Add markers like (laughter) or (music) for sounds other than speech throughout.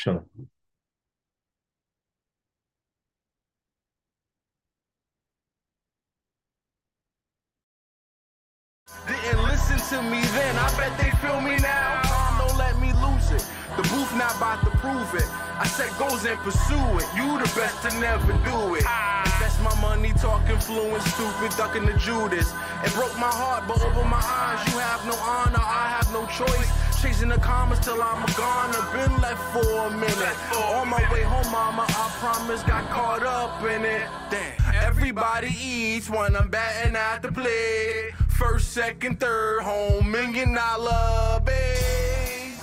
Sure. Didn't listen to me then, I bet they feel me now. Don't let me lose it. The booth not about to prove it. I said goes and pursue it. You the best to never do it. Invest my money talking fluent, stupid, ducking the Judas. It broke my heart, but over my eyes, you have no honor, I have no choice. Chasing the commas till I'm gone. I've been left for a minute. On my way home, mama, I promise, got caught up in it. Damn. Everybody eats when I'm batting at the plate. First, second, third, home, million dollar base.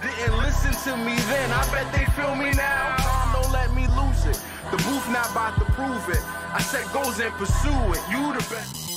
Didn't listen to me then, I bet they feel me now. Time don't let me lose it. The booth not about to prove it. I said goals and pursue it. You the best.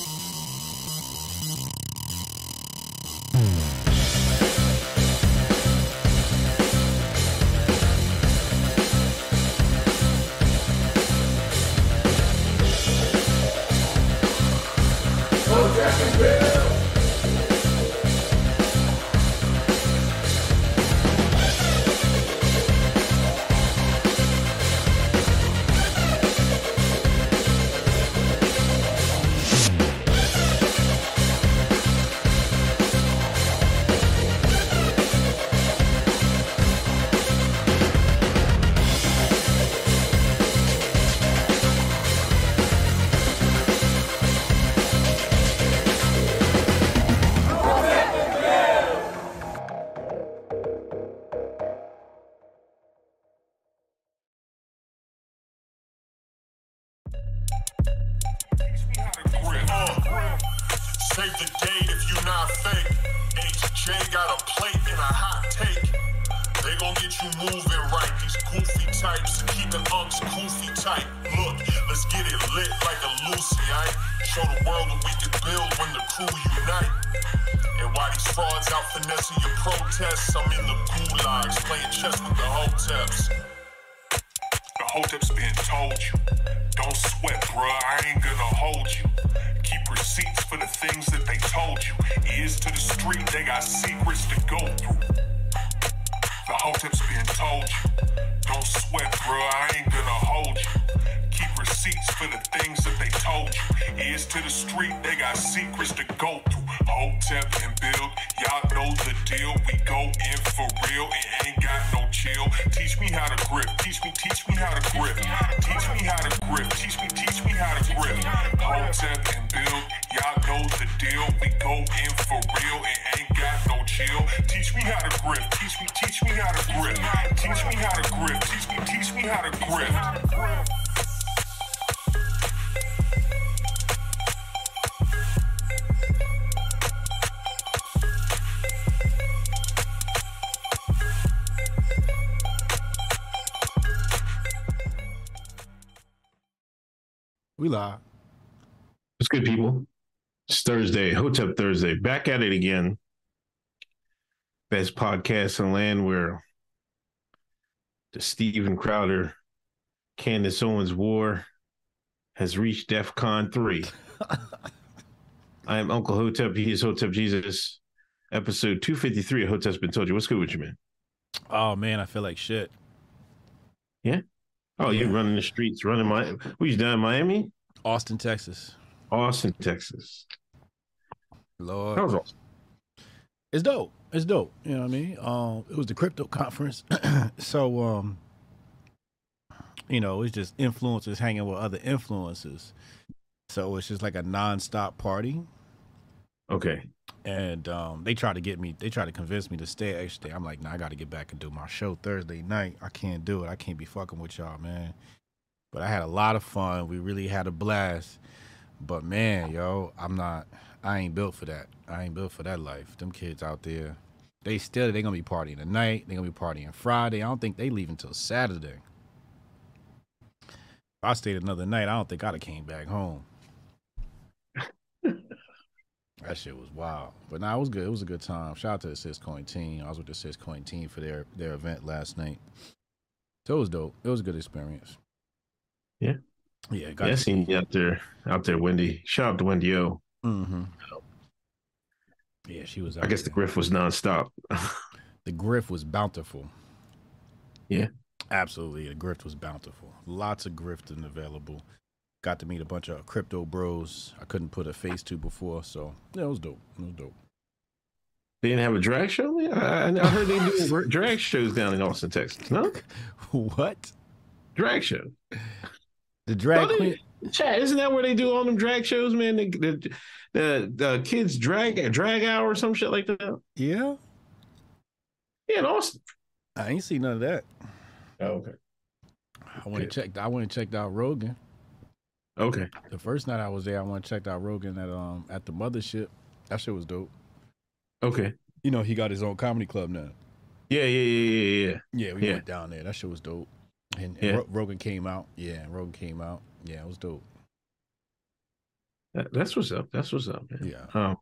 Back at it again. Best podcast in land where the Steven Crowder, Candace Owens war has reached DEF CON 3. (laughs) I am Uncle Hotep. He is Hotep Jesus. Episode 253 of Hotep's Been Told You. What's good with you, man? Oh man, I feel like shit. Yeah? Oh, Yeah. you're running the streets, running my. What you down in Miami? Austin, Texas. Austin, Texas. Lord. That was awesome. It's dope. It's dope. You know what I mean? Um, it was the crypto conference. (clears throat) so um, you know, it's just influencers hanging with other influencers. So it's just like a nonstop party. Okay. And um, they try to get me, they try to convince me to stay extra day. I'm like, nah, I got to get back and do my show Thursday night. I can't do it. I can't be fucking with y'all, man. But I had a lot of fun. We really had a blast. But man, yo, I'm not, I ain't built for that. I ain't built for that life. Them kids out there, they still, they going to be partying tonight. they going to be partying Friday. I don't think they leave until Saturday. If I stayed another night, I don't think I'd have came back home. (laughs) That shit was wild. But nah, it was good. It was a good time. Shout out to the Sis Coin team. I was with the Sis Coin team for their their event last night. So it was dope. It was a good experience. Yeah. Yeah. got Yeah, I seen you out there, out there, Wendy. Shout out to Wendy O. hmm Yeah, she was. I out guess the there. griff was nonstop. the griff was bountiful. Yeah. Absolutely. The grift was bountiful. Lots of grifting available. Got to meet a bunch of crypto bros I couldn't put a face to before. So, yeah, it was dope. It was dope. They didn't have a drag show. Yeah, I, I heard they do drag shows down in Austin, Texas. No (laughs) what drag show? The drag queen. Chad, isn't that where they do all them drag shows, man? The the, the, the kids drag drag hour or some shit like that. Yeah, Yeah, in Austin. I ain't seen none of that. Oh, okay. I went and checked. I went and checked out Rogan. Okay. The first night I was there, I went and checked out Rogan at um at the mothership. That shit was dope. Okay. You know, he got his own comedy club now. Yeah, yeah, yeah, yeah, yeah. Yeah, we Yeah. went down there. That shit was dope. And, and Yeah. Rogan came out. Yeah, Rogan came out. Yeah, it was dope. That, that's what's up. That's what's up, man. Yeah. Um,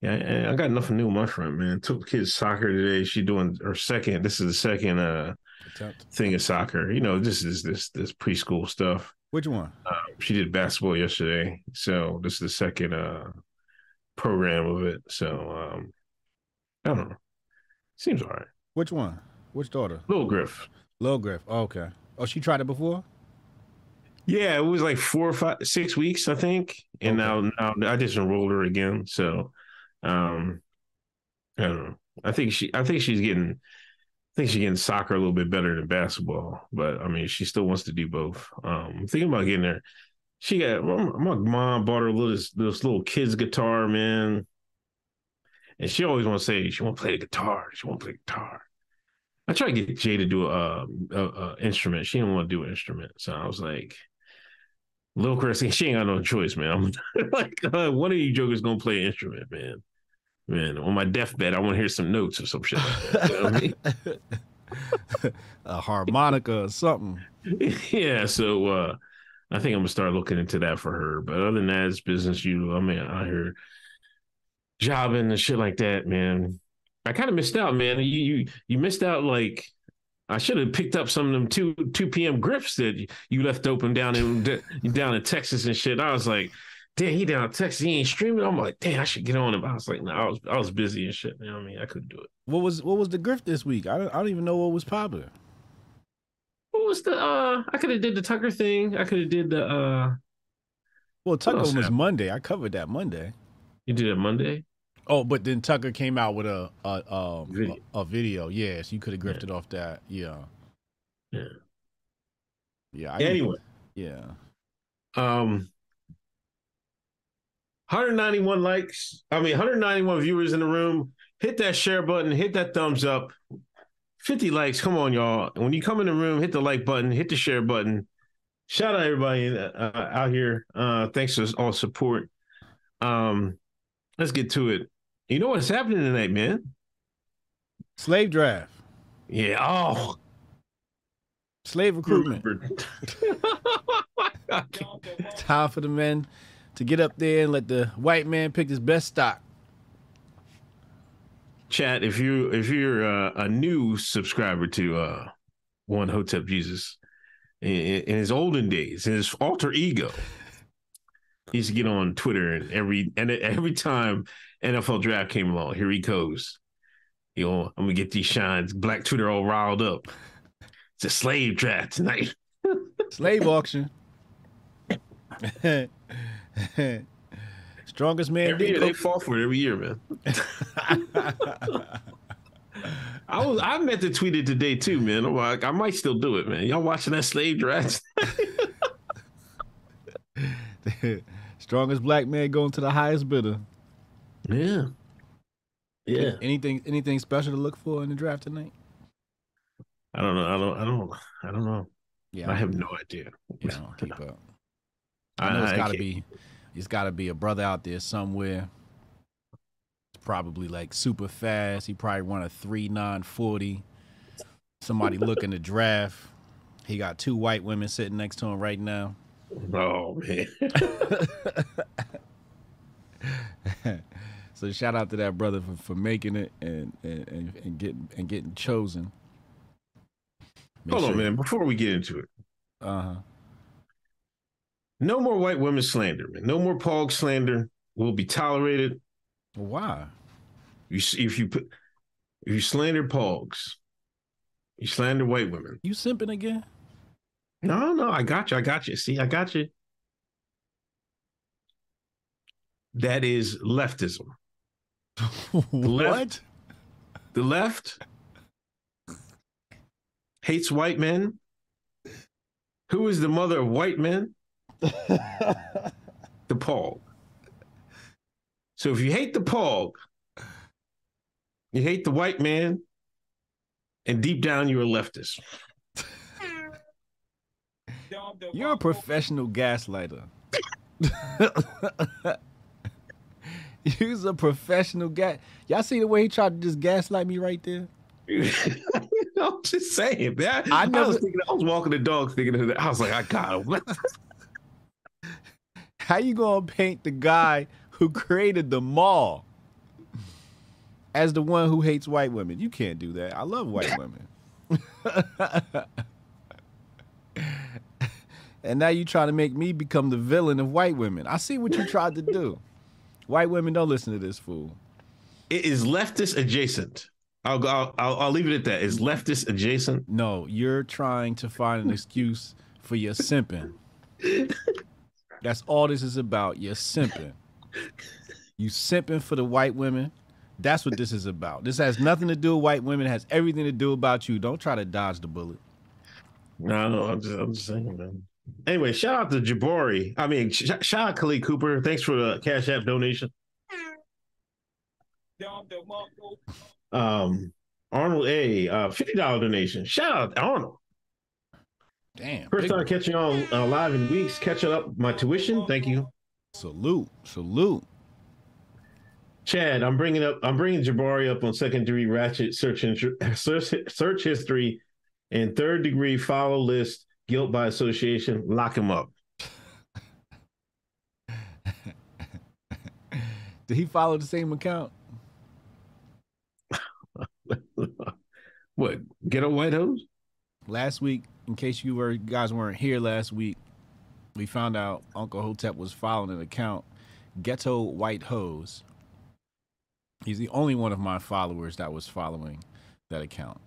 yeah, I got nothing new on my front, man. Took the kids soccer today. She doing her second. This is the second uh Attempt. thing of soccer. You know, this is this this preschool stuff. Which one? She did basketball yesterday, so this is the second uh program of it. So um I don't know. Seems all right. Which one? Which daughter? Little Griff. Little Griff. Oh, okay. Oh, she tried it before. Yeah, it was like four or five, six weeks, I think, and Okay. now now I just enrolled her again. So, um, I don't know. I think she, I think she's getting, I think she's getting soccer a little bit better than basketball. But I mean, she still wants to do both. Um, I'm thinking about getting her. She got my, my mom bought her little this, this little kid's guitar, man, and she always want to say she want to play the guitar. She want to play guitar. I tried to get Jay to do a, a, a instrument. She didn't want to do an instrument, so I was like. Little Chris, she ain't got no choice, man. I'm (laughs) like, uh, one of you jokers gonna play an instrument, man. Man, on my deathbed, I want to hear some notes or some shit. Like that. You know I mean? (laughs) a harmonica or something. (laughs) yeah, so uh, I think I'm gonna start looking into that for her. But other than that, it's business usual. I mean, I hear jobbing and shit like that, man. I kind of missed out, man. You you you missed out. Like I should have picked up some of them two two p.m. grips that you left open down in down in Texas and shit. I was like, damn, he down in Texas, he ain't streaming. I'm like, damn, I should get on him. I was like, no, I was I was busy and shit. You know what I mean? I couldn't do it. What was what was the grift this week? I don't, I don't even know what was popular. What was the uh? I could have did the Tucker thing. I could have did the uh. Well, Tucker was happened? Monday. I covered that Monday. You did it Monday. Oh, but then Tucker came out with a a um, Video. A, a video. Yes, you could have grifted off that. Yeah. Yeah. Yeah. I Anyway, Yeah. um, 191 likes. I mean, 191 viewers in the room. Hit that share button. Hit that thumbs up. 50 likes. Come on, y'all. When you come in the room, hit the like button. Hit the share button. Shout out everybody uh, out here. Uh, thanks for all support. Um, let's get to it. You know what's happening tonight, man? Slave draft. Yeah. Oh, Slave recruitment. (laughs) Time for the men to get up there and let the white man pick his best stock. chat if you if you're uh, a new subscriber to uh one hotep jesus in, in his olden days in his alter ego he used to get on twitter and every and every time nfl draft came along here he goes you know i'm gonna get these shines black twitter all riled up it's a slave draft tonight (laughs) Slave auction. (laughs) Strongest man every year they fall for it every year man (laughs) I was I meant to tweet it today too, man. I'm like, I might still do it, man. Y'all watching that slave draft? Strongest black man going to the highest bidder. Yeah. Yeah. Anything anything special to look for in the draft tonight? I don't know. I don't I don't I don't know. Yeah, I have no idea. yeah, I don't keep up. I, know it's got to can't- be, it's got to be a brother out there somewhere. It's probably like super fast. He probably run a three nine forty. Somebody (laughs) looking to draft. He got two white women sitting next to him right now. Oh man. (laughs) (laughs) so shout out to that brother for, for making it and, and, and, getting and getting chosen. Make Hold on, man. Before we get into it, Uh-huh. no more white women slander, man. No more pog slander will be tolerated. Why? You if you put if you slander pogs, You slander white women. You simping again? No, no, I got you. I got you. See, I got you. That is leftism. What? The left hates white men. Who is the mother of white men? (laughs) the Pog. So if you hate the Pog, you hate the white man, and deep down you're a leftist. You're a professional gaslighter. (laughs) (laughs) He's a professional gas. Y'all see the way he tried to just gaslight me right there? (laughs) I'm just saying, man. I I, never- was thinking, I was walking the dog thinking of that. I was like, I got him. (laughs) How you gonna paint the guy who created the mall as the one who hates white women? You can't do that. I love white women. and now you trying to make me become the villain of white women. I see what you tried to do. White women don't listen to this fool. it is leftist adjacent. I'll go. I'll, I'll, I'll leave it at that. Is leftist adjacent? No, you're trying to find an excuse for your simping. That's all this is about. You're simping. You simping for the white women. That's what this is about. This has nothing to do with white women. It has everything to do about you. Don't try to dodge the bullet. No, no. I'm just, I'm just saying, man. Anyway, shout out to Jabari. I mean, sh- shout out Khalid Cooper. Thanks for the Cash App donation. Um, Arnold A. Uh, fifty dollar donation. Shout out to Arnold. Damn. First time catching on uh, live in weeks. Catching up my tuition. Thank you, salute. Salute. Chad. I'm bringing up. I'm bringing Jabari up on second degree ratchet search (laughs) search, search history and third degree follow list guilt by association. Lock him up. Did he follow the same account? (laughs) what? Get a white hose? Last week, in case you were guys weren't here last week, we found out Uncle Hotep was following an account, Ghetto White Hose. He's the only one of my followers that was following that account,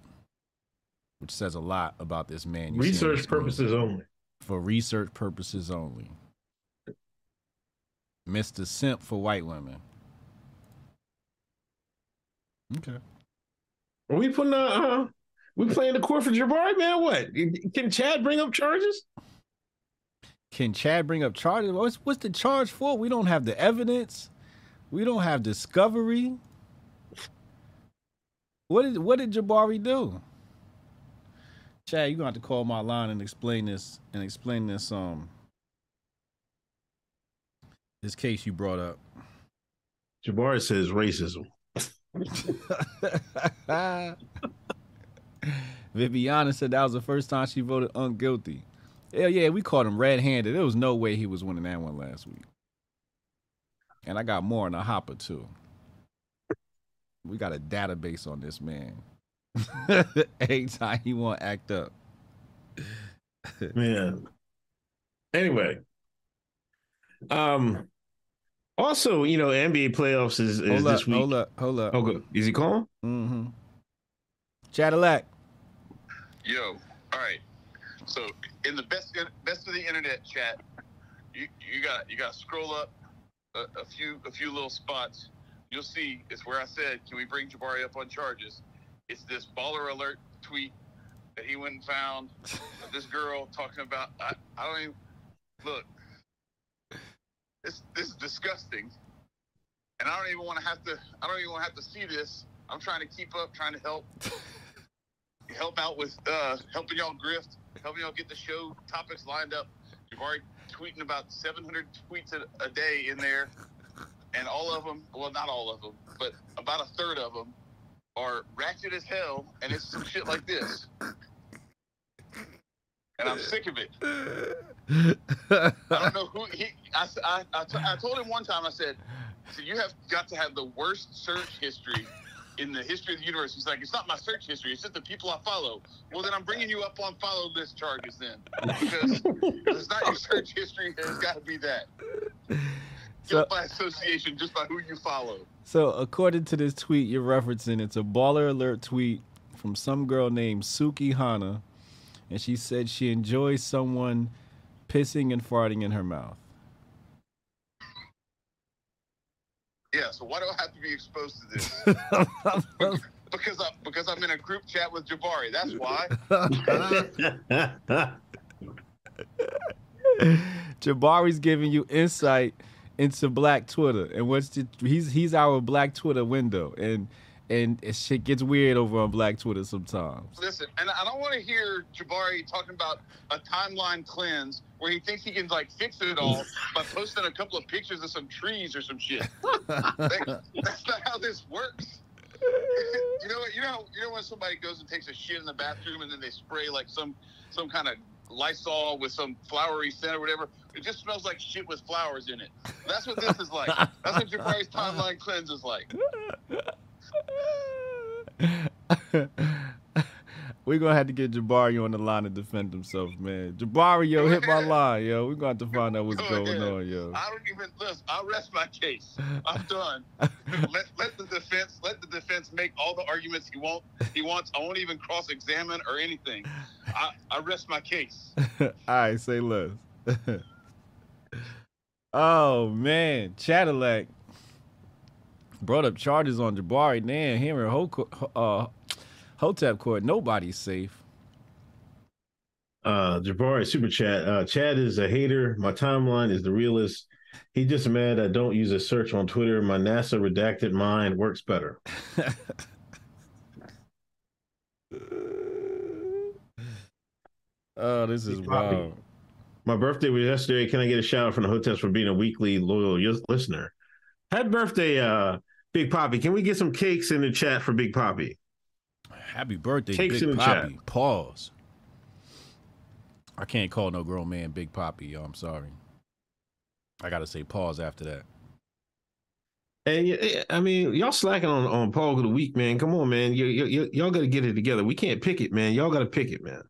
which says a lot about this man. you see on the Research purposes only. For research purposes only. Mr. Simp for white women. Okay. Are we putting uh, uh we playing the court for Jabari, man? What? Can Chad bring up charges? Can Chad bring up charges? What's what's the charge for? We don't have the evidence. We don't have discovery. What did what did Jabari do? Chad, you're gonna have to call my line and explain this and explain this um this case you brought up. Jabari says racism. (laughs) Viviana said that was the first time she voted unguilty. Hell yeah, we caught him red-handed. There was no way he was winning that one last week. And I got more in a hopper too. We got a database on this man. (laughs) Anytime he want to act up. (laughs) Man. Anyway. Um also, you know, NBA playoffs is, is Hold this up, week. hold up, hold up. Oh, good. Is he calling? Mm-hmm. Cadillac. Yo, all right. So in the best best of the internet chat, you you got you got to scroll up a, a few a few little spots. You'll see it's where I said, "Can we bring Jabari up on charges?" It's this baller alert tweet that he went and found this girl talking about. I, I don't even look. This this is disgusting, and I don't even want to have to. I don't even want to have to see this. I'm trying to keep up, trying to help help out with uh, helping y'all grift, helping y'all get the show topics lined up. You've already tweeting about 700 tweets a, a day in there, and all of them, well, not all of them, but about a third of them are ratchet as hell, and it's some shit like this. And I'm sick of it. I don't know who he. I, I, I, t- I told him one time. I said, said, you have got to have the worst search history in the history of the universe. He's like, it's not my search history. It's just the people I follow. Well, then I'm bringing you up on follow list charges then, because it's not your (laughs) search history. It's got to be that. So- by association, just by who you follow. So according to this tweet you're referencing, it's a baller alert tweet from some girl named Sukihana, and she said she enjoys someone pissing and farting in her mouth. Yeah, so why do I have to be exposed to this? (laughs) because I because I'm in a group chat with Jabari. That's why. (laughs) (laughs) Jabari's giving you insight into Black Twitter, and what's the, he's he's our Black Twitter window, and and it shit gets weird over on Black Twitter sometimes. Listen, and I don't want to hear Jabari talking about a timeline cleanse where he thinks he can like fix it all (laughs) by posting a couple of pictures of some trees or some shit. (laughs) That- that's not how this works. (laughs) you know what? You know, you know when somebody goes and takes a shit in the bathroom and then they spray like some some kind of Lysol with some flowery scent or whatever. It just smells like shit with flowers in it. That's what this is like. That's what Jabari's (laughs) timeline cleanse is like. (laughs) We're gonna have to get Jabari on the line to defend himself, man. Jabari, yo, hit my line, yo. We're gonna have to find out what's Go going on, yo. I don't even listen. I'll rest my case. I'm (laughs) done. let, let the defense let the defense make all the arguments he won't he wants. I won't even cross examine or anything. I, I rest my case. (laughs) All right, say less. (laughs) oh man, Cadillac brought up charges on Jabari. Man, him and Ho- uh, Hotep Court. Nobody's safe. Uh, Jabari super chat. Uh, Chad is a hater. My timeline is the realest. He just mad I don't use a search on Twitter. My NASA redacted mind works better. (laughs) Oh, this is Poppy. wild. My birthday was yesterday. Can I get a shout out from the Hoteps for being a weekly loyal listener? Happy birthday, uh, Big Poppy. Can we get some cakes in the chat for Big Poppy? Happy birthday, Cakes Big in the Poppy. Pause. I can't call no grown man Big Poppy, yo. I'm sorry. I gotta say pause after that. And y- I mean, y'all slacking on on Paul of the week, man. Come on, man. You, you, you, y'all got to get it together. We can't pick it, man. Y'all got to pick it, man.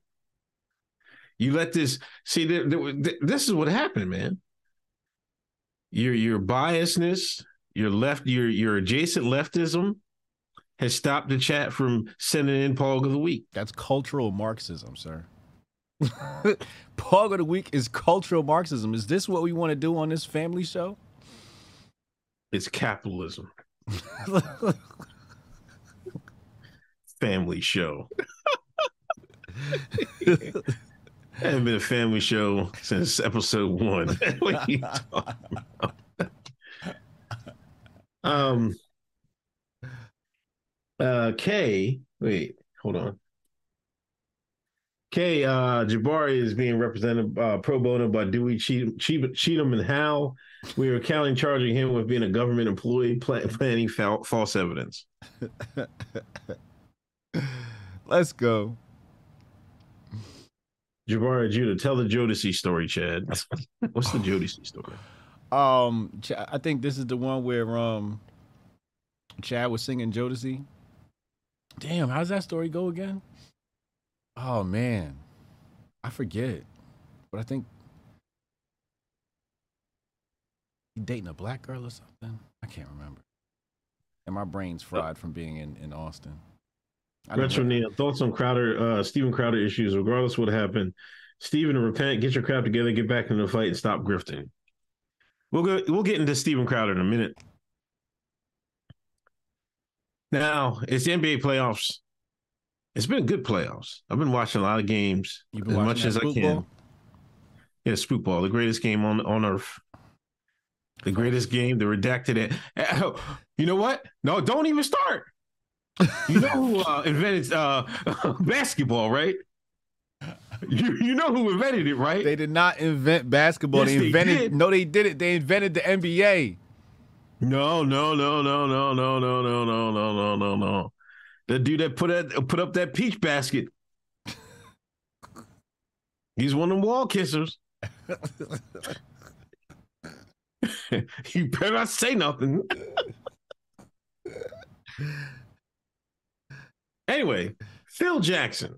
You let this see. There, there, th- this is what happened, man. Your your biasness, your left, your your adjacent leftism, has stopped the chat from sending in Paul of the week. That's cultural Marxism, sir. (laughs) Pog of the week is cultural Marxism. Is this what we want to do on this family show? It's capitalism. (laughs) Family show. (laughs) Haven't been a family show since episode one. (laughs) what are you talking about? um, uh, Kay, wait, hold on. Kay, uh, Jabari is being represented uh, pro bono by Dewey Cheatham, Cheatham, and Howe. We are counting charging him with being a government employee pla- planning fal- false evidence. (laughs) Let's go. Jabari Judah, tell the Jodeci story, Chad. (laughs) What's the Jodeci story? Um, I think this is the one where um, Chad was singing Jodeci. Damn, how does that story go again? Oh man, I forget, but I think he dating a black girl or something. I can't remember. And my brain's fried from being in in Austin. Retro. Neil, thoughts on Crowder, uh, Steven Crowder issues, regardless what happened. Steven, repent, get your crap together, get back into the fight, and stop grifting. We'll go. We'll get into Steven Crowder in a minute. Now it's the NBA playoffs. It's been good playoffs. I've been watching a lot of games as much as I can. Ball? Yeah, Spook Ball, the greatest game on on earth. The greatest game, the redacted it. (laughs) You know what? No, don't even start. You know who uh, invented uh, basketball, right? You you know who invented it, right? They did not invent basketball. Yes, they they invented. did. no, they did it. They invented the NBA. No, no, no, no, no, no, no, no, no, no, no, no, no. The dude that put that put up that peach basket. He's one of them wall kissers. you better not say nothing. Anyway, Phil Jackson,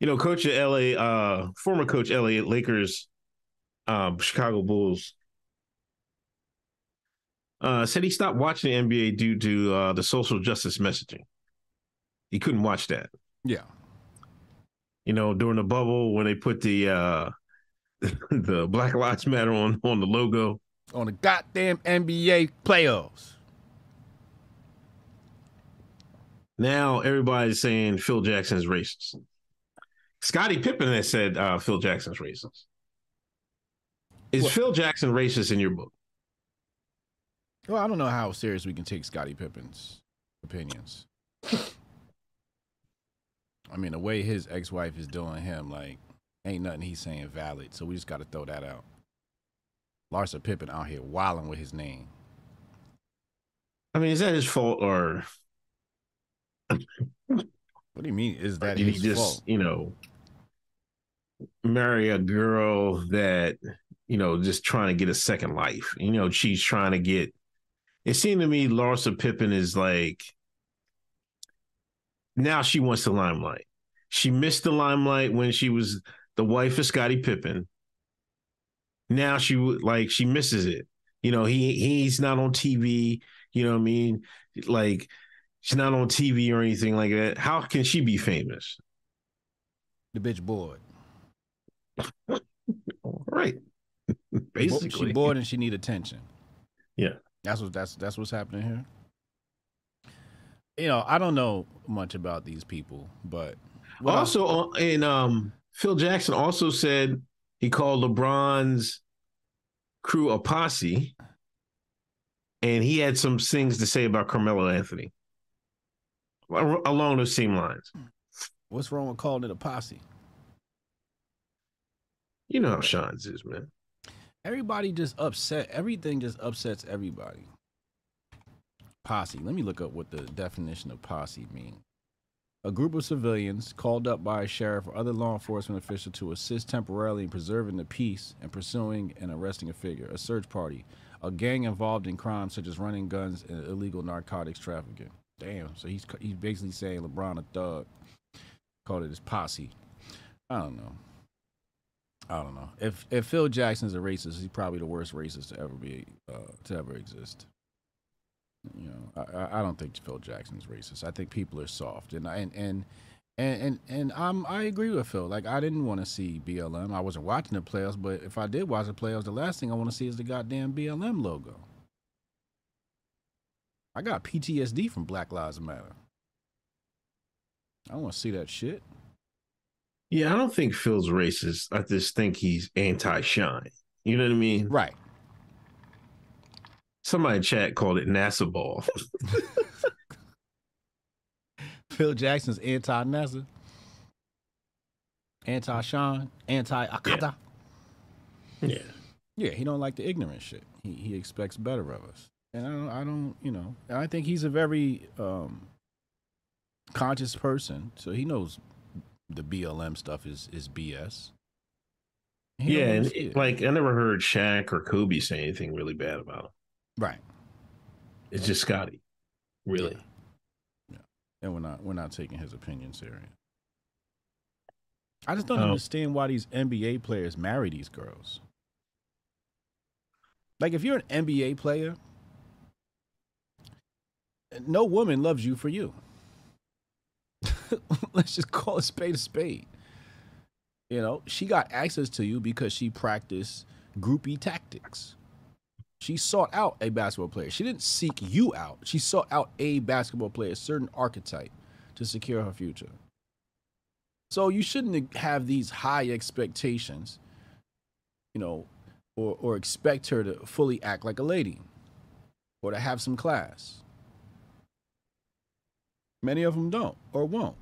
you know, coach of LA, uh, former coach LA Lakers, um, Chicago Bulls, uh, said he stopped watching the NBA due to uh, the social justice messaging. he couldn't watch that. Yeah. You know, during the bubble when they put the uh (laughs) the Black Lives Matter on on the logo. On the goddamn NBA playoffs. Now everybody's saying Phil Jackson's racist. Scottie Pippen has said uh, Phil Jackson's racist. Is What? Phil Jackson racist in your book? Well, I don't know how serious we can take Scottie Pippen's opinions. I mean, the way his ex-wife is doing him, like, ain't nothing he's saying valid. So we just got to throw that out. Larsa Pippen out here wilding with his name. I mean, is that his fault or What do you mean? Is that did he his just, fault? you know, marry a girl that, you know, just trying to get a second life? You know, she's trying to get. It seemed to me Larsa Pippen is like now she wants the limelight. She missed the limelight when she was the wife of Scottie Pippen. Now she would like she misses it. You know, he he's not on TV. You know what I mean? Like she's not on TV or anything like that. How can she be famous? The bitch bored. (laughs) right. Basically. she bored and she need attention. Yeah. That's what that's that's what's happening here. You know, I don't know much about these people, but what I- also, uh, and um, Phil Jackson also said he called LeBron's crew a posse, and he had some things to say about Carmelo Anthony along those same lines. what's wrong with calling it a posse? You know how Sean's is, man. Everybody just upset. Everything just upsets everybody. Posse. Let me look up what the definition of posse means. A group of civilians called up by a sheriff or other law enforcement official to assist temporarily in preserving the peace and pursuing and arresting a figure. A search party. A gang involved in crimes such as running guns and illegal narcotics trafficking. Damn. So he's he's basically saying LeBron a thug. Called it his posse. I don't know. I don't know. If if Phil Jackson's a racist, he's probably the worst racist to ever be uh, to ever exist. You know, I- I, don't think Phil Jackson's racist. I think people are soft, and and and and and, and I'm I agree with Phil. Like I didn't want to see BLM. I wasn't watching the playoffs, but if I did watch the playoffs, the last thing I want to see is the goddamn BLM logo. I got PTSD from Black Lives Matter. I don't want to see that shit. Yeah, I don't think Phil's racist. I just think he's anti-Shine. You know what I mean? Right. Somebody in chat called it NASA ball. (laughs) Phil Jackson's anti NASA, anti Sean, anti Akata. yeah. Yeah. he don't like the ignorant shit. He he expects better of us, and I don't, I don't, you know, I think he's a very um, conscious person, so he knows the BLM stuff is is BS. He Yeah, and it. like I never heard Shaq or Kobe say anything really bad about him. right, It's just Scottie. Really. Yeah. and we're not we're not taking his opinion serious. I just don't Oh. understand why these NBA players marry these girls. Like if you're an NBA player, no woman loves you for you. (laughs) Let's just call a spade a spade. You know, she got access to you because she practiced groupie tactics. She sought out a basketball player. She didn't seek you out. She sought out a basketball player, a certain archetype to secure her future. So you shouldn't have these high expectations, you know, or, or expect her to fully act like a lady or to have some class. Many of them don't or won't.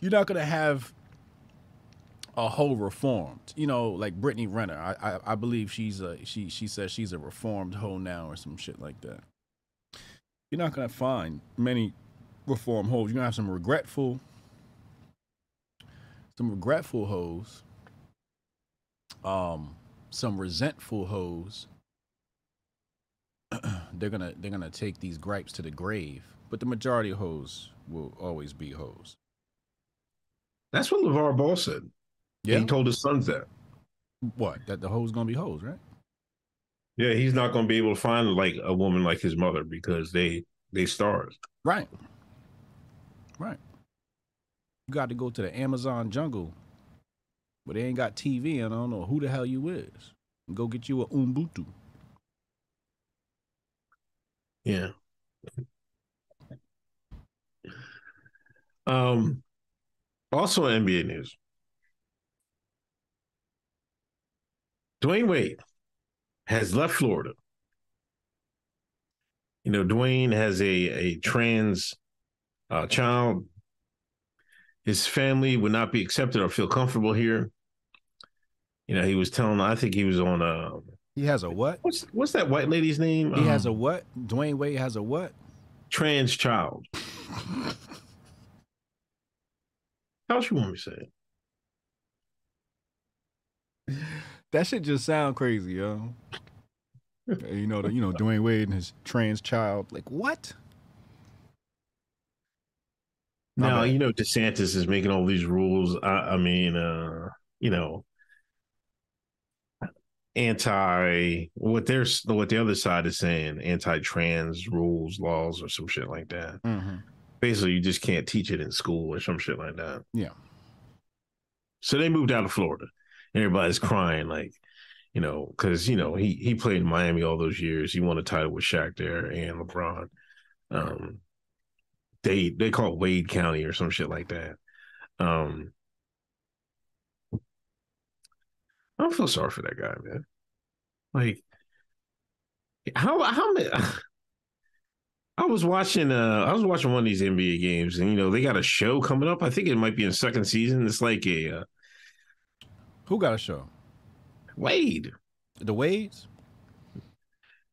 You're not going to have a whole reformed, you know, like Brittany Renner. I, I I believe she's a she she says she's a reformed hoe now or some shit like that. You're not gonna find many reform hoes. You're gonna have some regretful, some regretful hoes, um, some resentful hoes. (clears throat) they're gonna they're gonna take these gripes to the grave, but the majority of hoes will always be hoes. That's what LeVar Ball said. Yeah. He told his sons that. What? That the hoes gonna be hoes, right? Yeah, he's not going to be able to find like a woman like his mother because they they stars. Right. Right. You got to go to the Amazon jungle, but they ain't got TV, and I don't know who the hell you is. Go get you a Ubuntu. Yeah. Um. Also, NBA news. Dwyane Wade has left Florida. You know, Dwyane has a a trans uh, child. His family would not be accepted or feel comfortable here. You know, he was telling. I think he was on. Uh, He has a what? what's what's that white lady's name? He has a Um, what? Dwyane Wade has a what? trans child. (laughs) How else you want me to say it? That shit just sound crazy, yo. (laughs) you know, the, you know, Dwyane Wade and his trans child. Like what? My Now you know DeSantis is making all these rules. I, I mean, uh, you know, anti what there's what the other side is saying, anti-trans rules, laws, or some shit like that. Mm-hmm. Basically, you just can't teach it in school or some shit like that. Yeah. So they moved out of Florida. Everybody's crying, like, you know, because you know he he played in Miami all those years. He won a title with Shaq there and LeBron. Um, they they call it Wade County or some shit like that. Um, I don't feel sorry for that guy, man. Like, how how many? I was watching uh I was watching one of these NBA games and you know they got a show coming up. I think it might be in second season. It's like a uh, Who got a show? Wade. The Wades?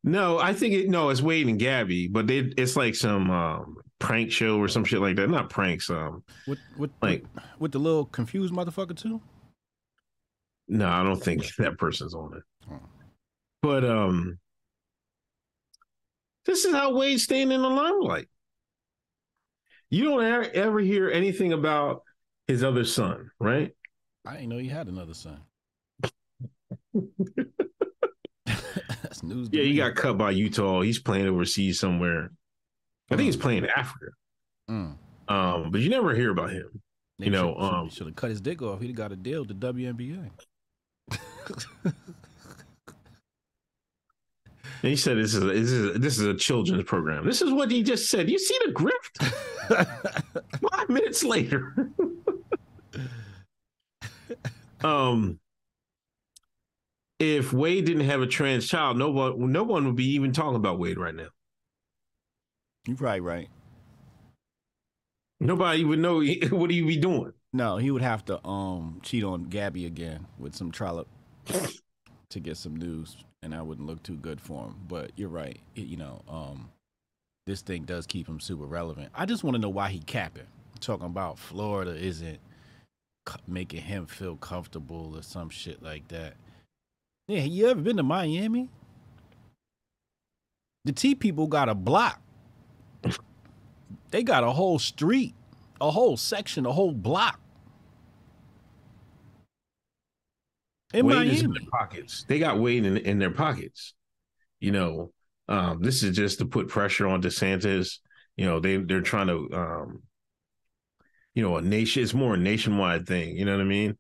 No, I think it no, it's Wade and Gabby, but they it's like some um prank show or some shit like that. Not pranks, um With with Like- with, with the little confused motherfucker too? no, I don't think (laughs) that person's on it. Oh. But um this is how Wade's staying in the limelight. You don't ever, hear anything about his other son, right? I didn't know you had another son. (laughs) That's news. Yeah, he got cut by Utah. He's playing overseas somewhere. I think he's playing in Africa. Mm. Um, but you never hear about him. They You know, should, um, should have cut his dick off. He'd have got a deal with the WNBA. (laughs) And he said this is a, this is a, this is a children's program. This is what he just said. You see the grift? (laughs) Five minutes later. um if Wade didn't have a trans child, no one no one would be even talking about Wade right now. You're probably right. Nobody would know (laughs) what he'd be doing. No, he would have to um cheat on Gabby again with some trollop to get some news, and that wouldn't look too good for him. But you're right. It- you know, um, this thing does keep him super relevant. I just want to know why he capping. Talking about Florida isn't making him feel comfortable or some shit like that. Yeah, you ever been to Miami? The T people got a block. They got a whole street, a whole section, a whole block. In Wade is in their pockets. They got Wade in, in their pockets. You know, um, this is just to put pressure on DeSantis. You know, they they're trying to um, you know, a nation it's more a nationwide thing, you know what I mean?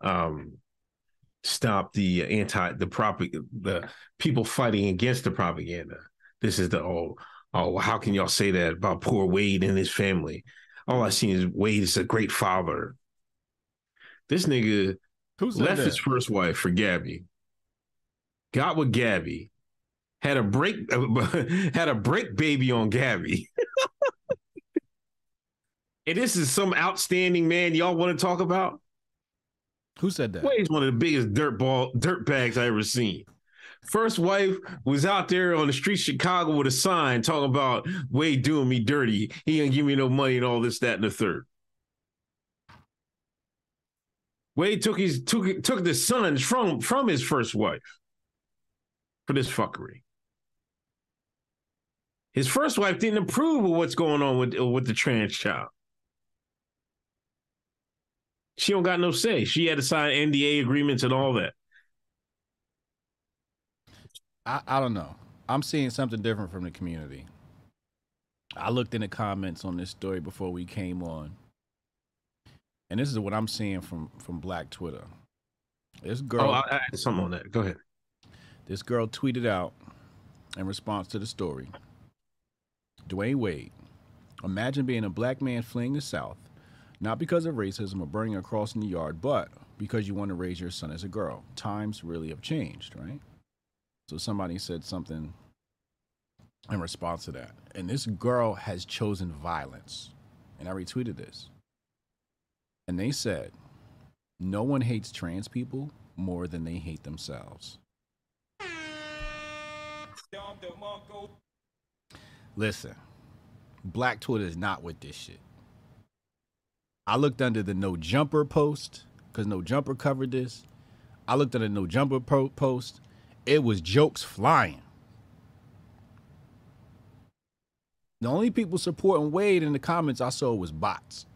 Um stop the anti the prop the people fighting against the propaganda. This is the oh oh how can y'all say that about poor Wade and his family? All I see is Wade is a great father. This nigga Who's left his first wife for Gabby, got with Gabby, had a break (laughs) had a break baby on Gabby. (laughs) and this is some outstanding man y'all want to talk about? Who said that? Wade's one of the biggest dirt ball dirt bags I ever seen. First wife was out there on the street of Chicago with a sign talking about Wade doing me dirty. He ain't give me no money and all this, that, and the third. Wade took his took took the sons from from his first wife for this fuckery. His first wife didn't approve of what's going on with with the trans child. She don't got no say. She had to sign NDA agreements and all that. I, I don't know. I'm seeing something different from the community. I looked in the comments on this story before we came on. And this is what I'm seeing from from Black Twitter. This oh, girl, Oh, I, had something on that. Go ahead. this girl tweeted out in response to the story. Dwyane Wade, imagine being a black man fleeing the South, not because of racism or burning a cross in the yard, but because you want to raise your son as a girl. Times really have changed, right? So somebody said something in response to that. And this girl has chosen violence. And I retweeted this. And they said, no one hates trans people more than they hate themselves. Listen, Black Twitter is not with this shit. I looked under the no jumper post because no jumper covered this. I looked at the no jumper po- post. It was jokes flying. The only people supporting Wade in the comments I saw was bots.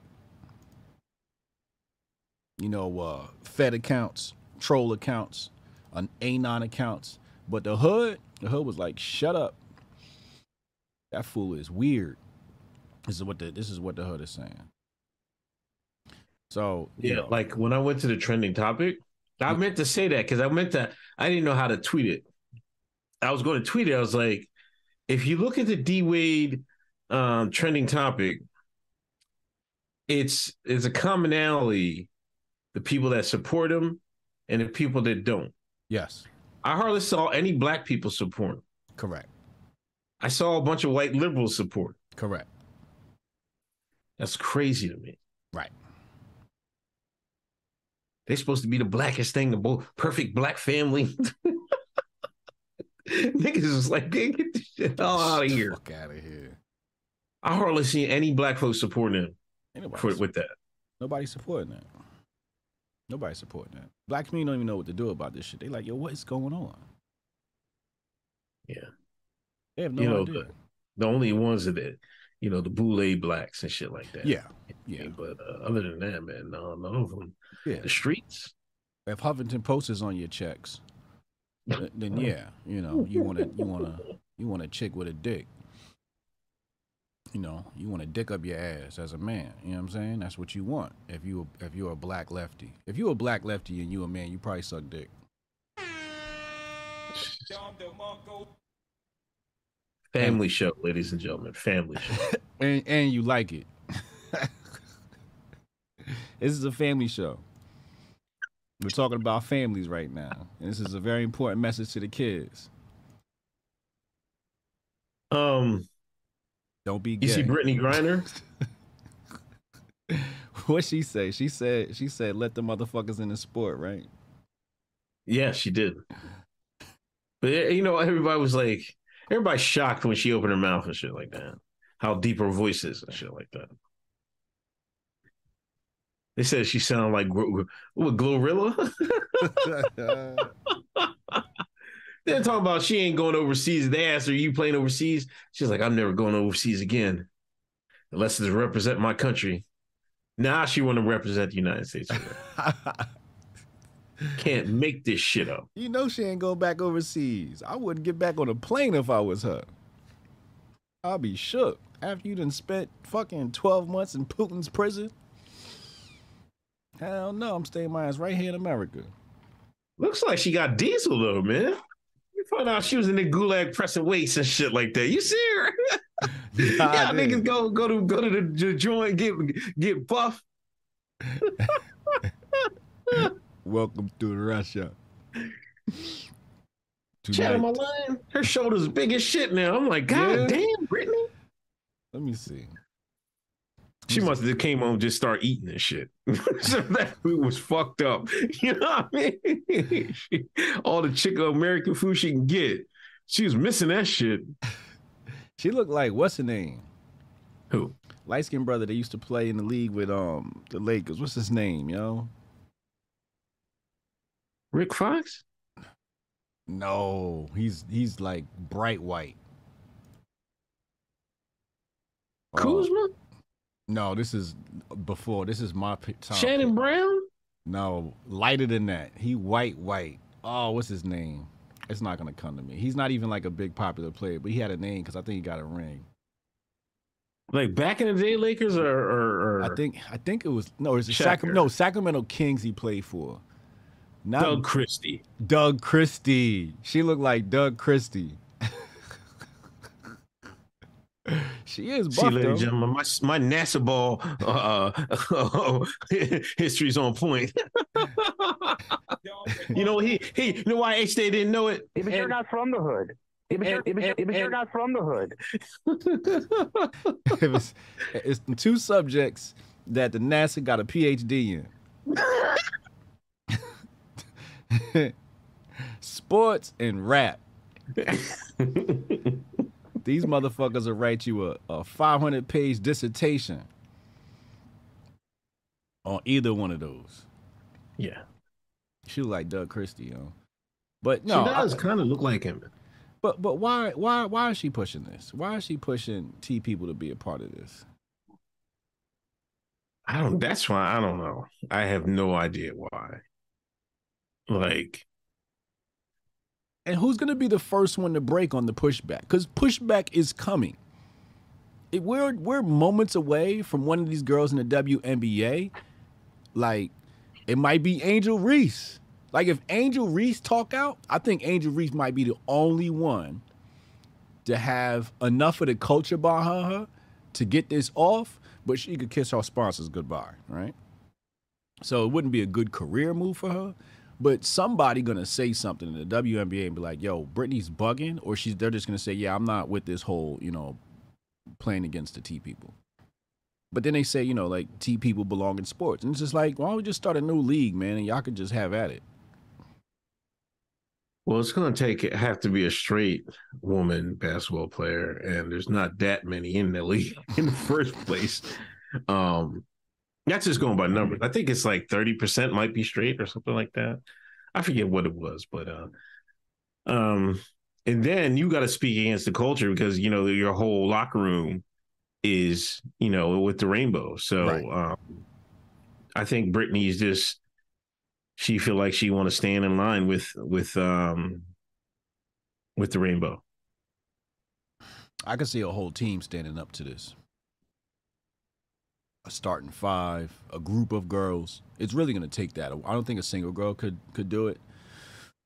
You know, uh, Fed accounts, troll accounts, an Anon accounts. But the hood, the hood was like, "Shut up." That fool is weird. This is what the this is what the hood is saying. So you Yeah, know, like when I went to the trending topic, I meant to say that because I meant to. I didn't know how to tweet it. I was going to tweet it. I was like, if you look at the D Wade um, trending topic, it's it's a commonality: the people that support him and the people that don't. yes, I hardly saw any black people support him. correct, I saw a bunch of white liberals support. him. correct, That's crazy to me. right. They're supposed to be the blackest thing, the bo- perfect black family. (laughs) Niggas is like, get this shit all out of here. Fuck out of here. I hardly see any black folks supporting him Ain't nobody, for, with that. nobody supporting that. Nobody supporting that. Black community don't even know what to do about this shit. They like, yo, what is going on? Yeah. They have no You know, idea. The only ones that, you know, the boule blacks and shit like that. yeah, yeah, But uh, other than that, man, no, none of them. yeah. The streets. If Huffington Post is on your checks, th- then yeah, you know, you want to, you want to, you want a chick with a dick. You know, you want to dick up your ass as a man. You know what I'm saying? That's what you want. If you if you're a black lefty, if you're a black lefty and you a man, you probably suck dick. Family show, ladies and gentlemen. Family show. (laughs) and and you like it. (laughs) this is a family show. We're talking about families right now, and this is a very important message to the kids. Um, Don't be you see Brittney Griner? (laughs) what she say? She said she said let the motherfuckers in the sport, right? Yeah, she did. But you know, everybody was like, everybody's shocked when she opened her mouth and shit like that. How deep her voice is and shit like that. They said she sounded like what, Glorilla. (laughs) (laughs) They're talking about she ain't going overseas. They asked her, "You playing overseas?" She's like, "I'm never going overseas again, unless it's to represent my country." Now she want to represent the United States. (laughs) Can't make this shit up. you know she ain't going back overseas. I wouldn't get back on a plane if I was her. I'll be shook after you done spent fucking twelve months in Putin's prison. Hell no, I'm staying my ass right here in America. Looks like she got diesel though, man. You found out she was in the gulag pressing weights and shit like that. You see her? (laughs) (laughs) Nah, yeah, niggas go go to go to the joint get get buff. (laughs) Welcome to Russia. Chat my line. Her shoulders big as shit now. I'm like, God Yeah. damn, Brittney. let me see. She must have came home and just start eating this shit. (laughs) so that food was fucked up. (laughs) You know what I mean? (laughs) She- all the chicken American food she can get. She was missing that shit. She looked like what's her name? Who? Light skinned brother that used to play in the league with um the Lakers. What's his name, yo? Rick Fox? No, he's he's like bright white. Oh, Kuzma? No, this is before. This is my time. Shannon Brown? No, lighter than that. He white white. Oh, what's his name? It's not gonna come to me. He's not even like a big popular player, but he had a name because I think he got a ring. Like back in the day, Lakers or, or, or I think I think it was no, it was Sacramento. No, Sacramento Kings he played for. Not Doug Christie. Doug, Christie. Christie. She looked like Doug Christie. She is See, buff ladies though. and gentlemen, my my NASA ball uh, (laughs) history's on point. (laughs) you know he he. You know why H Day didn't know it? Yeah, but you're not from the hood. Yeah, but, you're, and- you're, and- but you're not from the hood. (laughs) it was, it's two subjects that the NASA got a PhD in. Sports and rap. These motherfuckers will write you a, a 500 page dissertation on either one of those. yeah, She look like Doug Christie, yo. But no, she I- does kind of look like him. but but why why why is she pushing this? Why is she pushing T people to be a part of this? I don't. That's why I don't know. I have no idea why. Like, And who's going to be the first one to break on the pushback? Because pushback is coming. We're we're moments away from one of these girls in the WNBA. Like, it might be Angel Reese. Like, if Angel Reese talk out, I think Angel Reese might be the only one to have enough of the culture behind her to get this off. But she could kiss her sponsors goodbye, right? So it wouldn't be a good career move for her. But somebody gonna say something in the WNBA and be like, "Yo, Brittney's bugging," or she's they're just gonna say, "Yeah, I'm not with this whole, you know, playing against the T people." But then they say, you know, like T people belong in sports, and it's just like, why don't we just start a new league, man, and y'all could just have at it. well, it's going to take it have to be a straight woman basketball player, and there's not that many in the league (laughs) in the first place. Um, that's just going by numbers. I think it's like thirty percent might be straight or something like that. I forget what it was, but uh, um, and then you got to speak against the culture because you know your whole locker room is you know with the rainbow. So Right. um, I think Brittney's just she feel like she want to stand in line with with um with the rainbow. I could see a whole team standing up to this. A starting five, a group of girls. It's really gonna take that. I don't think a single girl could could do it.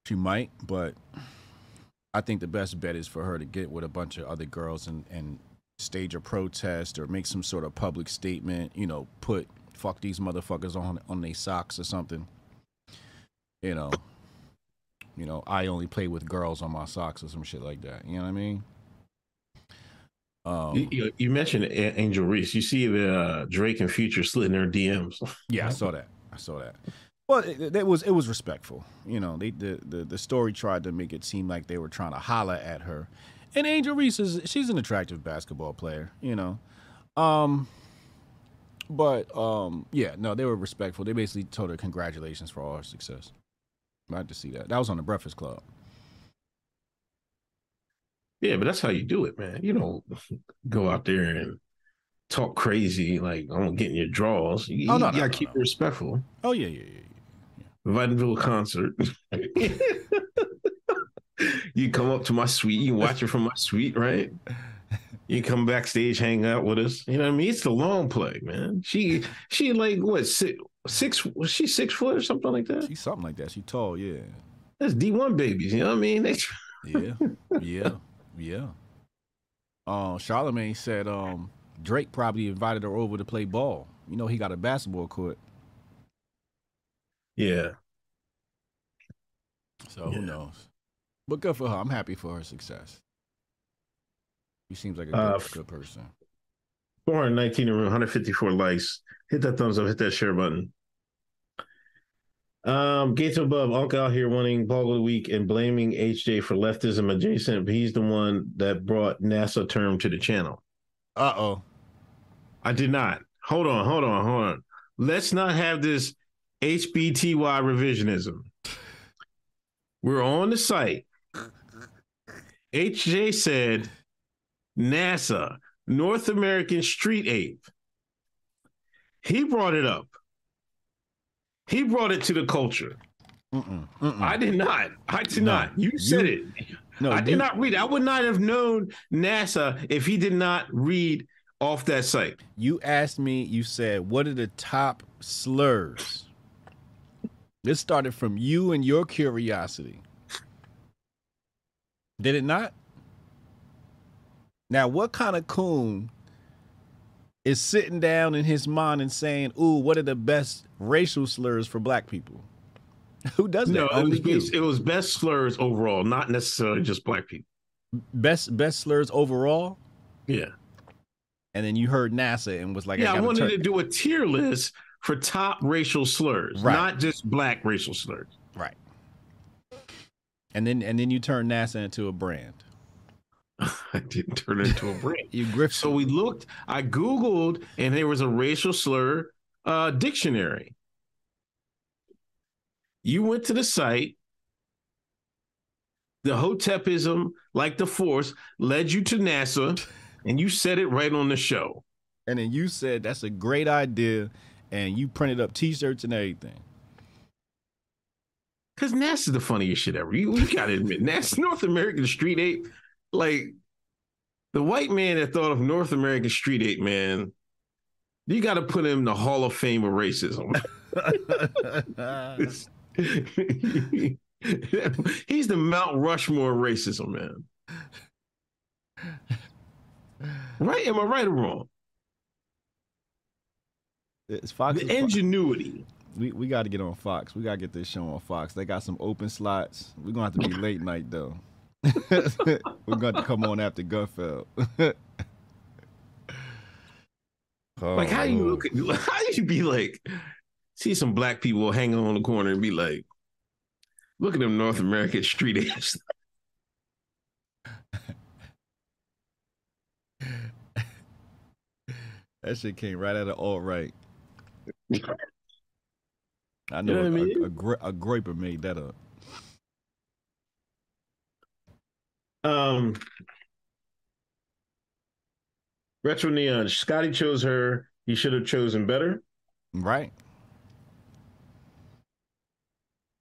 She might, but I think the best bet is for her to get with a bunch of other girls and and stage a protest or make some sort of public statement. You know, put fuck these motherfuckers on on their socks or something. You know, you know, I only play with girls on my socks or some shit like that. You know what I mean? Um, You, you, mentioned Angel Reese. You see the uh, Drake and Future slitting their DMs. (laughs) Yeah, I saw that. I saw that. Well, it, it was it was respectful. You know, they the, the the story tried to make it seem like they were trying to holler at her. And Angel Reese is she's an attractive basketball player. You know, um, but um, yeah, no, they were respectful. They basically told her congratulations for all her success. I had to see that. That was on the Breakfast Club. Yeah, but that's how you do it, man. You don't go out there and talk crazy like I'm getting your draws. You, Oh, no, you no, gotta no, keep it respectful. Oh yeah, yeah, yeah. Invite to concert. (laughs) you come up to my suite. You watch it from my suite, right? You come backstage, hang out with us. You know what I mean? It's the long play, man. She she like what six six was she six foot or something like that? She's something like that. She tall, yeah. That's D one babies. You know what I mean? They, Yeah, yeah, (laughs) yeah. Uh, Charlemagne said um, Drake probably invited her over to play ball. You know, he got a basketball court, yeah. so Yeah. who knows? But good for her. I'm happy for her success. She seems like a good, Uh, good person. 419 in room, 154 likes. Hit that thumbs up, hit that share button. Um, Gates above, Uncle out here wanting blog of the week and blaming HJ for leftism adjacent, he's the one that brought NASA term to the channel. Uh oh. I did not. Hold on, hold on, hold on. Let's not have this HBTY revisionism. We're on the site. HJ said NASA, North American Street Ape. He brought it up. He brought it to the culture. Mm-mm, mm-mm. I did not. I did No, not. You said you- it. no, I you- did not read. it. I would not have known NASA if he did not read off that site. You asked me, you said, what are the top slurs? This started from you and your curiosity. Did it not? Now, what kind of coon is sitting down in his mind and saying, Ooh, what are the best racial slurs for black people? (laughs) Who does that? No, it was, it was best slurs overall, not necessarily just black people. Best best slurs overall. Yeah. And then you heard NASA and was like, yeah, I, gotta wanted to do a tier list for top racial slurs, Right. not just black racial slurs. Right. And then and then you turn NASA into a brand. (laughs) I didn't turn into a brand. You grift So we looked, I Googled, and there was a racial slur uh, dictionary. You went to the site. The Hotepism, like the Force, led you to NASA, and you said it right on the show. and then you said that's a great idea, and you printed up T-shirts and everything. Because NASA's the funniest shit ever. You, you gotta admit, (laughs) NASA, North American Street Ape, like the white man that thought of North American Street Ape, man, you gotta put him in the Hall of Fame of racism. (laughs) (laughs) He's the Mount Rushmore racism, man. Right? Am I right or wrong? it's Fox. The ingenuity. we we got to get on Fox. We got to get this show on Fox. They got some open slots. We're gonna have to be late night though. We're going to come on after Gutfeld. (laughs) Oh, Like, how you look at, (laughs) how you be like, see some black people hanging on the corner and be like, look at them North American street apes. (laughs) That shit came right out of all right. I know, know what I a, mean? a, gra- a graper made that up. Um, Retro Neon, Scottie chose her. He should have chosen better. Right.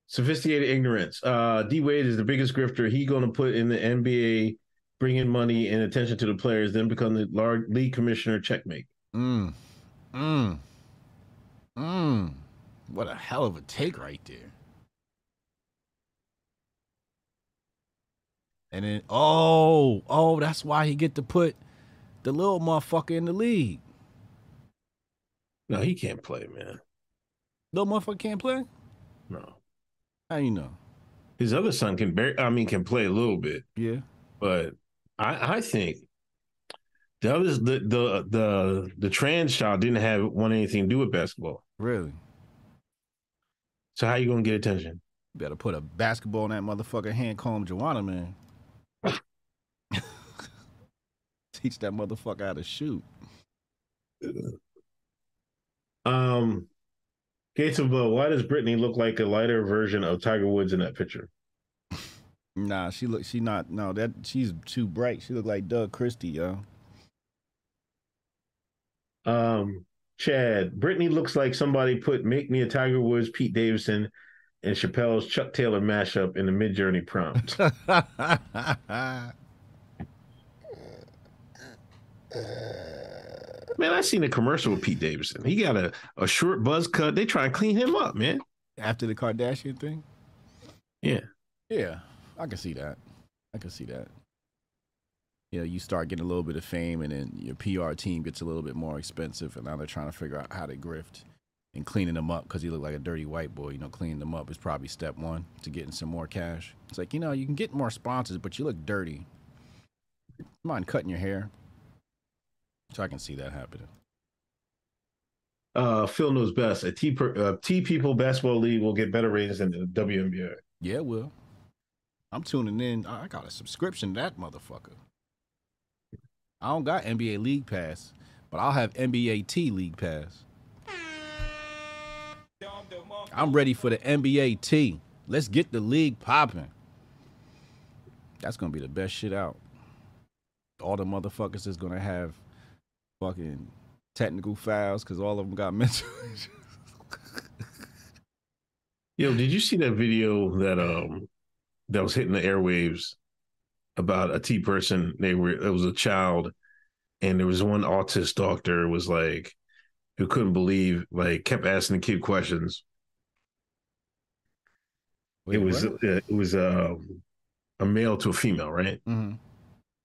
Sophisticated ignorance. Uh, D Wade is the biggest grifter. He going to put in the NBA, bring in money and attention to the players, then become the large league commissioner. Checkmate. Mm. Mm. Mm. What a hell of a take right there. And then oh, oh, that's why he get to put the little motherfucker in the league. No, he can't play, man. Little motherfucker can't play? No, How you know? his other son can. Bar- I mean, can play a little bit. Yeah. but I, I think the others, the the the the trans child didn't have want anything to do with basketball. Really? So how you gonna get attention? You better put a basketball in that motherfucker hand comb Joanna, man. Teach that motherfucker how to shoot. Um, Gates of Blow. Why does Brittney look like a lighter version of Tiger Woods in that picture? Nah, she look she not no that she's too bright. She look like Doug Christie, yo. Um, Chad. Brittney looks like somebody put "Make Me a Tiger Woods," Pete Davidson, and Chappelle's Chuck Taylor mashup in the Midjourney prompt. (laughs) man, I seen a commercial with Pete Davidson. He got a a short buzz cut. They try and clean him up, man. After the Kardashian thing? Yeah. Yeah, I can see that. I can see that. You know, you start getting a little bit of fame and then your PR team gets a little bit more expensive and now they're trying to figure out how to grift and cleaning them up because he looked like a dirty white boy. You know, cleaning them up is probably step one to getting some more cash. It's like, you know, you can get more sponsors, but you look dirty. Mind cutting your hair? So I can see that happening. Uh, Phil knows best. A T per, uh, T people basketball league will get better ratings than the WNBA. Yeah, it will. I'm tuning in. I got a subscription to that motherfucker. I don't got NBA League Pass, but I'll have NBA T League Pass. I'm ready for the NBA T. Let's get the league popping. That's gonna be the best shit out. All the motherfuckers is gonna have fucking technical fouls because all of them got (laughs) mental. Yo, did you see that video that um that was hitting the airwaves about a T person? They were it was a child and there was one autist doctor was like who couldn't believe like kept asking the kid questions. Wait, it was uh, it was uh, a male to a female, right? Mhm.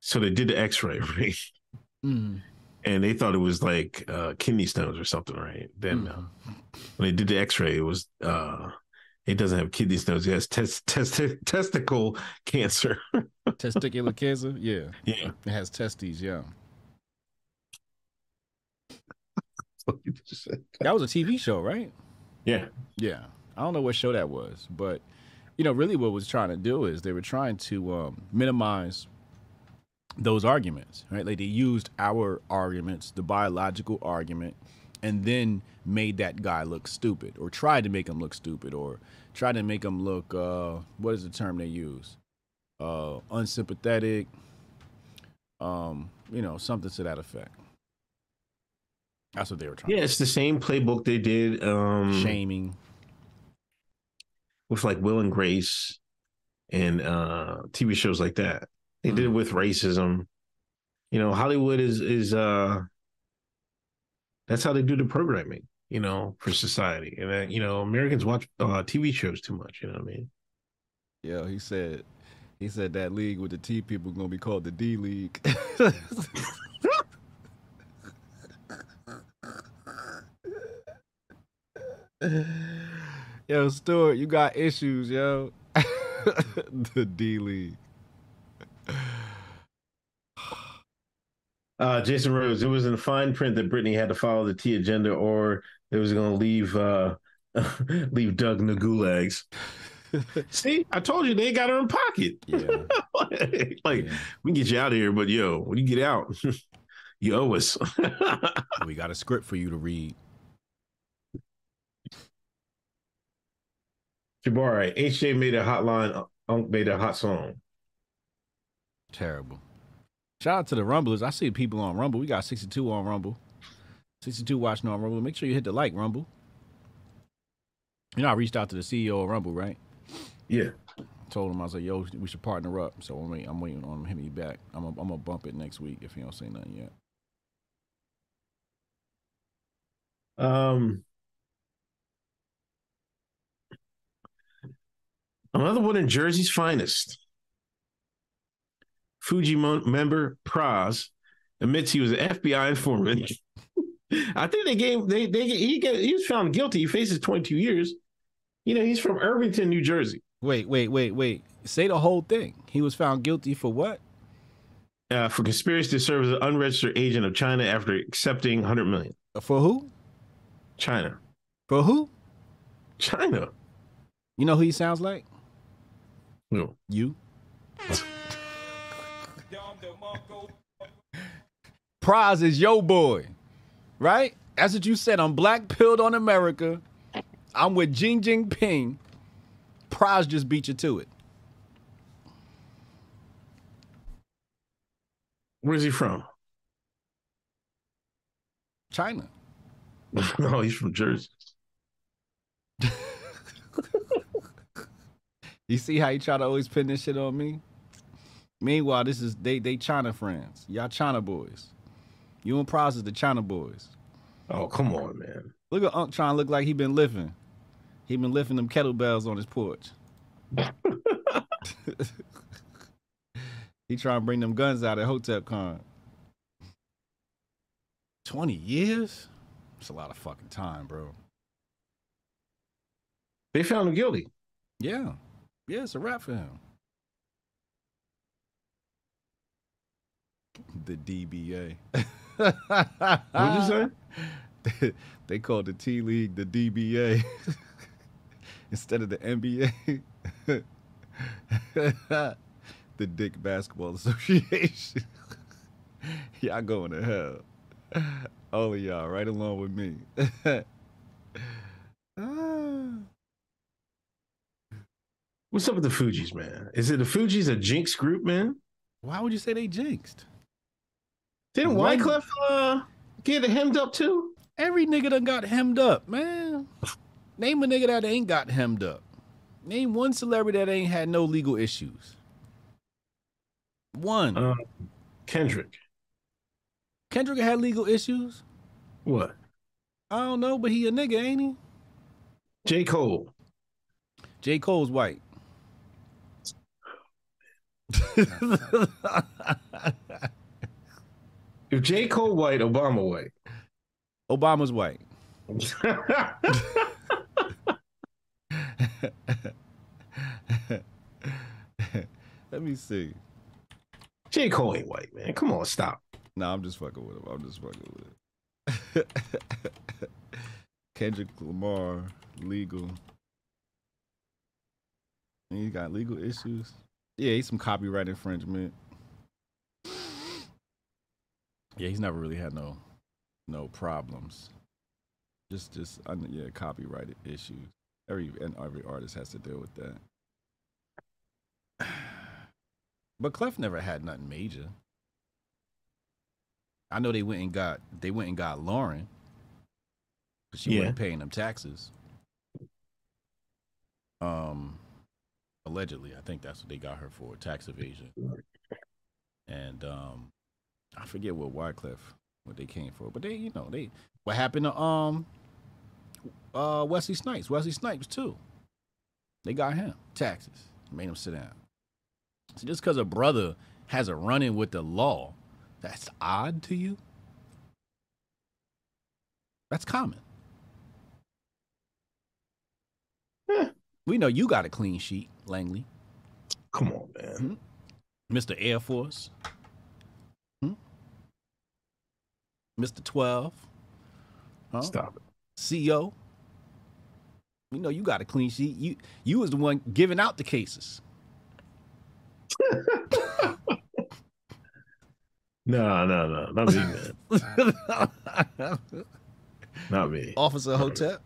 So they did the X-ray, (laughs) right? Mhm. And they thought it was like uh, kidney stones or something, right? Then uh, when they did the X-ray, it was uh, it doesn't have kidney stones. It has test, test, (laughs) testicle cancer. (laughs) Testicular cancer. Yeah, yeah. it has testes. Yeah, that was a TV show, right? yeah. Yeah, I don't know what show that was, but you know, really, what was trying to do is they were trying to um, minimize those arguments, right? Like they used our arguments, the biological argument, and then made that guy look stupid, or tried to make him look stupid, or tried to make him look uh, what is the term they use? Uh, unsympathetic. Um, you know, something to that effect. That's what they were trying. Yeah, it's the same playbook they did um Shaming. with like Will and Grace and uh TV shows like that. They did it with racism. You know, Hollywood is is uh that's how they do the programming, you know, for society. And uh, you know, Americans watch uh TV shows too much, you know what I mean? Yeah, he said he said that league with the T people gonna be called the D League. (laughs) yo, Stuart, you got issues, yo. (laughs) the D League. Uh Jason Rose, it was in fine print that Brittney had to follow the T agenda or it was gonna leave uh (laughs) leave Doug in the gulags. (laughs) See, I told you they got her in pocket. Yeah. (laughs) like Yeah. we can get you out of here, but yo, when you get out, you owe us. we got a script for you to read. Jabari, HJ made a hotline, Unk made a hot song. Terrible. Shout out to the Rumblers. I see people on Rumble. We got 62 on Rumble. 62 watching on Rumble. Make sure you hit the like, Rumble. You know, I reached out to the CEO of Rumble, right? Yeah. Told him I was like, "Yo, we should partner up." So I'm waiting, I'm waiting on him to hit me back. I'm gonna, I'm gonna bump it next week if he don't say nothing yet. Um, another one in Jersey's finest. Fugees member Pras admits he was an FBI informant. (laughs) I think they gave they they he get he was found guilty. He faces 22 years. You know, he's from Irvington, New Jersey. Wait, wait, wait, wait. Say the whole thing. He was found guilty for what? Uh, for conspiracy to serve as an unregistered agent of China after accepting 100 million. For who? China. For who? China. You know who he sounds like? No. You. (laughs) Pras is yo boy, right? That's what you said. I'm black pilled on America. I'm with Jing Jing Ping. Pras just beat you to it. Where's he from? China. (laughs) no, he's from Jersey. (laughs) You see how you try to always pin this shit on me? Meanwhile, this is they they China friends. Y'all China boys. You and Pras is the China boys. Oh, come on, man. Look at Unc trying to look like he been lifting. He been lifting them kettlebells on his porch. (laughs) he trying to bring them guns out at HotepCon. 20 years? It's a lot of fucking time, bro. They found him guilty. Yeah. Yeah, it's a wrap for him. The DBA. (laughs) What'd you say? say? they called the T League the DBA (laughs) instead of the NBA. (laughs) the Dick Basketball Association. (laughs) y'all going to hell. All of y'all, right along with me. Ah. What's up with the Fugees, man? Is it the Fugees a jinx group, man? Why would you say they jinxed? Didn't Wyclef uh, get hemmed up too? Every nigga done got hemmed up, man. Name a nigga that ain't got hemmed up. Name one celebrity that ain't had no legal issues. One. Uh, Kendrick. Kendrick had legal issues. What? I don't know, but he a nigga, ain't he? J. Cole. J. Cole's white. (laughs) (laughs) If J. Cole white, Obama white. Obama's white. (laughs) Let me see. J. Cole ain't white, man. Come on, stop. No, I'm just fucking with him. I'm just fucking with it. (laughs) Kendrick Lamar, legal. He got legal issues. Yeah, he's some copyright infringement. Yeah, he's never really had no no problems. Just just yeah, copyright issues. Every and every artist has to deal with that. (sighs) But Clef never had nothing major. I know they went and got they went and got Lauryn. But she Yeah. wasn't paying them taxes. Um allegedly, I think that's what they got her for, tax evasion. And um I forget what Wyclef what they came for. But they, you know, they what happened to um uh Wesley Snipes. Wesley Snipes too. They got him. Taxes. Made him sit down. So just because a brother has a run in with the law, that's odd to you? That's common. Eh. We know you got a clean sheet, Langley. Come on, man. Mr. Air Force. Hmm? Mr. 12. Huh? Stop it. CEO. We know you got a clean sheet. You you was the one giving out the cases. (laughs) No, no, no. Not me, man. (laughs) Not me. Officer Hotep.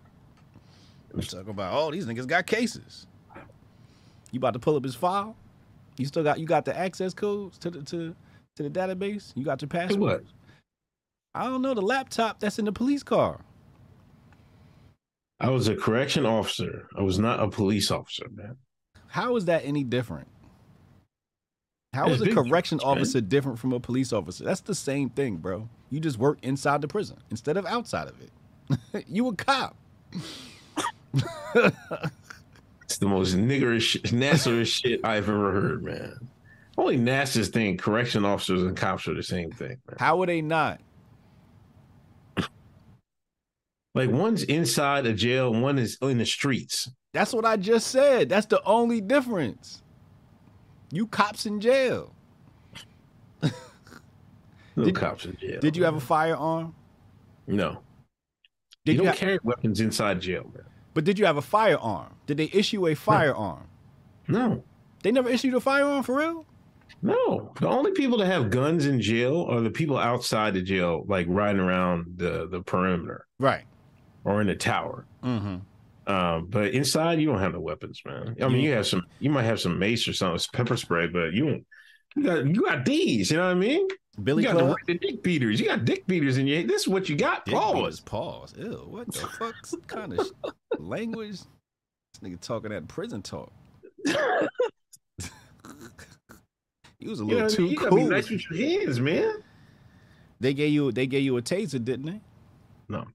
We talk about oh these niggas got cases. You about to pull up his file? You still got you got the access codes to the to to the database? You got your password? I don't know the laptop that's in the police car. I was a correction officer. I was not a police officer, man. How is that any different? How is a correction officer different from a police officer? That's the same thing, bro. You just work inside the prison instead of outside of it. (laughs) you a cop. It's the most niggerish, nastiest shit I've ever heard, man. Only nastiest thing, correction officers and cops are the same thing, man. How are they not? Like one's inside a jail, one is in the streets. That's what I just said. That's the only difference. You cops in jail. (laughs) No Did- cops in jail. Did you have a firearm? No. Did you you, don't carry weapons inside jail, man. but did you have a firearm? Did they issue a firearm? No. They never issued a firearm for real? No. The only people that have guns in jail are the people outside the jail, like riding around the, the perimeter Right. Or in the tower. Mm-hmm. Um, but inside, you don't have no weapons, man. I mean, you have some, you might have some mace or something, pepper spray, but you don't. You got, you got these. You know what I mean? Billy you got Club. the, dick beaters. You got dick beaters in your. This is what you got. Dick Pause. beaters, Pause. Ew, what the fuck Some kind of language? This nigga talking that prison talk. (laughs) He was a You, know little I too mean? you gotta be cool. nice with your hands, man. They gave you they gave you a taser, didn't they? No.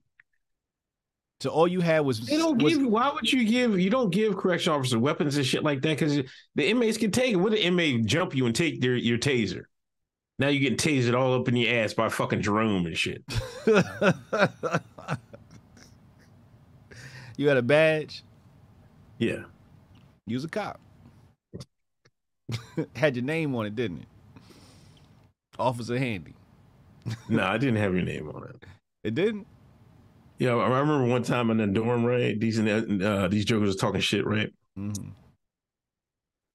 So all you had was They don't was- give. Why would you give? You don't give correction officers weapons and shit like that because the inmates can take it. What an inmate jump you and take their your taser? Now you getting tasered all up in your ass by fucking Jerome and shit. (laughs) you had a badge. Yeah. You was a cop. (laughs) had your name on it, didn't it? Officer Handy. No, (laughs) I didn't have your name on it. It didn't. Yeah, I remember one time in the dorm, right? These uh, these jokers was talking shit, right? Mm-hmm.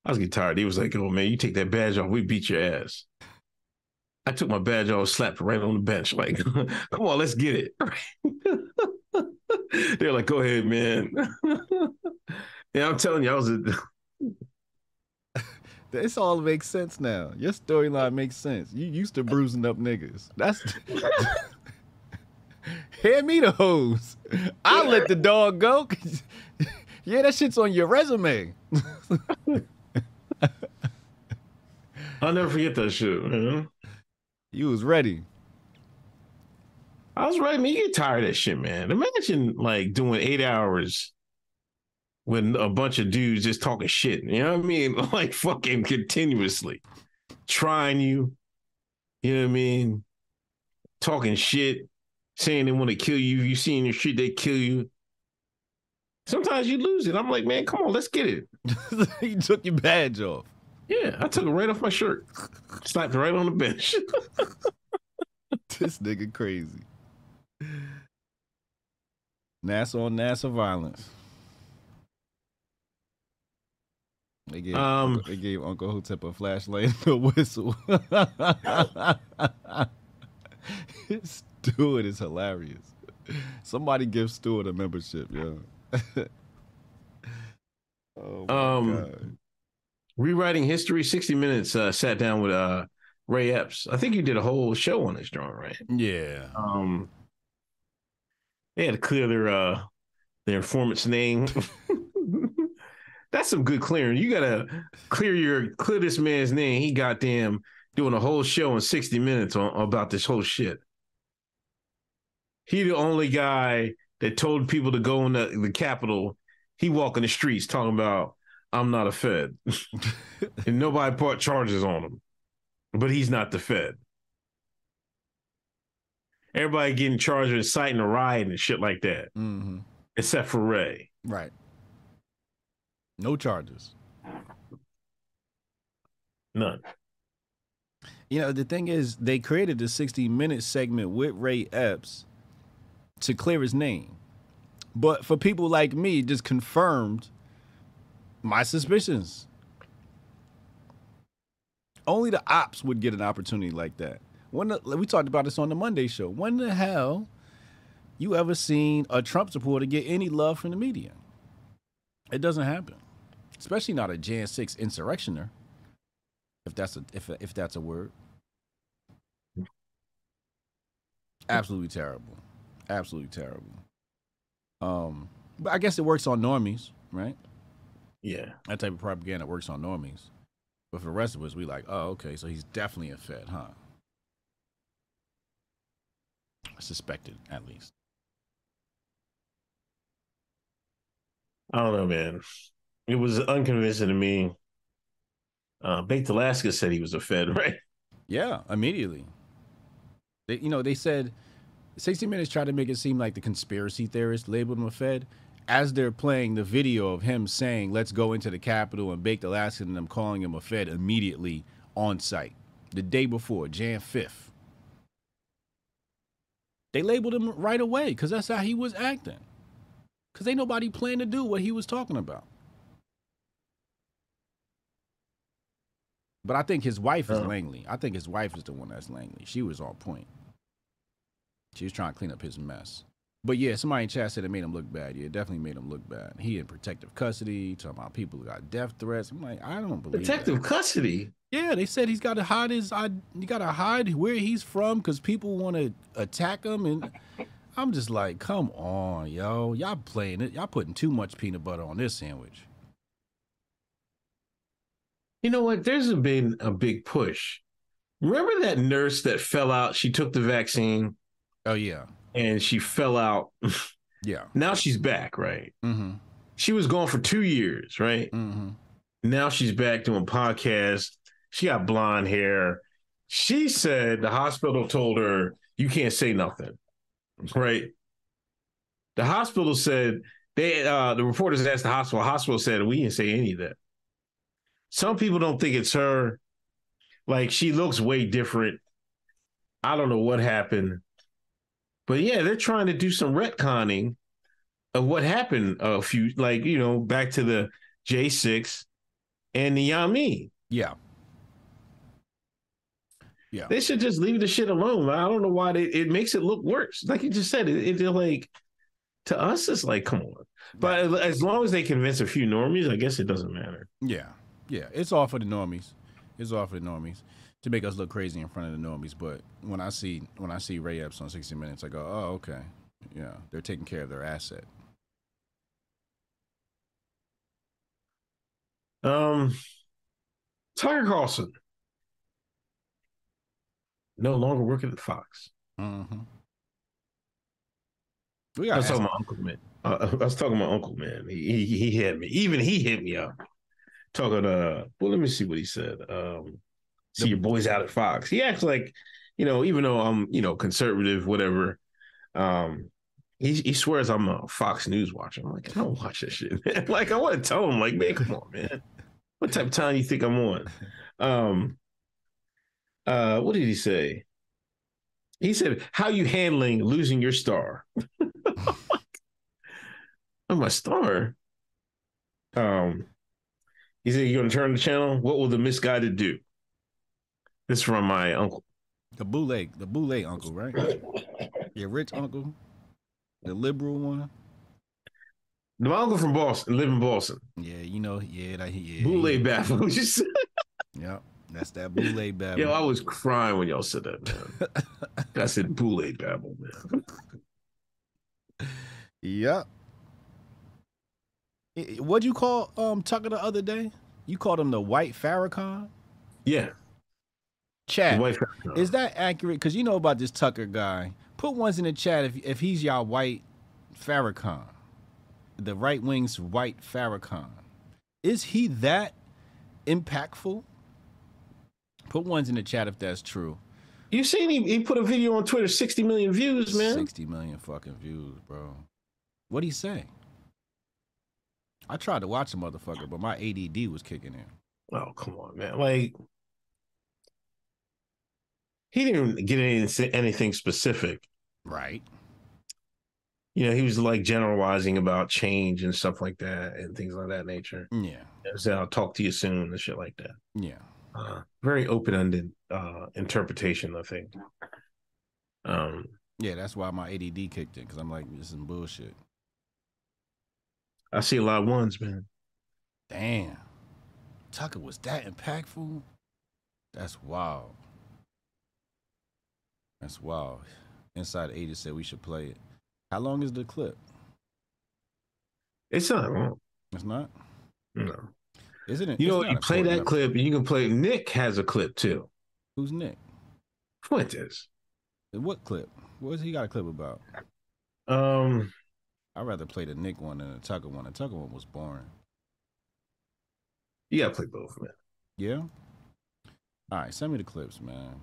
I was getting tired. He was like, "Oh man, you take that badge off, we beat your ass." I took my badge off, slapped it right on the bench, like, (laughs) "Come on, let's get it." (laughs) They're like, "Go ahead, man." (laughs) yeah, I'm telling you, I was a, This all makes sense now. Your storyline makes sense. You used to bruising up niggas. That's hand me the hose. I'll let the dog go. (laughs) yeah, that shit's on your resume. (laughs) I'll never forget that shit, man. You was ready. I was right, man. You get tired of that shit, man. Imagine like doing eight hours with a bunch of dudes just talking shit. You know what I mean? (laughs) Like fucking continuously trying you. You know what I mean? Talking shit, saying they want to kill you. You see in your street, they kill you. Sometimes you lose it. I'm like, man, come on, let's get it. (laughs) you took your badge off. Yeah, I took it right off my shirt, slapped it right on the bench. (laughs) this nigga crazy. NASA on NASA violence. They gave, Um, Uncle, they gave Uncle Hotep a flashlight and a whistle. (laughs) Stewart is hilarious. Somebody give Stewart a membership, yo. (laughs) oh my Um, god. Rewriting history, 60 minutes. Uh, sat down with uh Ray Epps. I think you did a whole show on this drawing, right? Yeah. Um, they had to clear their uh their informant's name. (laughs) That's some good clearing. You gotta clear your clear this man's name. He goddamn doing a whole show in 60 minutes on about this whole shit. He the only guy that told people to go in the, the Capitol. He walking the streets talking about I'm not a Fed. (laughs) and nobody brought charges on him. But he's not the Fed. Everybody getting charged with inciting a riot and shit like that, hmm except for Ray. Right. No charges. None. You know, the thing is, they created the 60 minute segment with Ray Epps to clear his name. But for people like me, just confirmed my suspicions. Only the ops would get an opportunity like that. When the, we talked about this on the Monday show. When the hell you ever seen a Trump supporter get any love from the media? It doesn't happen, especially not a Jan 6 insurrectioner if that's a if if that's a word. Absolutely terrible, absolutely terrible. Um, but I guess it works on normies, right? Yeah. That type of propaganda works on normies. But for the rest of us, we like, oh, okay, so he's definitely a Fed, huh? Suspected, at least. I don't know, man. It was unconvincing to me. Uh, Baked Alaska said he was a Fed, (laughs) right? Yeah, immediately. They, you know, they said 60 Minutes tried to make it seem like the conspiracy theorist labeled him a Fed. As they're playing the video of him saying, let's go into the Capitol and Baked Alaska and them calling him a Fed immediately on site. The day before, Jan 5th. They labeled him right away because that's how he was acting. Because ain't nobody planned to do what he was talking about. But I think his wife is Uh. Langley. I think his wife is the one that's Langley. She was on point. She was trying to clean up his mess. But yeah, somebody in chat said it made him look bad. Yeah, it definitely made him look bad. He in protective custody, talking about people who got death threats. I'm like, I don't believe it. Protective that. custody. Yeah, they said he's got to hide his. I you got to hide where he's from because people want to attack him, and I'm just like, come on, yo, y'all playing it. Y'all putting too much peanut butter on this sandwich. You know what? There's been a big push. Remember that nurse that fell out? She took the vaccine Oh yeah, and she fell out. (laughs) yeah. now she's back, right? Mm-hmm. She was gone for two years, right? Mm-hmm. Now she's back doing podcasts. She got blonde hair. She said the hospital told her, you can't say nothing. Right. The hospital said they uh the reporters asked the hospital, hospital said we didn't say any of that. Some people don't think it's her. Like she looks way different. I don't know what happened. But yeah, they're trying to do some retconning of what happened a few like, you know, back to the J6 and the Yami. Yeah. Yeah. They should just leave the shit alone. I don't know why they, it makes it look worse. Like you just said, it, it like to us, it's like, come on. But as long as they convince a few normies, I guess it doesn't matter. Yeah, yeah. It's all for the normies. It's all for the normies to make us look crazy in front of the normies. But when I see when I see Ray Epps on 60 Minutes, I go, oh, okay. Yeah, they're taking care of their asset. Um, Tucker Carlson no longer working at Fox. Mm-hmm. We I got was talking about my Uncle Man. Uh, I was talking about my Uncle Man. He, he he hit me. Even he hit me up. Talking uh well, let me see what he said. Um see your boys out at Fox. He acts like, you know, even though I'm, you know, conservative, whatever, um, he he swears I'm a Fox News watcher. I'm like, I don't watch that shit, (laughs) like I want to tell him, like, man, come on, man. What type of time you think I'm on? Um uh what did he say? He said, How you handling losing your star? (laughs) I'm my star. Um he said, You're gonna turn the channel? What will the misguided do? This is from my uncle. the boule, the boule uncle, right? Your rich uncle, the liberal one. My uncle from Boston, live in Boston. Yeah, you know, yeah, that yeah. Boule yeah. baffle. (laughs) Yep, that's that boule babble. Yo, I was crying when y'all said that, man. (laughs) I said boule babble, man. Yep. What'd you call um Tucker the other day? You called him the white Farrakhan? Yeah. Chat. Is that accurate? Because you know about this Tucker guy. Put ones in the chat if if he's y'all white Farrakhan, the right wing's white Farrakhan. Is he that impactful? Put ones in the chat if that's true. You seen he, he put a video on Twitter, 60 million views, man. Sixty million fucking views, bro. What'd he say? I tried to watch the motherfucker, but my ADD was kicking in. Oh, come on, man. Like he didn't get any, anything specific. Right. You know, he was like generalizing about change and stuff like that and things like that nature. Yeah. He said, I'll talk to you soon and shit like that. Yeah. Uh, very open-ended uh, interpretation, I think. Um, Yeah, that's why my ADD kicked in because I'm like, this is some bullshit. I see a lot of ones, man. Damn. Tucker was that impactful? That's wild. That's wild. Inside Agent said we should play it. How long is the clip? It's not wrong. It's not? No. Isn't it? You know, you play that clip, and you can play. Nick has a clip too. Who's Nick? Fuentes. What clip? What's he got a clip about? Um, I'd rather play the Nick one than the Tucker one. The Tucker one was boring. you gotta play both, man. Yeah? All right, send me the clips, man.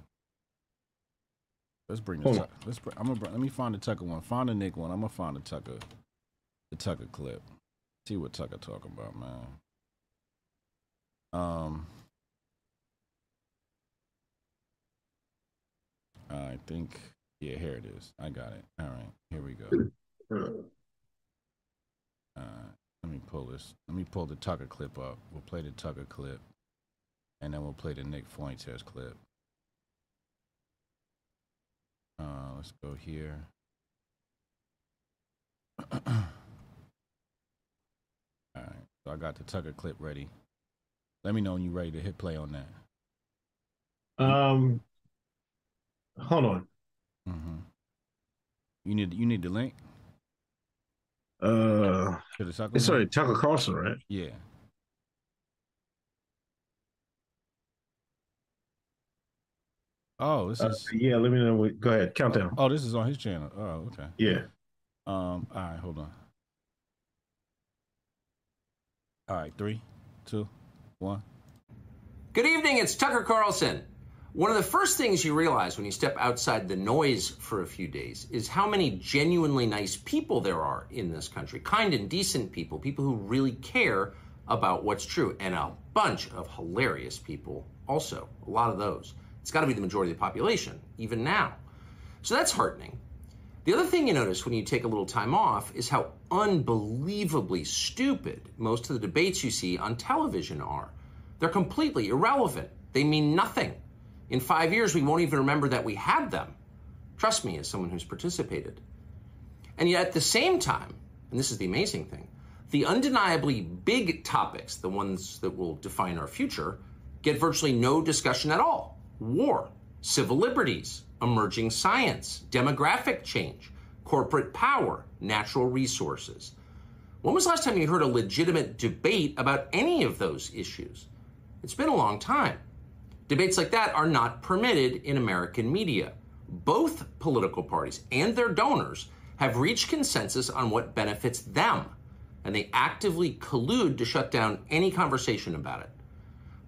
Let's bring this up. Let's bring, I'm gonna bring, let me find the Tucker one. Find the Nick one. I'm gonna find the Tucker the Tucker clip. See what Tucker talking about, man. Um I think yeah, here it is. I got it. All right, here we go. Uh, let me pull this. Let me pull the Tucker clip up. We'll play the Tucker clip, and then we'll play the Nick Fuentes clip. Uh, let's go here. (clears throat) All right, so I got the Tucker clip ready. Let me know when you're ready to hit play on that. Um, hold on. Mm-hmm. You need you need the link Uh, to the Tucker. it's sorry, Tucker Carlson, right? Yeah. Oh, this Uh, is. yeah, let me know. What, go ahead, countdown. Oh, this is on his channel. Oh, okay. Yeah. Um. All right. Hold on. All right. Three, two, one. Good evening, it's Tucker Carlson. One of the first things you realize when you step outside the noise for a few days is how many genuinely nice people there are in this country. Kind and decent people, people who really care about what's true, and a bunch of hilarious people also. A lot of those. It's got to be the majority of the population, even now. So that's heartening. The other thing you notice when you take a little time off is how unbelievably stupid most of the debates you see on television are. They're completely irrelevant. They mean nothing. In five years, we won't even remember that we had them. Trust me, as someone who's participated. And yet, at the same time, and this is the amazing thing, the undeniably big topics, the ones that will define our future, get virtually no discussion at all war, civil liberties, emerging science, demographic change, corporate power, natural resources. When was the last time you heard a legitimate debate about any of those issues? It's been a long time. Debates like that are not permitted in American media. Both political parties and their donors have reached consensus on what benefits them, and they actively collude to shut down any conversation about it.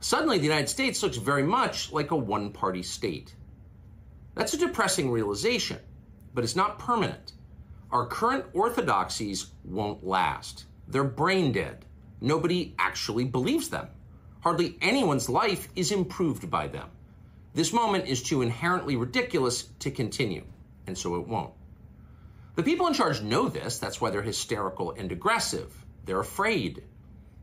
Suddenly, the United States looks very much like a one party state. That's a depressing realization, but it's not permanent. Our current orthodoxies won't last. They're brain dead. Nobody actually believes them. Hardly anyone's life is improved by them. This moment is too inherently ridiculous to continue, and so it won't. The people in charge know this. That's why they're hysterical and aggressive. They're afraid.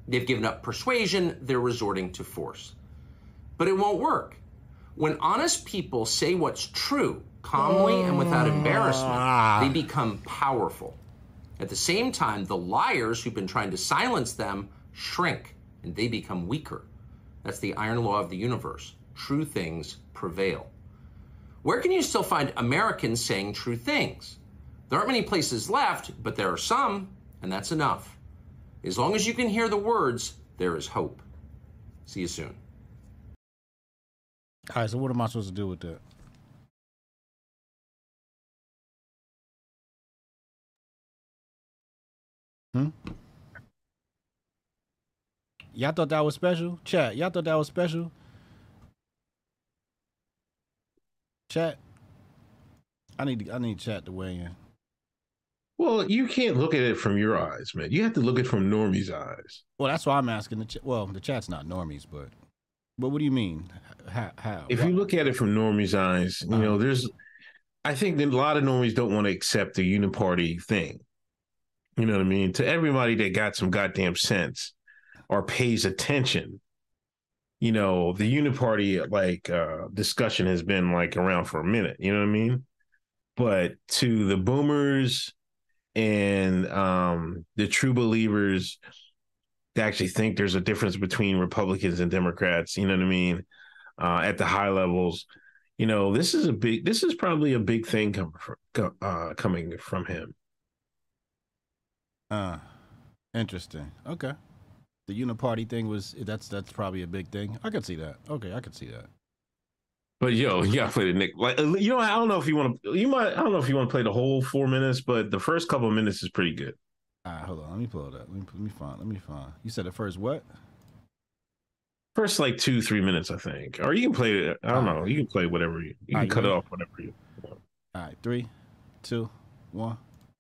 They've given up persuasion, they're resorting to force. But it won't work. When honest people say what's true, calmly and without embarrassment, ah. they become powerful. At the same time, the liars who've been trying to silence them shrink and they become weaker. That's the iron law of the universe. True things prevail. Where can you still find Americans saying true things? There aren't many places left, but there are some, and that's enough. As long as you can hear the words, there is hope. See you soon. All right, so what am I supposed to do with that? Hmm? Y'all thought that was special? Chat, y'all thought that was special? Chat. I need to, I need chat to weigh in. Well, you can't look at it from your eyes, man. You have to look at it from Normie's eyes. Well, that's why I'm asking the chat. Well, the chat's not normies, but but what do you mean? How? how? If Why- you look at it from Normie's eyes, you know, there's, I think that a lot of Normies don't want to accept the uniparty thing. You know what I mean? To everybody that got some goddamn sense or pays attention, you know, the uniparty like uh discussion has been like around for a minute. You know what I mean? But to the boomers and um the true believers actually think there's a difference between Republicans and Democrats, you know what I mean? Uh, at the high levels, you know, this is a big, this is probably a big thing coming from, uh, coming from him. Uh, interesting. Okay. The uniparty thing was that's that's probably a big thing. I could see that. Okay, I could see that. But yo, (laughs) you gotta play the Nick. Like, uh, you know, I don't know if you want to. You might. I don't know if you want to play the whole four minutes, but the first couple of minutes is pretty good. All right, hold on. Let me pull it up. Let me let me find. Let me find. You said the first what? First, like two, three minutes, I think. Or you can play it. I don't know. You can play whatever you. You can Alright, cut you it off whatever you. want. All right, three, two, one.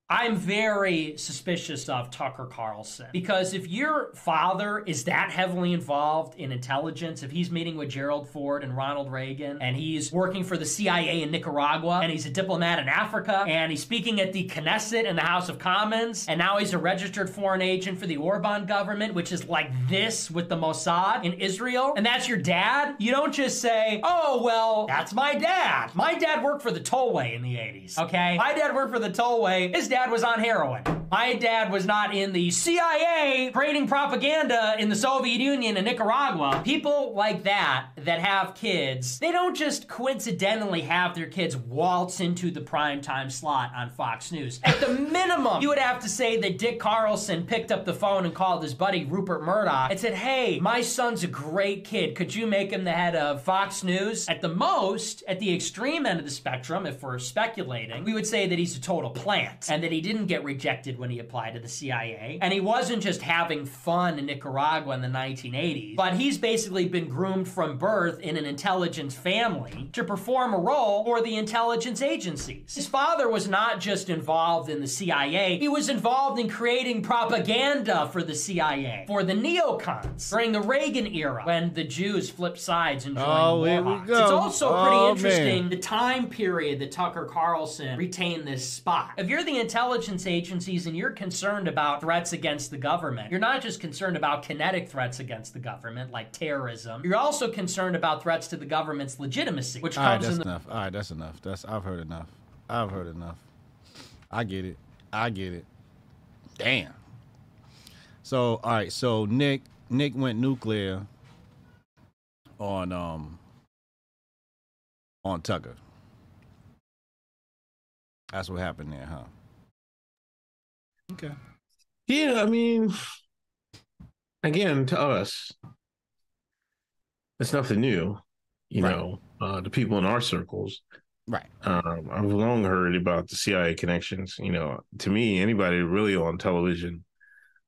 I'm very suspicious of Tucker Carlson because if your father is that heavily involved in intelligence, if he's meeting with Gerald Ford and Ronald Reagan and he's working for the CIA in Nicaragua and he's a diplomat in Africa and he's speaking at the Knesset and the House of Commons and now he's a registered foreign agent for the Orban government, which is like this with the Mossad in Israel, and that's your dad, you don't just say, oh, well, that's my dad. My dad worked for the tollway in the 80s, okay? My dad worked for the tollway. His dad was on heroin. My dad was not in the CIA creating propaganda in the Soviet Union and Nicaragua. People like that that have kids, they don't just coincidentally have their kids waltz into the primetime slot on Fox News. At the minimum, you would have to say that Dick Carlson picked up the phone and called his buddy Rupert Murdoch and said, Hey, my son's a great kid. Could you make him the head of Fox News? At the most, at the extreme end of the spectrum, if we're speculating, we would say that he's a total plant and that he didn't get rejected when he applied to the CIA. And he wasn't just having fun in Nicaragua in the 1980s, but he's basically been groomed from birth in an intelligence family to perform a role for the intelligence agencies. His father was not just involved in the CIA, he was involved in creating propaganda for the CIA, for the neocons during the Reagan era when the Jews flipped sides and joined Oh, war here we hawks. go. It's also oh, pretty Oh, interesting man. the time period that Tucker Carlson retained this spot. If you're the intelligence agencies and you're concerned about threats against the government, you're not just concerned about kinetic threats against the government like terrorism. You're also concerned about threats to the government's legitimacy, which All right, comes that's in the enough. All right, that's enough. That's I've heard enough. I've heard enough. I get it. I get it. Damn. So all right, so Nick Nick went nuclear on um on Tucker. That's what happened there, huh? Okay. Yeah, I mean, again, to us, it's nothing new. You Right. know, uh, the people in our circles, Right. Um, I've long heard about the CIA connections. You know, to me, anybody really on television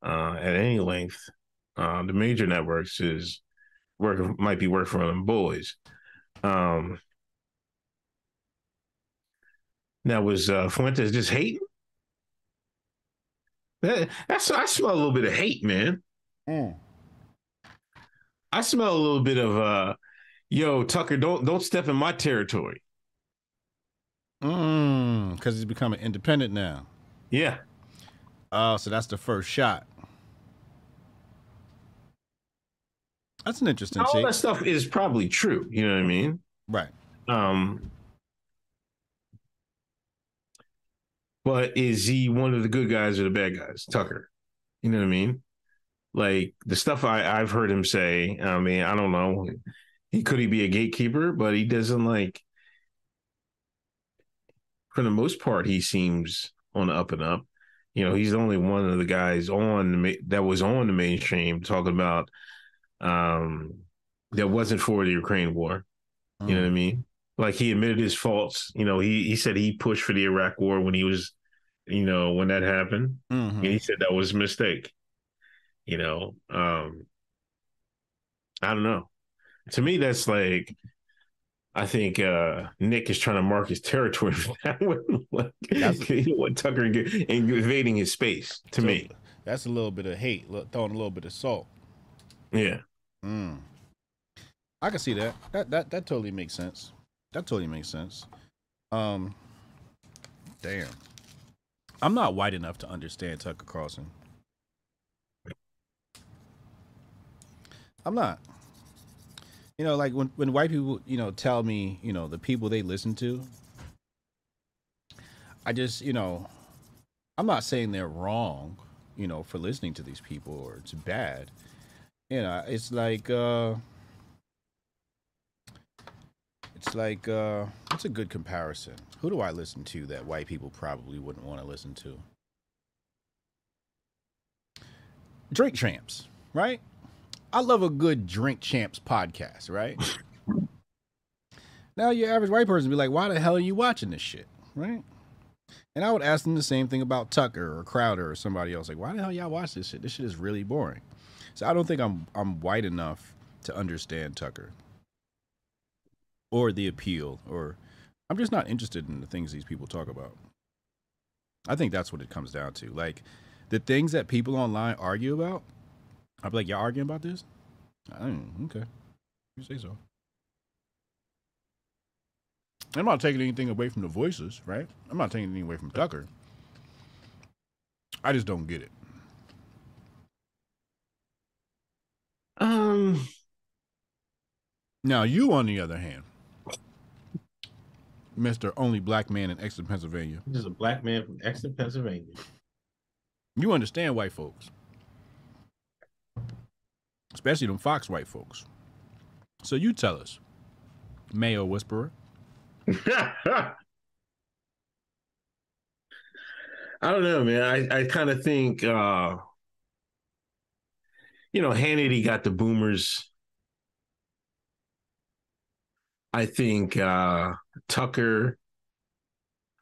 uh, at any length, uh, the major networks is work might be working for them boys. Um, now was uh, Fuentes just hating? That, that's I smell a little bit of hate, man. Mm. I smell a little bit of uh, yo Tucker, don't don't step in my territory. Mm, because he's becoming independent now. Yeah, Oh, so that's the first shot. That's an interesting all take. that stuff is probably true. You know what I mean? Right. Um, but is he one of the good guys or the bad guys? Tucker. You know what I mean? Like the stuff I, I've heard him say, I mean, I don't know. He could he be a gatekeeper, but he doesn't like for the most part, he seems on the up and up. You know, he's the only one of the guys on the that was on the mainstream talking about um that wasn't for the Ukraine war. You know what I mean? Like he admitted his faults. You know, he he said he pushed for the Iraq War when he was, you know, when that happened, Mhm. and he said that was a mistake. You know, um, I don't know. To me, that's like, I think uh Nick is trying to mark his territory (laughs) for that one. like, you (laughs) Tucker invading his space. To So, me, That's a little bit of hate, throwing a little bit of salt. yeah. Mm. I can see that. That that that totally makes sense. That totally makes sense. Um, damn. I'm not white enough to understand Tucker Carlson. I'm not. You know, like when when white people, you know, tell me, you know, the people they listen to, I just, you know, I'm not saying they're wrong, you know, for listening to these people or it's bad you know it's like uh it's like uh what's a good comparison. Who do i listen to that white people probably wouldn't want to listen to? Drink champs right? I love a good drink champs podcast right? Now your average white person would be like why the hell are you watching this shit? Right? And i would ask them the same thing about tucker or crowder or somebody else like why the hell y'all watch this shit? This shit is really boring. So I don't think I'm I'm white enough to understand Tucker or the appeal or I'm just not interested in the things these people talk about. I think that's what it comes down to. Like the things that people online argue about, I'll be like, y'all arguing about this? I don't, okay. You say so. I'm not taking anything away from the voices, right? I'm not taking anything away from Tucker. I just don't get it. Um, Now, you, on the other hand, Mr. Only Black Man in Exeter, Pennsylvania, is a black man from Exeter, Pennsylvania. you understand white folks, especially them Fox white folks. So you tell us, Mayo Whisperer. (laughs) I don't know, man. I, I kind of think, uh, you know, Hannity got the boomers. I think uh, Tucker.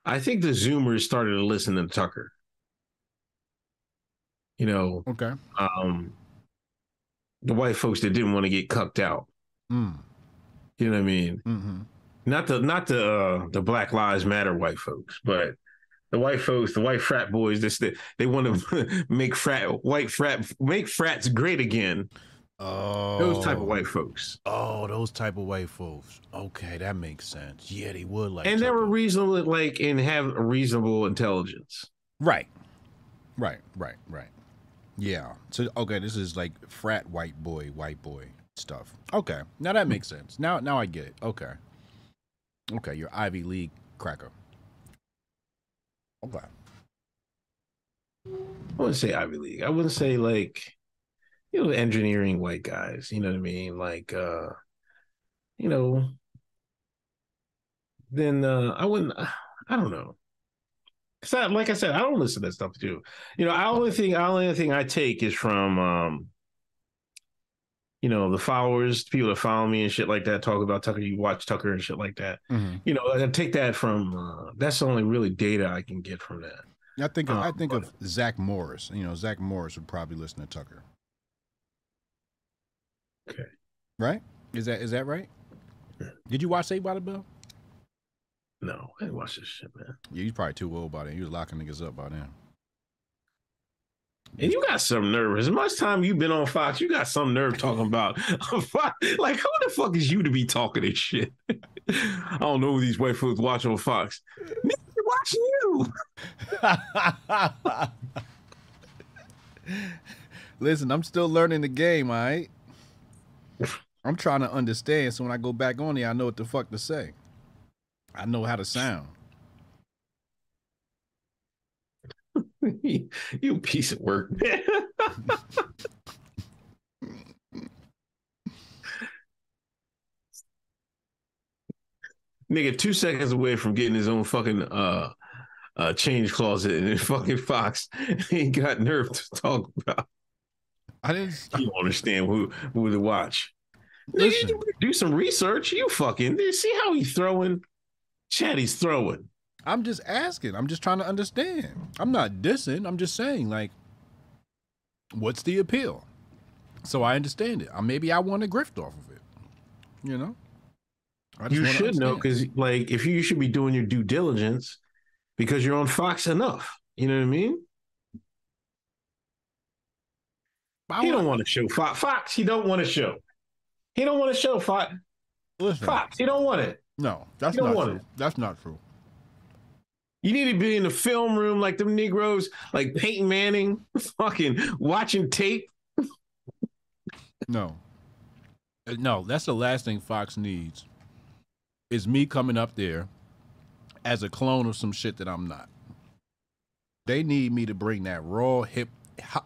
I think the Zoomers started to listen to Tucker. You know, Okay. um, the white folks that didn't want to get cucked out. Mm. You know what I mean? Mm-hmm. not the not the uh, the Black Lives Matter white folks, but the white folks, the white frat boys. This they, they want to (laughs) make frat white frat make frats great again. Oh, Those type of oh. white folks, Oh, those type of white folks. Okay, that makes sense. Yeah, they would like. and they were reasonable, like and have a reasonable intelligence. right, right, right, right. Yeah. So okay, this is like frat white boy, white boy stuff. Okay, now that makes sense. Now, now I get it. Okay. Okay, you're Ivy League cracker. Okay. I wouldn't say Ivy League. I wouldn't say like you know engineering white guys. You know what I mean? Like uh, you know. Then uh, I wouldn't. I don't know. Cause I, like I said, I don't listen to that stuff too. You know, I only thing, I only thing I take is from um, you know, the followers, people that follow me and shit like that, talk about Tucker. You watch Tucker and shit like that. Mhm. You know, I take that from. Uh, that's the only really data I can get from that. I think of, I Um, think of Zach Morris. You know, Zach Morris would probably listen to Tucker. Okay. Right? Is that is that right? Did you watch Saved by the Bell? No, I didn't watch this shit, man. Yeah, he's probably too old by then. You was locking niggas up by then. And you got some nerve. As much time you've been on Fox, you got some nerve talking about (laughs) like who the fuck is you to be talking this shit? (laughs) I don't know who these white folks watch on Fox. Nigga, they're watching you. (laughs) Listen, I'm still learning the game, all right? I'm trying to understand so when I go back on there, I know what the fuck to say. I know how to sound. (laughs) you piece of work, man. (laughs) Nigga, two seconds away from getting his own fucking uh uh change closet in fucking Fox. He (laughs) ain't got nerve to talk about. I didn't You don't understand who who to watch. Listen. do some research. You fucking see how he's throwing. Chad, he's throwing. I'm just asking. I'm just trying to understand. I'm not dissing. I'm just saying, like, what's the appeal? So I understand it. Uh, maybe I want to grift off of it. You know? You should know because, like, if you, you should be doing your due diligence because you're on Fox enough. You know what I mean? I He want- don't want to show Fox. Fox, he don't want to show. He don't want to show Fox. Listen, Fox, he don't want it. no, that's You don't true. it. That's not true. You need to be in the film room like them Negroes, like Peyton Manning, (laughs) fucking watching tape. No. Uh, No, that's the last thing Fox needs. Is me coming up there as a clone of some shit that I'm not. They need me to bring that raw hip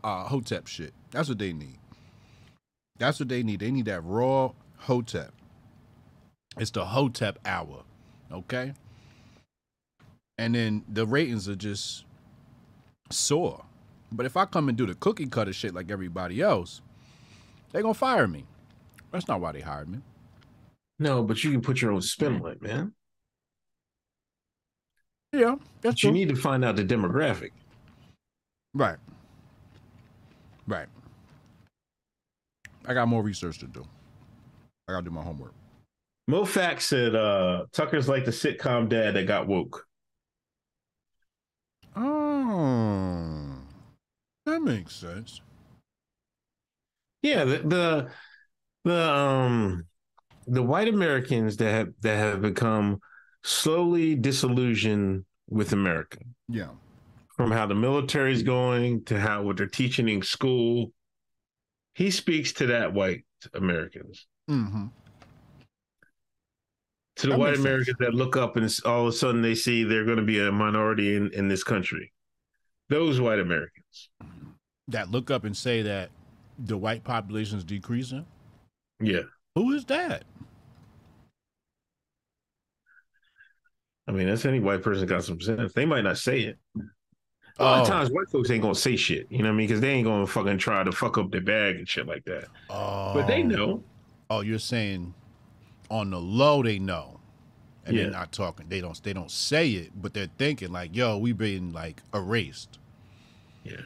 uh, hotep shit. That's what they need. That's what they need. They need that raw hotep. It's the hotep hour, okay? And then the ratings are just sore. But if I come and do the cookie cutter shit like everybody else, they're gonna fire me. That's not why they hired me. No, but you can put your own spin on it, man. Yeah, that's But you true. need to find out the demographic. right. Right. I got more research to do. I gotta do my homework. Mo Fax said uh, Tucker's like the sitcom dad that got woke. Oh, that makes sense. Yeah, the the the um the white Americans that have that have become slowly disillusioned with America. Yeah. From how the military's going to how what they're teaching in school. He speaks to that white Americans. Mm-hmm. To the That white makes sense. Americans that look up and all of a sudden they see they're going to be a minority in, in this country. Those white Americans. That look up and say that the white population is decreasing. Yeah. Who is that? I mean, that's any white person got some sense. They might not say it. A lot of Oh. times, white folks ain't gonna say shit. You know what I mean? Because they ain't gonna fucking try to fuck up their bag and shit like that. Oh, But they know. Oh, you're saying on the low they know, and Yeah. they're not talking. They don't. They don't say it, but they're thinking like, "Yo, we've been like erased." Yeah.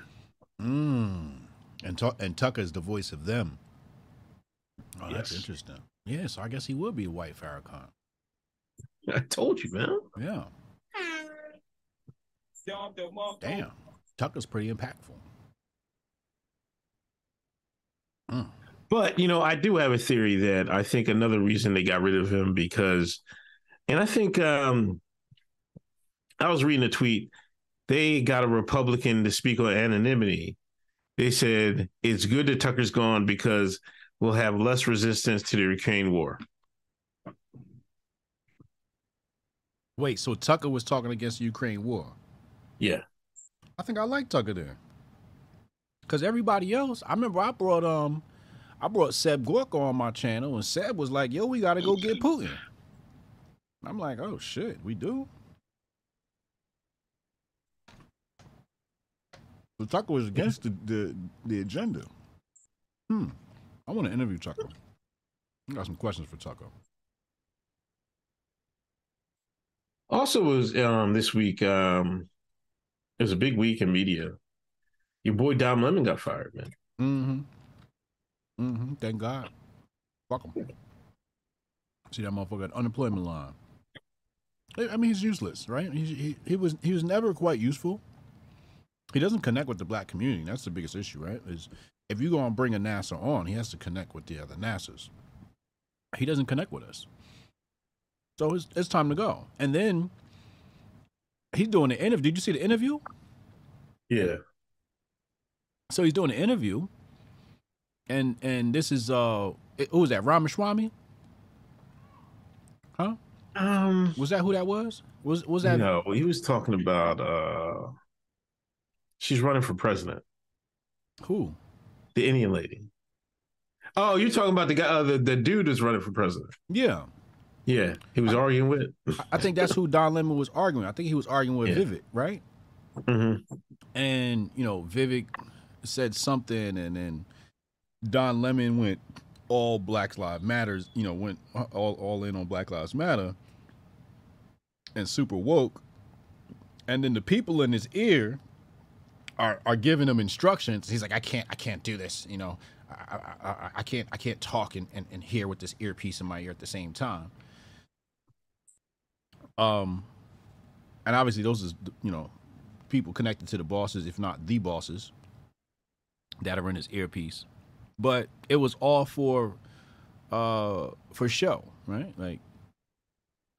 Mm. And Tu- and Tucker's the voice of them. Oh, that's Yes. interesting. Yeah, so I guess he would be a white Farrakhan. I told you, man. Yeah. Damn. Tucker's pretty impactful. Mm. But you know, I do have a theory that I think another reason they got rid of him because, and I think um, I was reading a tweet. They got a Republican to speak on anonymity. They said it's good that Tucker's gone because we'll have less resistance to the Ukraine war. Wait, so Tucker was talking against the Ukraine war. Yeah. I think I like Tucker there. Cause everybody else, I remember I brought um I brought Seb Gorka on my channel and Seb was like, yo, we gotta go get Putin. I'm like, oh shit, we do? So Tucker was against the, the, the agenda. Hmm. I want to interview Tucker. I got some questions for Tucker. Also, was um this week um it was a big week in media. Your boy Dom Lemon got fired, man. Mm-hmm. Mm-hmm. Thank God. Fuck him. See that motherfucker at unemployment line. I I mean, he's useless, right? He, he he was he was never quite useful. He doesn't connect with the black community. That's the biggest issue, right? Is if you go and bring a NASA on, he has to connect with the other NASAs. He doesn't connect with us. So it's it's time to go. And then he's doing the interview. Did you see the interview? Yeah. So he's doing an interview, and and this is uh, who was that? Ramaswamy? Huh? Um Was that who that was? Was was that? no, he was talking about uh she's running for president. Who? The Indian lady. Oh, you're talking about the guy uh, the, the dude is running for president. Yeah, Yeah. He was arguing with. I think that's who Don Lemon was arguing. I think he was arguing with Yeah. Vivek, right? Mhm. And you know, Vivek said something, and then Don Lemon went all Black Lives Matters. You know, went all all in on Black Lives Matter, and super woke. And then the people in his ear are are giving him instructions. He's like, I can't, I can't do this. You know, I I, I, I can't, I can't talk and, and and hear with this earpiece in my ear at the same time. Um, and obviously those is you know people connected to the bosses, if not the bosses, that are in his earpiece. But it was all for uh for show, right? Like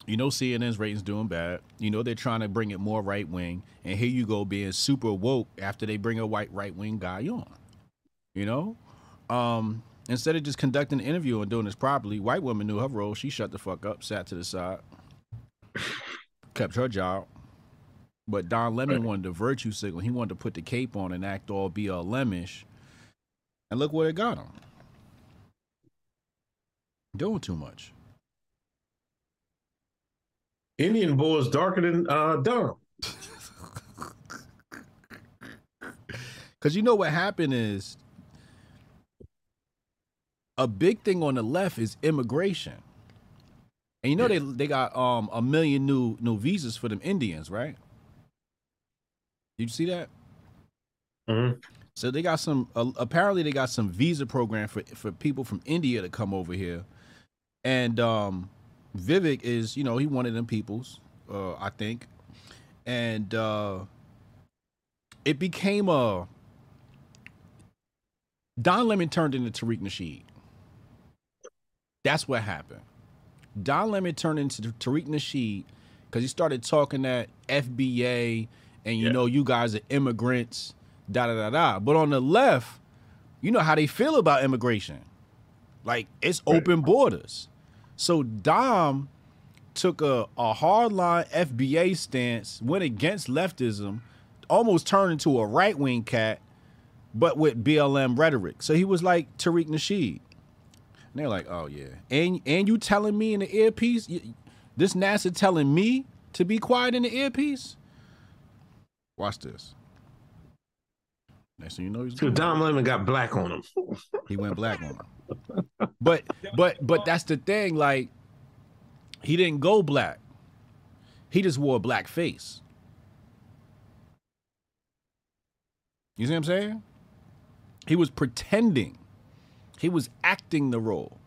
you know CNN's ratings doing bad. You know they're trying to bring it more right wing, and here you go being super woke after they bring a white right wing guy on. You know, um, instead of just conducting the interview and doing this properly, white woman knew her role. She shut the fuck up, sat to the side, kept her job. But Don Lemon wanted the virtue signal. He wanted to put the cape on and act all BLM-ish. And look what it got him. Doing too much. Indian boy is darker than uh Dom. Because (laughs) you know what happened is a big thing on the left is immigration. And you know they they got um a million new new visas for them Indians, right? Did you see that? Mhm. So they got some. Uh, apparently, they got some visa program for for people from India to come over here, and um, Vivek is you know he one of them peoples, uh, I think, and uh, it became a. Don Lemon turned into Tariq Nasheed. That's what happened. Don Lemon turned into Tariq Nasheed because he started talking that FBA and you Yeah. know you guys are immigrants, da da da da. But on the left, you know how they feel about immigration. Like it's Right. open borders. So Dom took a, a hardline FBA stance, went against leftism, almost turned into a right wing cat, but with BLM rhetoric. So he was like Tariq Nasheed. And they're like, oh yeah. And and you telling me in the earpiece, y- this NASA telling me to be quiet in the earpiece? Watch this. Next thing you know, he's So. Dom Lemon got black on him. He went black on him. But but but that's the thing. Like he didn't go black. He just wore a black face. You see what I'm saying? He was pretending. He was acting the role.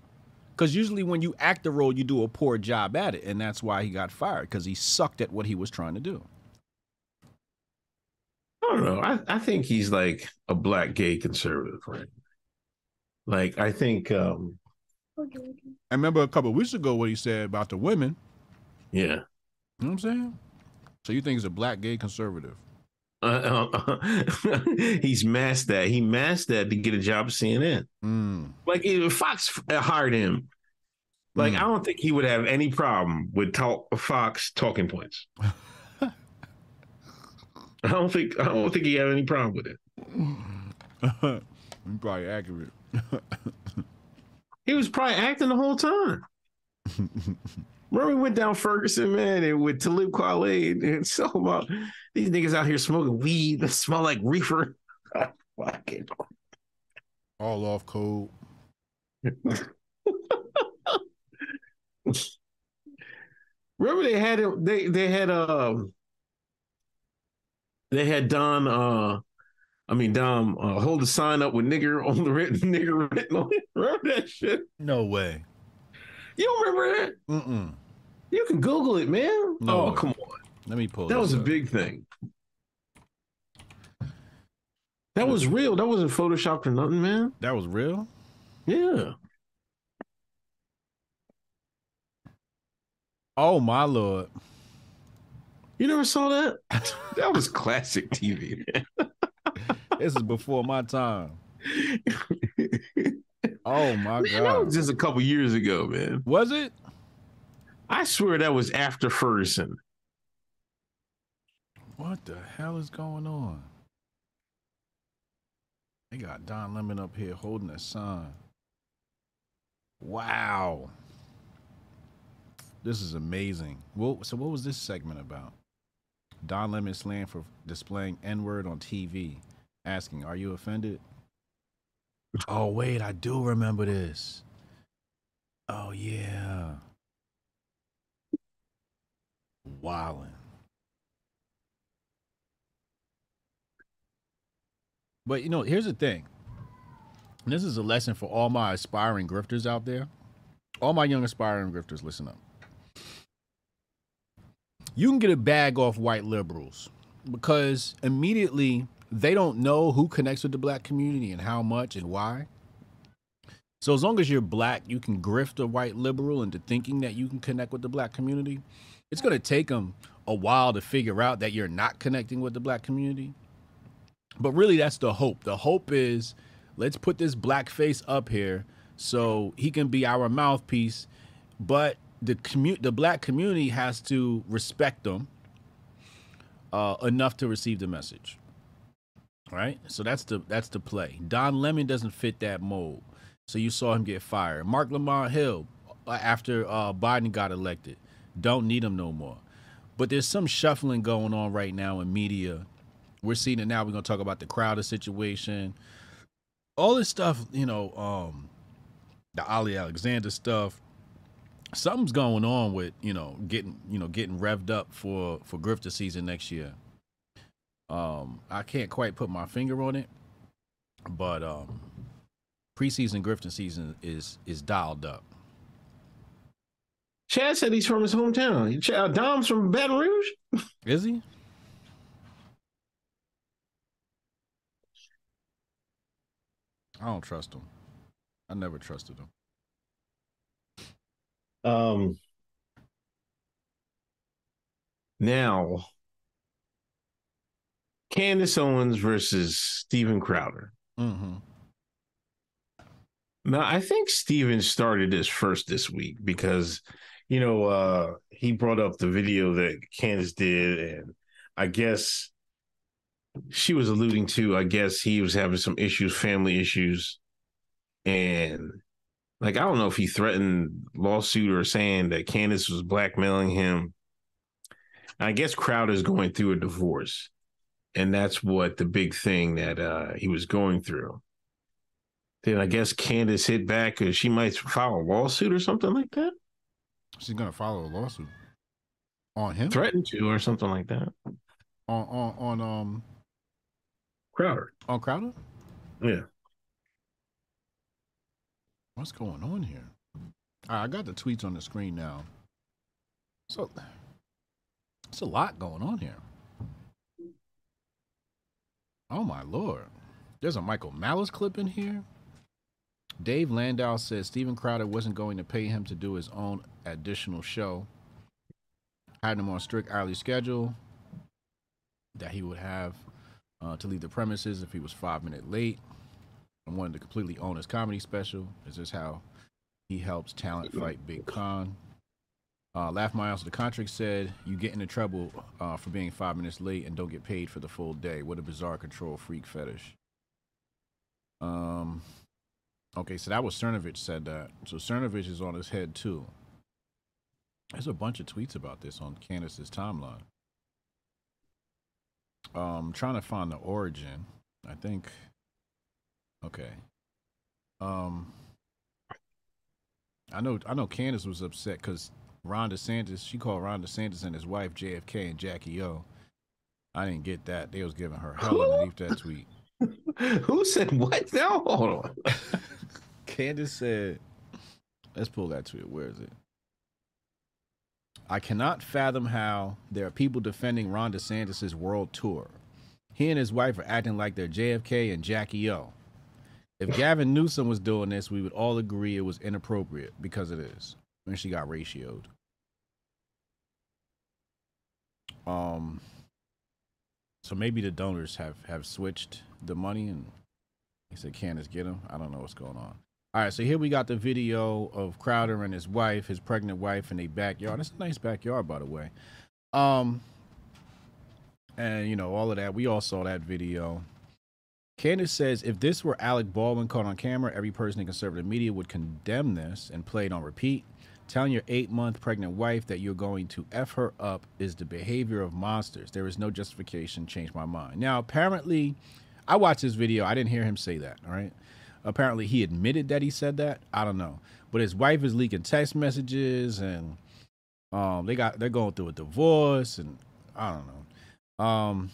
Because usually when you act the role, you do a poor job at it. And that's why he got fired, because he sucked at what he was trying to do. I don't know. I, I think he's like a black gay conservative, right? Like I think um I remember a couple of weeks ago what he said about the women. yeah. You know what I'm saying? So you think he's a black gay conservative? Uh, (laughs) uh, he's masked that. He masked that to get a job at CNN. Mm. Like if Fox hired him, like Mm. I don't think he would have any problem with talk Fox talking points. (laughs) I don't think I don't think he had any problem with it. You're probably accurate. (laughs) He was probably acting the whole time. Remember we went down Ferguson, man, and with Talib Kweli and so about these niggas out here smoking weed that smell like reefer. (laughs) Fucking All off code. Remember they had it. They they had um. They had Don. Uh, I mean Dom. Uh, hold the sign up with nigger on the written (laughs) nigger written on it. Remember that shit? No way. You don't remember that? Mm-mm. You can Google it, man. No. Oh come on. Let me pull. That was a big thing. That was real. That wasn't photoshopped or nothing, man. That was real. Yeah. Oh my lord. You never saw that? (laughs) that was classic TV. This is before my time. (laughs) Oh my Man, that god. was just a couple years ago, man. Was it? I swear that was after Ferguson. What the hell is going on? They got Don Lemon up here holding a sign. Wow. This is amazing. Well, so what was this segment about? Don Lemon slang for displaying N-word on TV. Asking, are you offended? Oh, wait, I do remember this. Oh, yeah. Wildin'. But you know, here's the thing. And this is a lesson for all my aspiring grifters out there. All my young aspiring grifters, listen up. You can get a bag off white liberals because immediately they don't know who connects with the black community and how much and why. So as long as you're black, you can grift a white liberal into thinking that you can connect with the black community. It's going to take them a while to figure out that you're not connecting with the black community. But really, that's the hope. The hope is let's put this black face up here so he can be our mouthpiece. But the commu- the black community has to respect them uh, enough to receive the message. Right? So that's the that's the play. Don Lemon doesn't fit that mold. So you saw him get fired. Marc Lamont Hill, uh, after uh, Biden got elected, don't need him no more. But there's some shuffling going on right now in media we're seeing it now. We're gonna talk about the Crowder situation, all this stuff. You know, um, the Ali Alexander stuff. Something's going on with you know getting you know getting revved up for for grifter season next year. Um, I can't quite put my finger on it, but um, preseason grifting season is is dialed up. Chad said he's from his hometown. Dom's from Baton Rouge. Is he? I don't trust him. I never trusted him. Um. Now, Candace Owens versus Steven Crowder. Mm-hmm. Now, I think Steven started this first this week because, you know, uh, he brought up the video that Candace did, and I guess she was alluding to, I guess he was having some issues, family issues. And like, I don't know if he threatened lawsuit or saying that Candace was blackmailing him. I guess Crowder's going through a divorce. And that's what the big thing that uh, he was going through. Then I guess Candace hit back because she might file a lawsuit or something like that. She's gonna file a lawsuit on him, Threatened to or something like that. on on on um Crowder. on Crowder. Yeah. What's going on here? Right, I got the tweets on the screen now. So it's a lot going on here. Oh my lord. There's a Michael Malice clip in here. Dave Landau said Steven Crowder wasn't going to pay him to do his own additional show. Had him on strict hourly schedule that he would have uh, to leave the premises if he was five minutes late and wanted to completely own his comedy special. Is this how he helps talent fight Big Con? Uh, Laugh My Ass the contract said, You get into trouble uh, for being five minutes late and don't get paid for the full day. What a bizarre control freak fetish. Um, okay, so that was Cernovich said that. So Cernovich is on his head too. There's a bunch of tweets about this on Candace's timeline. Um, trying to find the origin. I think. Okay. Um, I know I know Candace was upset because Ron DeSantis, she called Ron DeSantis and his wife JFK and Jackie O. I didn't get that. They was giving her hell underneath that (laughs) tweet. Who said what? Now hold on. (laughs) Candace said, let's pull that tweet. Where is it? I cannot fathom how there are people defending Ron DeSantis' world tour. He and his wife are acting like they're JFK and Jackie O. If Gavin Newsom was doing this, we would all agree it was inappropriate because it is. When she got ratioed. Um so maybe the donors have have switched the money and he said Candace get him. I don't know what's going on. All right, so here we got the video of Crowder and his wife, his pregnant wife, in a backyard. It's a nice backyard, by the way. Um, and you know all of that. We all saw that video. Candace says if this were Alec Baldwin caught on camera, every person in conservative media would condemn this and play it on repeat. Telling your eight month pregnant wife that you're going to F her up is the behavior of monsters. There is no justification. Change my mind. Now, apparently, I watched this video. I didn't hear him say that. All right. Apparently, he admitted that he said that. I don't know. But his wife is leaking text messages and um, they got they're going through a divorce and I don't know. Um,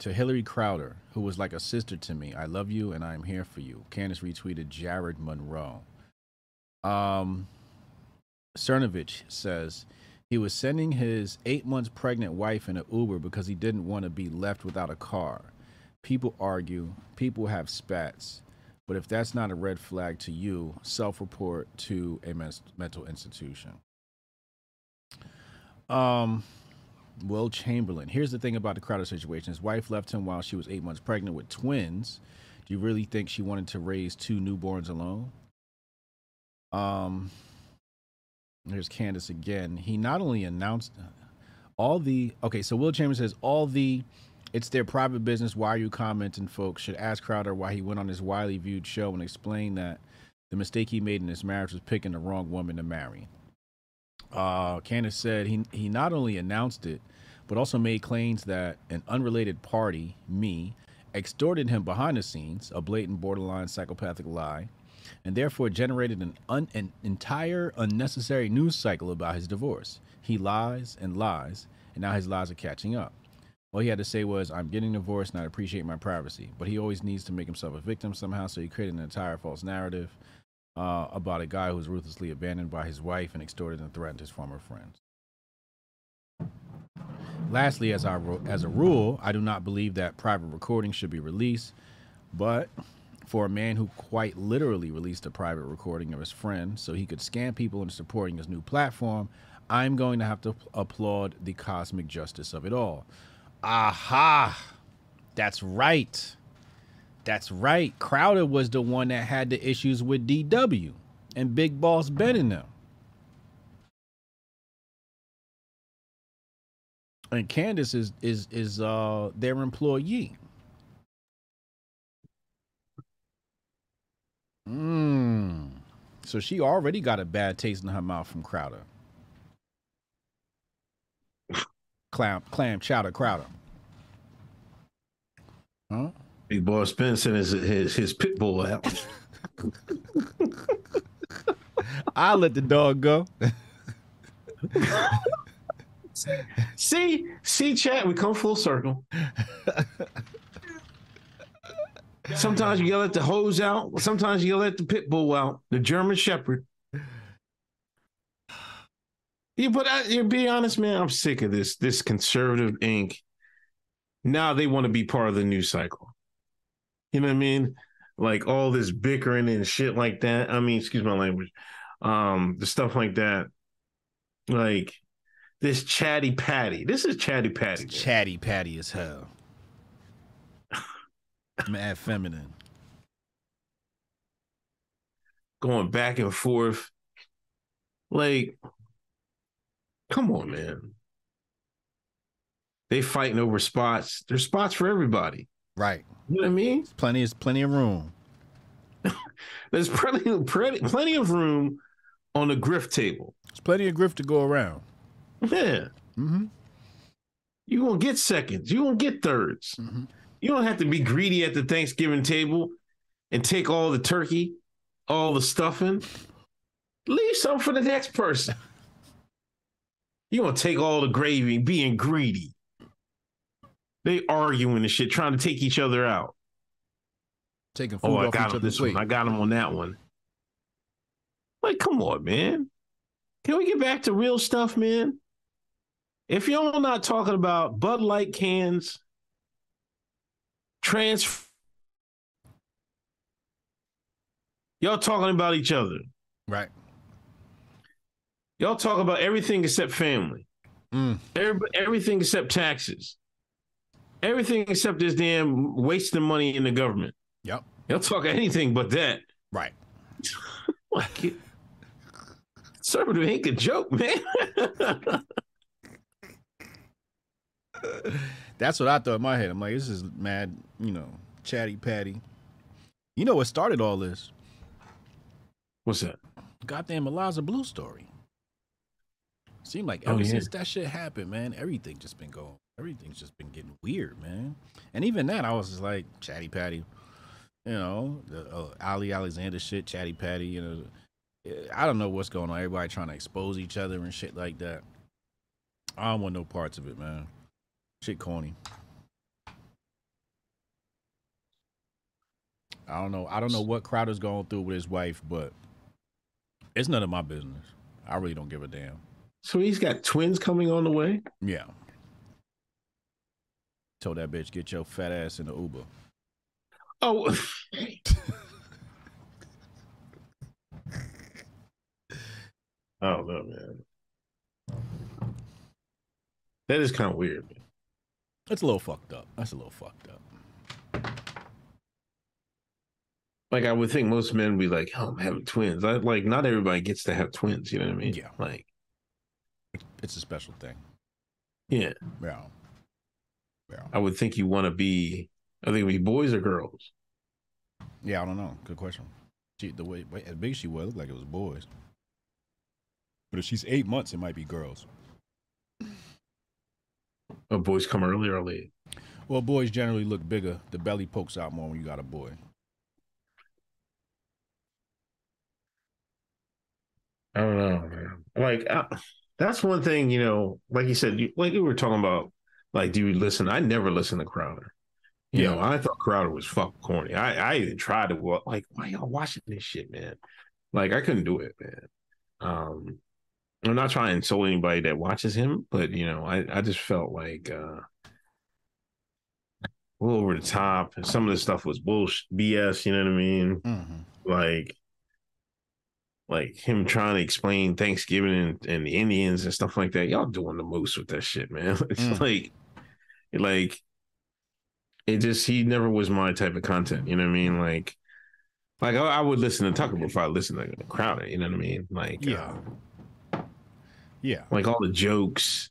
to Hillary Crowder, who was like a sister to me. I love you and I am here for you. Candace retweeted Jared Monroe. Um, Cernovich says he was sending his eight months pregnant wife in an Uber because he didn't want to be left without a car. People argue, people have spats, but if that's not a red flag to you, self report to a men- mental institution. Um, Will Chamberlain. Here's the thing about the Crowder situation. His wife left him while she was eight months pregnant with twins. Do you really think she wanted to raise two newborns alone? Um, there's Candace again. He not only announced all the okay, so Will Chamberlain says all the it's their private business. Why are you commenting, folks? Should ask Crowder why he went on his widely viewed show and explain that the mistake he made in his marriage was picking the wrong woman to marry. Uh, Candace said he he not only announced it, but also made claims that an unrelated party, me, extorted him behind the scenes, a blatant borderline psychopathic lie, and therefore generated an, un, an entire unnecessary news cycle about his divorce. He lies and lies, and now his lies are catching up. All he had to say was, I'm getting divorced and I appreciate my privacy. But he always needs to make himself a victim somehow, so he created an entire false narrative uh, about a guy who was ruthlessly abandoned by his wife and extorted and threatened his former friends. Lastly, as, our, as a rule, I do not believe that private recordings should be released, but for a man who quite literally released a private recording of his friend so he could scam people into supporting his new platform, I'm going to have to applaud the cosmic justice of it all. Aha! That's right. That's right. Crowder was the one that had the issues with DW and Big Boss Ben and them. And Candace is is is uh their employee. Mm. So she already got a bad taste in her mouth from Crowder. Clam clam chowder Crowder. Huh? Big boy Spencer his his, his pit bull out. (laughs) I'll let the dog go. (laughs) see, see, chat, we come full circle. Sometimes you gotta let the hose out. Sometimes you gotta let the pit bull out. The German Shepherd. Yeah, but I, you be honest, man. I'm sick of this. This conservative ink. Now they want to be part of the news cycle. You know what I mean? Like all this bickering and shit like that. I mean, excuse my language. Um, the stuff like that. Like this chatty patty. This is chatty patty. Chatty patty as hell. (laughs) Mad feminine. Going back and forth. Like, come on, man. They fighting over spots. There's spots for everybody. Right. You know what I mean? Plenty is plenty of room. (laughs) There's plenty, plenty, plenty of room on the grift table. There's plenty of grift to go around. Yeah. Mm-hmm. You gonna get seconds. You gonna get 3rds Mhm. You don't have to be greedy at the Thanksgiving table and take all the turkey, all the stuffing, Leave some for the next person. (laughs) You gonna take all the gravy, being greedy. They arguing and shit, trying to take each other out. Taking oh, food Oh, I off got each him this plate. one. I got him on that one. Like, come on, man. Can we get back to real stuff, man? If y'all not talking about Bud Light cans, trans, y'all talking about each other. Right. Y'all talk about everything except family. Mm. Every, everything except taxes. Everything except this damn wasting money in the government. Yep. Y'all talk anything but that. Right. (laughs) Like, it- conservative ain't a joke, man. (laughs) That's what I thought in my head. I'm like, this is mad, you know, chatty patty. You know what started all this? What's that? Goddamn Eliza Blue story. Seemed like Oh, ever yeah. since that shit happened, man, everything just been going. Everything's just been getting weird, man. And even that, I was just like, chatty patty. You know, the uh, Ali Alexander shit, chatty patty. You know, I don't know what's going on. Everybody trying to expose each other and shit like that. I don't want no parts of it, man. Shit corny. I don't know. I don't know what Crowder's going through with his wife, but it's none of my business. I really don't give a damn. So he's got twins coming on the way. Yeah. Told that bitch get your fat ass in the Uber. Oh, (laughs) I don't know, man. That is kind of weird. Man. That's a little fucked up. That's a little fucked up. Like I would think most men would be like, "Oh, I'm having twins." I, like not everybody gets to have twins. You know what I mean? Yeah. Like, It's a special thing. yeah, Yeah. Yeah. I would think you want to be. I think be boys or girls. Yeah, I don't know. Good question. She the way, as big as she was, it looked like it was boys. But if she's eight months, it might be girls. Oh, boys come early or late. Well, boys generally look bigger. The belly pokes out more when you got a boy. I don't know, man. Like I, that's one thing, you know. Like you said, like we were talking about. Like, do you listen? I never listened to Crowder. You know, I thought Crowder was fucking corny. I, I even tried to like, why y'all watching this shit, man? Like, I couldn't do it, man. Um, I'm not trying to insult anybody that watches him, but you know, I, I just felt like uh a little over the top. Some of the stuff was bullshit, BS. You know what I mean? Mm-hmm. Like, like him trying to explain Thanksgiving and, and the Indians and stuff like that. Y'all doing the most with that shit, man. (laughs) It's Mm. like, like it just he never was my type of content. You know what I mean? Like, like I, I would listen to Tucker before I listen to Crowder. You know what I mean? Like, Yeah. uh, Yeah. like all the jokes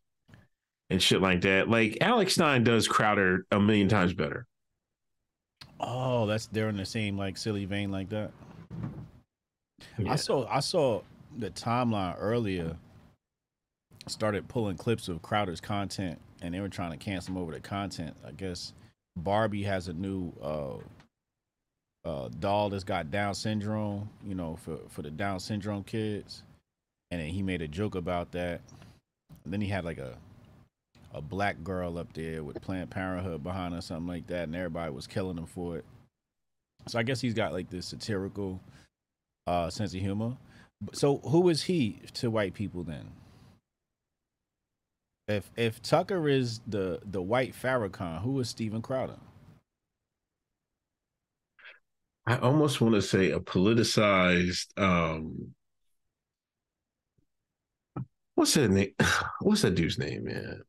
and shit like that. Like Alex Stein does Crowder a million times better. Oh, that's they're in the same like silly vein like that. Yeah. I saw I saw the timeline earlier started pulling clips of Crowder's content and they were trying to cancel him over the content. I guess Barbie has a new uh uh doll that's got Down syndrome, you know, for for the Down syndrome kids. And then he made a joke about that. And then he had like a a black girl up there with Planned Parenthood behind her, something like that, and everybody was killing him for it. So I guess he's got like this satirical uh sense of humor. So who is he to white people then? If if Tucker is the the white Farrakhan, who is Steven Crowder? I almost want to say a politicized um what's that name (sighs) what's that dude's name, man?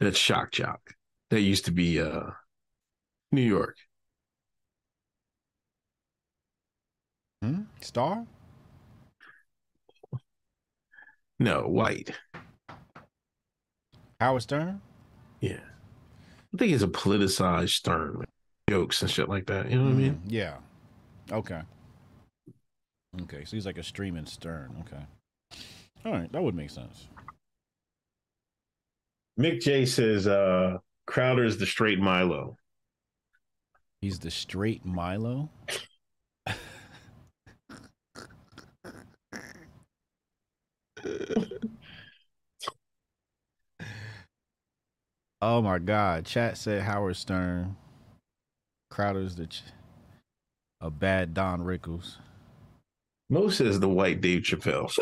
That shock jock that used to be uh New York. Hmm? Star? No, white. Howard Stern? Yeah. I think he's a politicized stern jokes and shit like that. You know what I mean? Mhm, Yeah. Okay. Okay, so he's like a streaming Stern. Okay. All right, that would make sense. Mick J says uh Crowder's the straight Milo. He's the straight Milo. (laughs) oh my God. Chat said Howard Stern. Crowder's the ch- a bad Don Rickles. Most is the white Dave Chappelle. (laughs)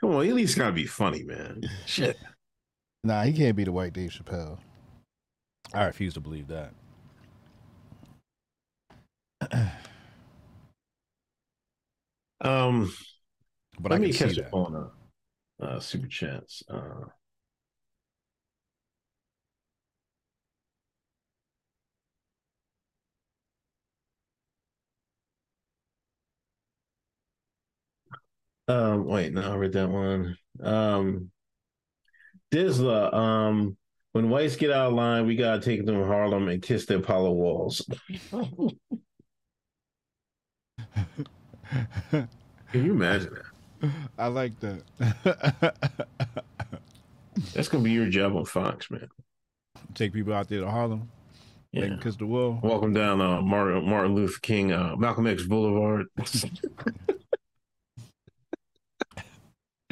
Come on, at least gotta be funny, man. Shit. Nah, he can't be the white Dave Chappelle. I refuse to believe that. (clears throat) Um, But let I me catch see up on a uh, super chats. Uh, um, wait, no, I read that one. Um, Dizla, um, when whites get out of line, we gotta take them to Harlem and kiss the Apollo walls. (laughs) Can you imagine that? I like that. That's gonna be your job on Fox, man. Take people out there to Harlem, make Yeah. them kiss the wall. Welcome down uh, Martin, Martin Luther King, uh, Malcolm X Boulevard. (laughs)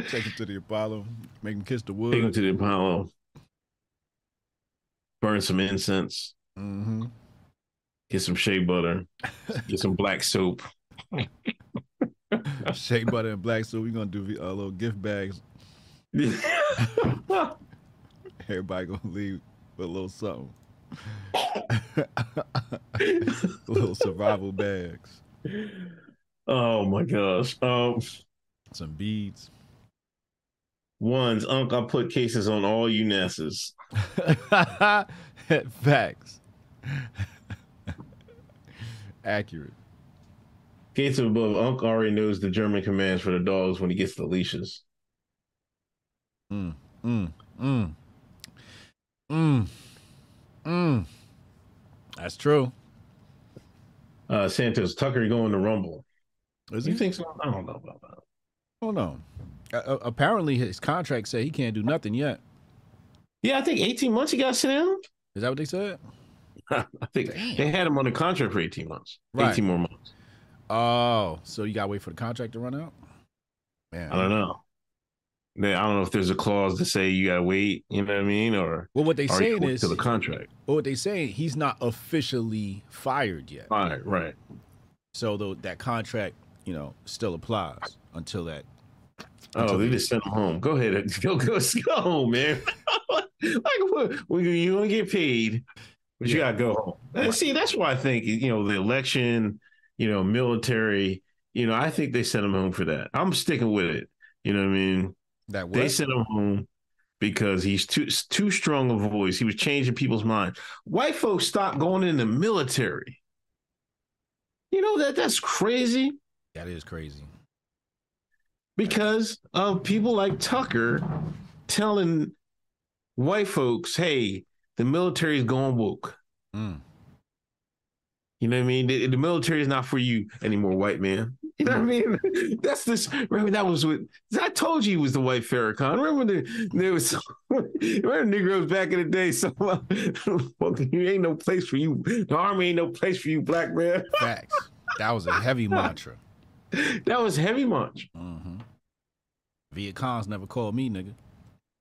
Take them to the Apollo, make them kiss the wool. Take them to the Apollo. Burn some incense. hmm Get some shea butter. Get some black soap. Shea butter and black soap. We're gonna do uh, little gift bags. (laughs) Everybody gonna leave with a little something. (laughs) little survival bags, oh my gosh. Um, some beads. ones, Unc, I put cases on all you NASAs. (laughs) Facts. Accurate. Gates above, Unc already knows the German commands for the dogs when he gets the leashes. Mm, mm, mm. Mm. Mm. That's true. Uh, Santos, Tucker going to Rumble. Is You he? think so? I don't know about that. Oh no. Uh, uh, apparently, his contract said he can't do nothing yet. Yeah, I think 18 months he got sit down. Is that what they said? (laughs) I think they had him on a contract for 18 months. Right. 18 more months. Oh, so you gotta wait for the contract to run out? Man, I don't know. I don't know if there's a clause to say you gotta wait. You know what I mean? Or Well, what they saying is, to the contract? well, what they saying, he's not officially fired yet. All right, right. So though that contract, you know, still applies until that. Oh, until they just sent him home. Go ahead, (laughs) go go, go home, man. (laughs) like, what, well, you gonna get paid, but you Yeah. gotta go home. And see, that's why I think you know the election, you know, military. You know, I think they sent him home for that. I'm sticking with it. You know what I mean? That They sent him home because he's too too strong a voice. He was changing people's mind. White folks stopped going in the military. You know that that's crazy that is crazy. because of people like Tucker telling white folks, "Hey, the military is going woke." Mm. You know what I mean? The, the military is not for you anymore, white man. You know what I mean? (laughs) That's this. Remember that was what I told you he was the white Farrakhan. Remember the, there was (laughs) remember Negroes back in the day. So (laughs) you ain't no place for you. The army ain't no place for you, black man. Facts. that was a heavy mantra. That was heavy march. hmm Viet Cong's never called me nigga.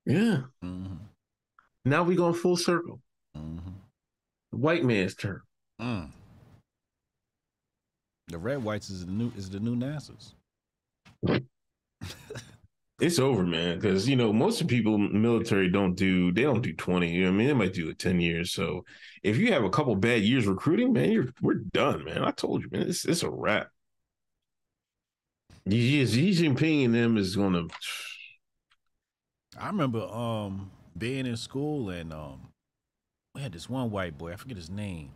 Yeah. hmm Now we going full circle. hmm The white man's turn. Mm. The red whites is the new is the new NASA's. It's over, man. Because you know most of people military don't do they don't do twenty. You know what I mean? They might do it ten years. So if you have a couple bad years recruiting, man, you're we're done, man. I told you, man. It's it's a wrap. Xi Jinping and them is gonna. I remember um being in school and um we had this one white boy, I forget his name.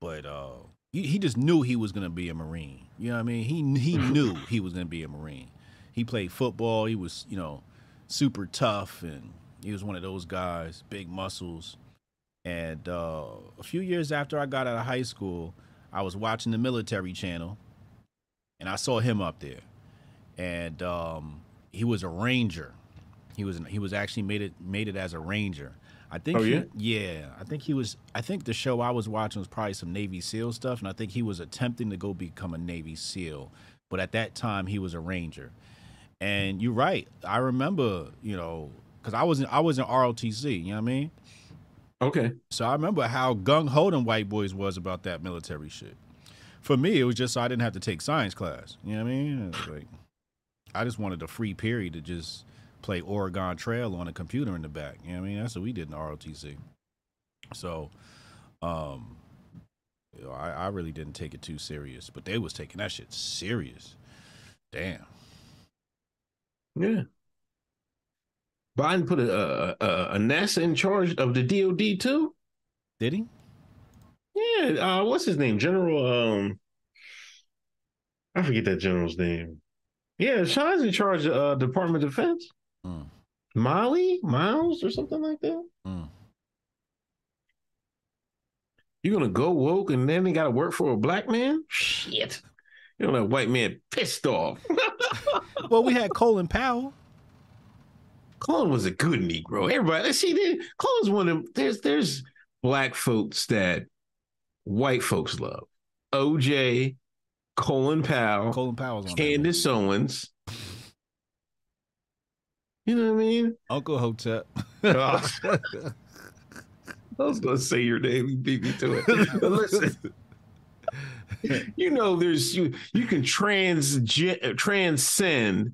But uh he, just knew he was gonna be a Marine. You know what I mean? He he (laughs) knew he was gonna be a Marine. He played football, he was, you know, super tough and he was one of those guys, big muscles. And uh a few years after I got out of high school, I was watching the military channel and I saw him up there. And um he was a ranger. He was he was actually made it made it as a ranger. I think Oh, he- yeah? yeah, I think he was I think the show I was watching was probably some Navy SEAL stuff and I think he was attempting to go become a Navy SEAL, but at that time he was a ranger. And you're right. I remember, you know, because I was in I was in ROTC. You know what I mean? Okay. So I remember how gung ho them white boys was about that military shit. For me, it was just so I didn't have to take science class. You know what I mean? Like I just wanted a free period to just play Oregon Trail on a computer in the back. You know what I mean? That's what we did in ROTC. So, um, you know, I, I really didn't take it too serious, but they was taking that shit serious. Damn. Yeah. Biden put a, a, a, NASA in charge of the DOD too. Did he? Yeah. Uh, what's his name? General. Um, I forget that general's name. Yeah, Sean's in charge of uh, Department of Defense. Mm. Molly Miles or something like that. Mm. You gonna go woke and then they got to work for a black man? Shit. You know that white man pissed off. (laughs) Well, we had Colin Powell. Colin was a good Negro. Everybody, let's see, there- Colin's one of them. There's there's black folks that white folks love. OJ, Colin Powell, Colin Powell's on Candace Owens. You know what I mean? Uncle Hotep. (laughs) I was gonna say your name, you beat me to it. (laughs) But listen, you know, there's you you can trans transcend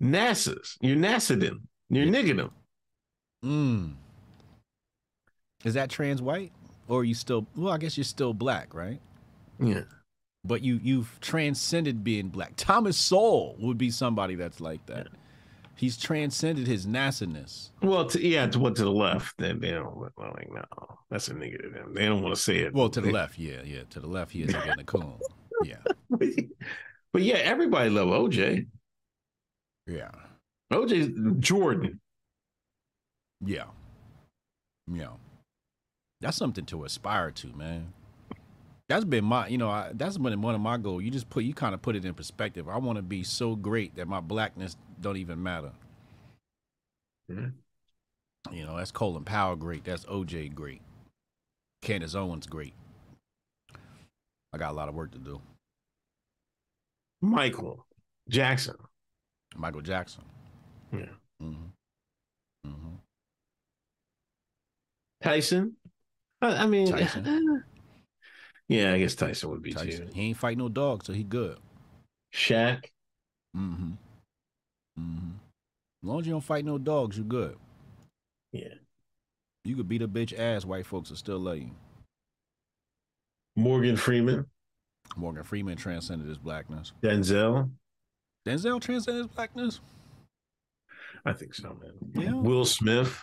NASA's. You're NASA. You're nigging them. Mm. Is that trans white? Or are you still well, I guess you're still black, right? Yeah. But you you've transcended being black. Thomas Sowell would be somebody that's like that. He's transcended his NASA-ness. Well, to, yeah, to what to the left? They, they don't well, like no, that's a nigga to them. They don't want to say it. Well, to the left, yeah, yeah. To the left, he is a coon. (laughs) Yeah, but yeah, everybody love OJ. yeah, OJ Jordan. yeah, yeah. That's something to aspire to, man. That's been my, you know, I, that's been one of my goals. You just put, you kind of put it in perspective. I want to be so great that my blackness don't even matter. Mhm. You know, that's Colin Powell great. That's OJ great. Candace Owens great. I got a lot of work to do. Michael Jackson. Michael Jackson. Yeah. Mm-hmm. Mm-hmm. Tyson. I, I mean, (laughs) Tyson. yeah, I guess Tyson would be Tyson. too. He ain't fight no dog, so he good. Shaq. Mm-hmm. Mm-hmm. As long as you don't fight no dogs, you're good. Yeah. You could beat a bitch ass, white folks will still love you. Morgan Freeman. Morgan Freeman transcended his blackness. Denzel. Denzel transcended his blackness. I think so, man. Yeah. Will Smith.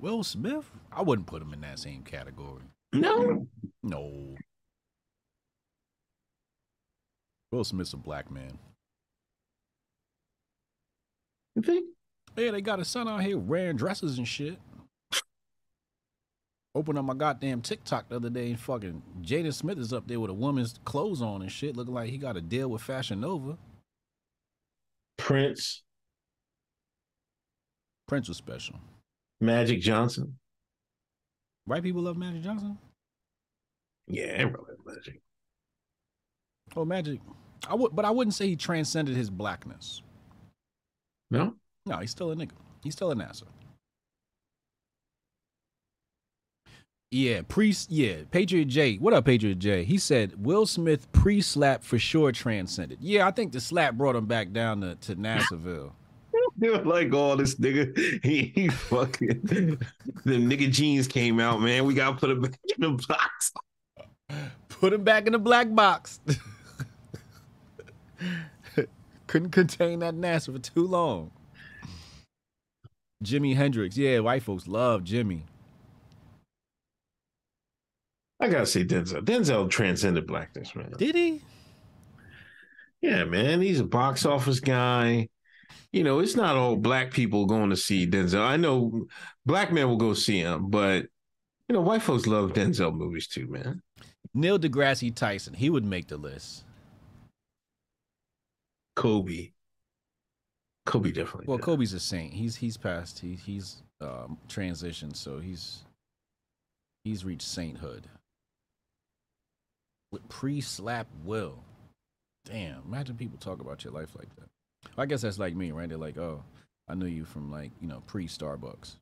Will Smith? I wouldn't put him in that same category. No. No. Will Smith's a black man. You think? Yeah, they got a son out here wearing dresses and shit. Open up my goddamn TikTok the other day and fucking Jaden Smith is up there with a woman's clothes on and shit, looking like he got a deal with Fashion Nova. Prince. Prince was special. Magic Johnson. White people love Magic Johnson. Yeah, everybody loves Magic. Oh, Magic. I would, but I wouldn't say he transcended his blackness. No? No, he's still a nigga. He's still a NASA. Yeah, priest. yeah, Patriot J. What up, Patriot J? He said Will Smith pre-slap for sure transcended. Yeah, I think the slap brought him back down to, to Nassaville. (laughs) They were like, oh, this nigga, he, (laughs) he fucking, the nigga jeans came out, man. We got to put him back in the box. Put him back in the black box. (laughs) Couldn't contain that NASA for too long. Jimi Hendrix. Yeah, white folks love Jimmy. I got to say Denzel. Denzel transcended blackness, man. Did he? Yeah, man. He's a box office guy. You know, it's not all black people going to see Denzel. I know black men will go see him, but, you know, white folks love Denzel movies too, man. Neil deGrasse Tyson. He would make the list. Kobe. Kobe definitely. Well, did. Kobe's a saint. He's he's passed. He he's um, transitioned, so he's he's reached sainthood. With pre-slap will. Damn, imagine people talk about your life like that. I guess that's like me, right? They're like, oh, I knew you from like you know pre Starbucks.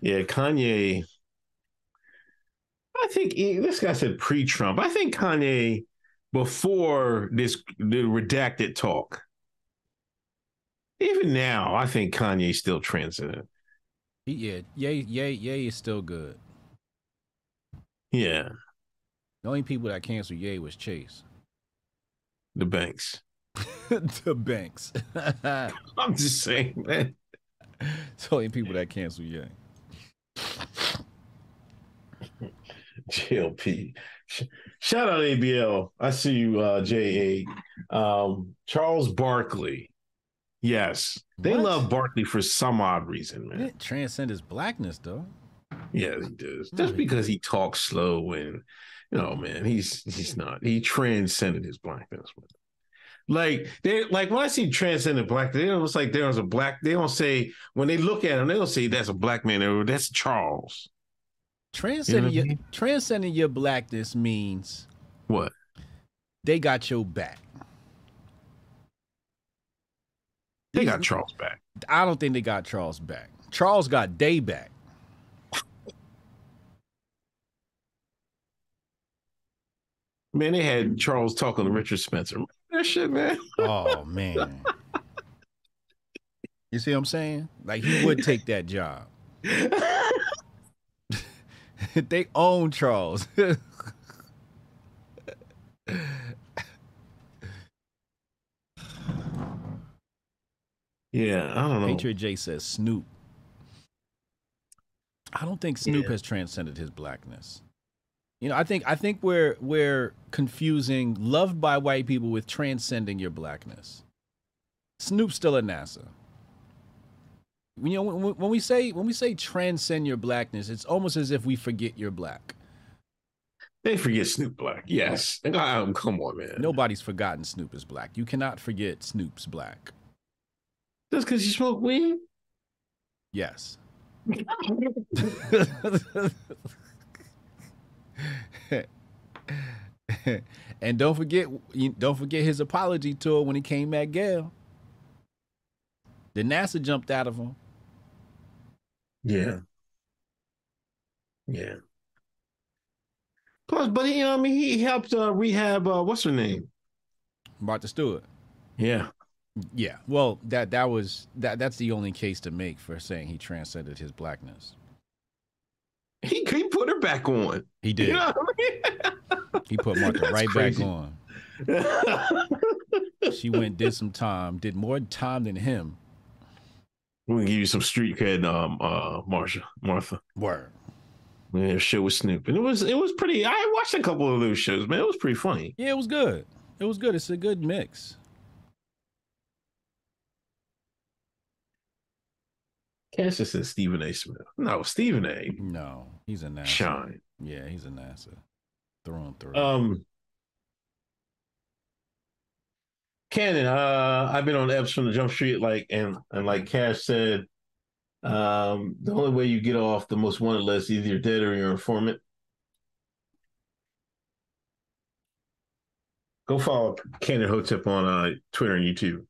Yeah, Kanye. I think he, this guy said pre-Trump. I think Kanye before this the redacted talk. Even now, I think Kanye's still transcendent. Yeah, yay, yay, yay is still good. Yeah, The only people that canceled Yay was Chase, the banks. (laughs) the banks. (laughs) I'm just saying, man. it's the only people that canceled Yay. GLP. Sh- Shout out ABL. I see you, uh, JA. Um, Charles Barkley. Yes, they What? love Barkley for some odd reason, man. didn't transcend his blackness though. Yeah, he does. Just because he talks slow and you know, man, he's he's not. He transcended his blackness. Like they like when I see transcendent black, they don't it's like there was a black. They don't say when they look at him, they don't say that's a black man. That's Charles. Transcending what I your mean? transcending your blackness means What? they got your back. They These- got Charles back. I don't think they got Charles back. Charles got Day back. Man, they had Charles talking to Richard Spencer. That shit, man. Oh (laughs) man. You see what I'm saying? Like he would take that job. (laughs) (laughs) they own Charles. (laughs) yeah, I don't know. Patriot J says Snoop. I don't think Snoop Yeah. has transcended his blackness. You know, I think I think we're we're confusing loved by white people with transcending your blackness. Snoop's still at NASA. You know, when, when we say when we say transcend your blackness, it's almost as if we forget you're black. They forget Snoop Black. Yes. Um, come on, man. Nobody's forgotten Snoop is black. You cannot forget Snoop's black. Just because you smoke weed? Yes. (laughs) and don't forget, don't forget his apology tour when he came at Gail. The NASA jumped out of him. Yeah. Yeah. Plus, but you know, I mean, he helped uh, rehab. Uh, what's her name? Martha Stewart. Yeah. Yeah. Well, that that was that that's the only case to make for saying he transcended his blackness. He he put her back on. He did. You know what He put (laughs) Martha That's right crazy. back on. She went did some time, did more time than him. We're gonna give you some street cred, um, uh, Marsha, Martha. Word. Yeah, show with Snoop, and it was it was pretty. I watched a couple of those shows, man. It was pretty funny. Yeah, it was good. It was good. It's a good mix. Cash just said Stephen A. Smith. No, Stephen A. No, he's a NASA. Shine. Yeah, he's a NASA. Through and through. Um, Cannon, uh, I've been on Epps from the Jump Street, like, and and like Cash said, um, the only way you get off the most wanted list is either you're dead or you're an informant. Go follow Cannon Hotep on uh, Twitter and YouTube.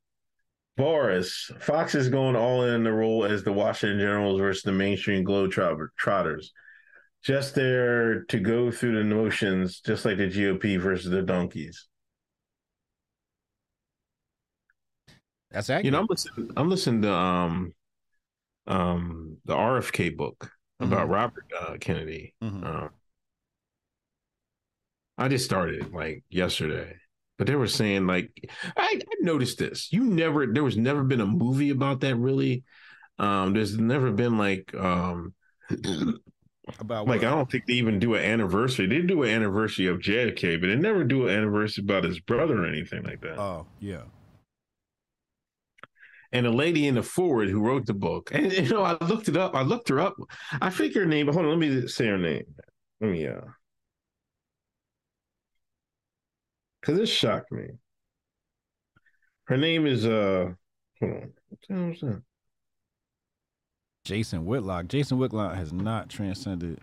Boris, Fox is going all in the role as the Washington Generals versus the mainstream Globetrotters just there to go through the motions, just like the GOP versus the donkeys. That's accurate. You know, I'm listening. I'm listening to um, um, the RFK book about Mhm. Robert uh, Kennedy. Mhm. Um, I just started like yesterday, but they were saying like I, I noticed this. You never there was never been a movie about that really. Um, there's never been like um (clears throat) About like what? I don't think they even do an anniversary. They do an anniversary of JFK, but they never do an anniversary about his brother or anything like that. Oh, yeah. And a lady in the forward who wrote the book, and you know, I looked it up. I looked her up. I think her name. Hold on, let me say her name. Let me uh, because it shocked me. Her name is uh, hold on. What the hell is that? Jason Whitlock. Jason Whitlock has not transcended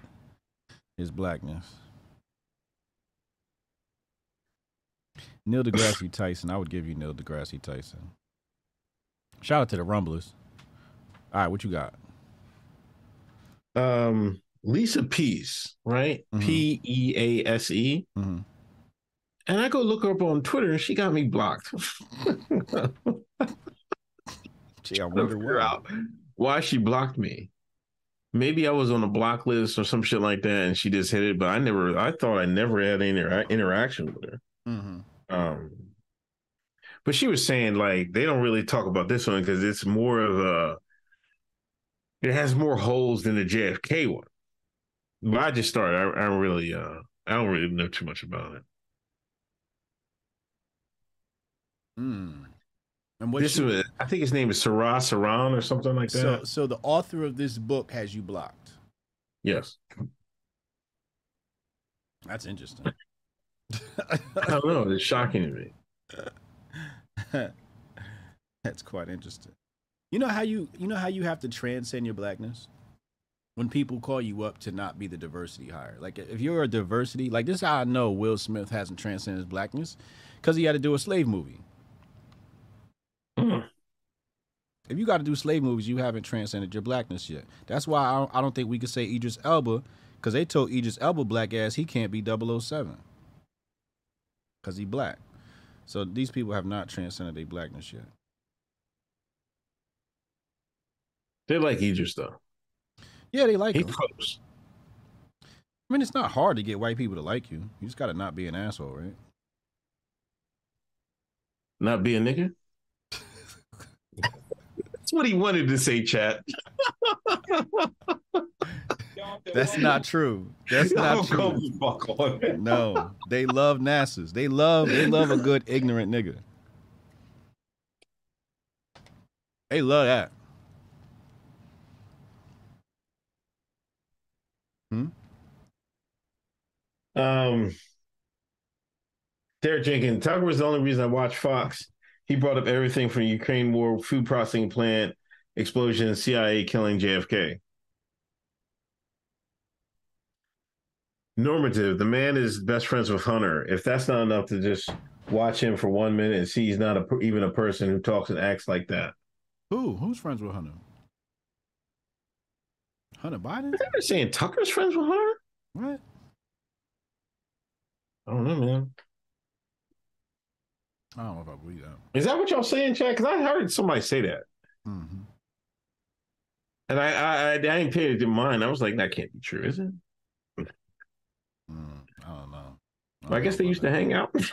his blackness. Neil deGrasse (laughs) Tyson. I would give you Neil deGrasse Tyson. Shout out to the Rumblers. All right, what you got? Um, Lisa Pease, right? Mhm. P E A S E. hmm And I go look her up on Twitter, and she got me blocked. (laughs) Gee, I wonder why. out why she blocked me. Maybe I was on a block list or some shit like that, and she just hit it. But I never, I thought I never had any intera- interaction with her. hmm Um, but she was saying like they don't really talk about this one because it's more of a, it has more holes than the JFK one. But I just started. I, I don't really, uh, I don't really know too much about it. Hmm. And what This was, I think his name is Sirhan Sirhan or something like that. so so the author of this book has you blocked. yes, That's interesting. (laughs) I don't know. It's shocking to me. (laughs) (laughs) That's quite interesting. You know how you you know how you have to transcend your blackness when people call you up to not be the diversity hire. Like if you're a diversity, like this is how I know Will Smith hasn't transcended his blackness because he had to do a slave movie. Mm. If you got to do slave movies, you haven't transcended your blackness yet. That's why I don't, I don't think we could say Idris Elba because they told Idris Elba black ass he can't be 007 because he black. So these people have not transcended their blackness yet. They like Idris though. Yeah, they like He him. close. I mean, it's not hard to get white people to like you. You just got to not be an asshole, right? Not be a nigga. (laughs) That's what he wanted to say, chat. (laughs) That's not true. That's (laughs) not true. go the fuck on it. No, they love NASA's. They love they love a good ignorant nigga. They love that. Hmm. Um, Derek Jenkins, Tucker was the only reason I watched Fox. He brought up everything from Ukraine war, food processing plant explosion, CIA killing JFK. Normative, the man is best friends with Hunter. If that's not enough to just watch him for one minute and see he's not a, even a person who talks and acts like that. Who? Who's friends with Hunter? Hunter Biden? They're saying Tucker's friends with Hunter? What? I don't know, man. I don't know if I believe that. Is that what y'all saying, Chad? Because I heard somebody say that. hmm And I, I, I, I didn't pay it in mind. I was like, that can't be true, is it? I don't know. I guess they used to hang out. (laughs)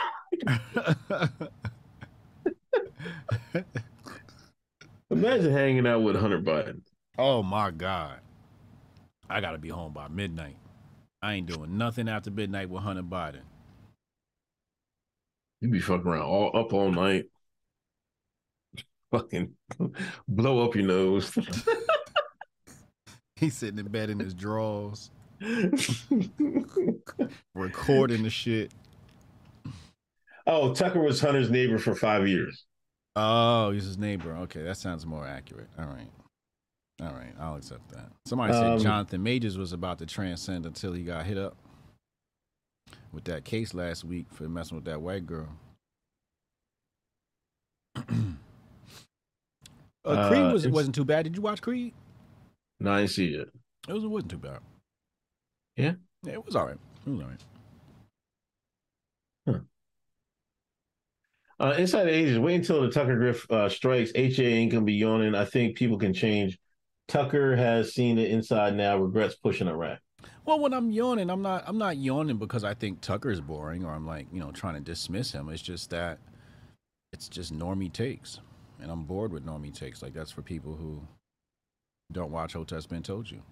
(laughs) Imagine hanging out with Hunter Biden. oh my god! I gotta be home by midnight. I ain't doing nothing after midnight with Hunter Biden. You'd be fucking around all up all night. Fucking (laughs) blow up your nose. He's sitting in bed in his drawers, (laughs) recording the shit. oh, Tucker was Hunter's neighbor for five years. Oh, he's his neighbor. Okay, that sounds more accurate. All right. All right, I'll accept that. Somebody Um, said Jonathan Majors was about to transcend until he got hit up with that case last week for messing with that white girl. (clears throat) uh, Creed Uh, was it's- wasn't too bad. Did you watch Creed? No, I didn't see it. It was it wasn't too bad. Yeah? Yeah, it was all right. It was all right. Uh, Inside the Ages, wait until the Tucker Griff uh, strikes. HA ain't gonna be yawning. I think people can change. Tucker has seen it inside now, regrets pushing Iraq. Well, when I'm yawning, I'm not I'm not yawning because I think Tucker's boring or I'm like, you know, trying to dismiss him. It's just that it's just normie takes. And I'm bored with normie takes. Like that's for people who don't watch Hotep's Been Told You.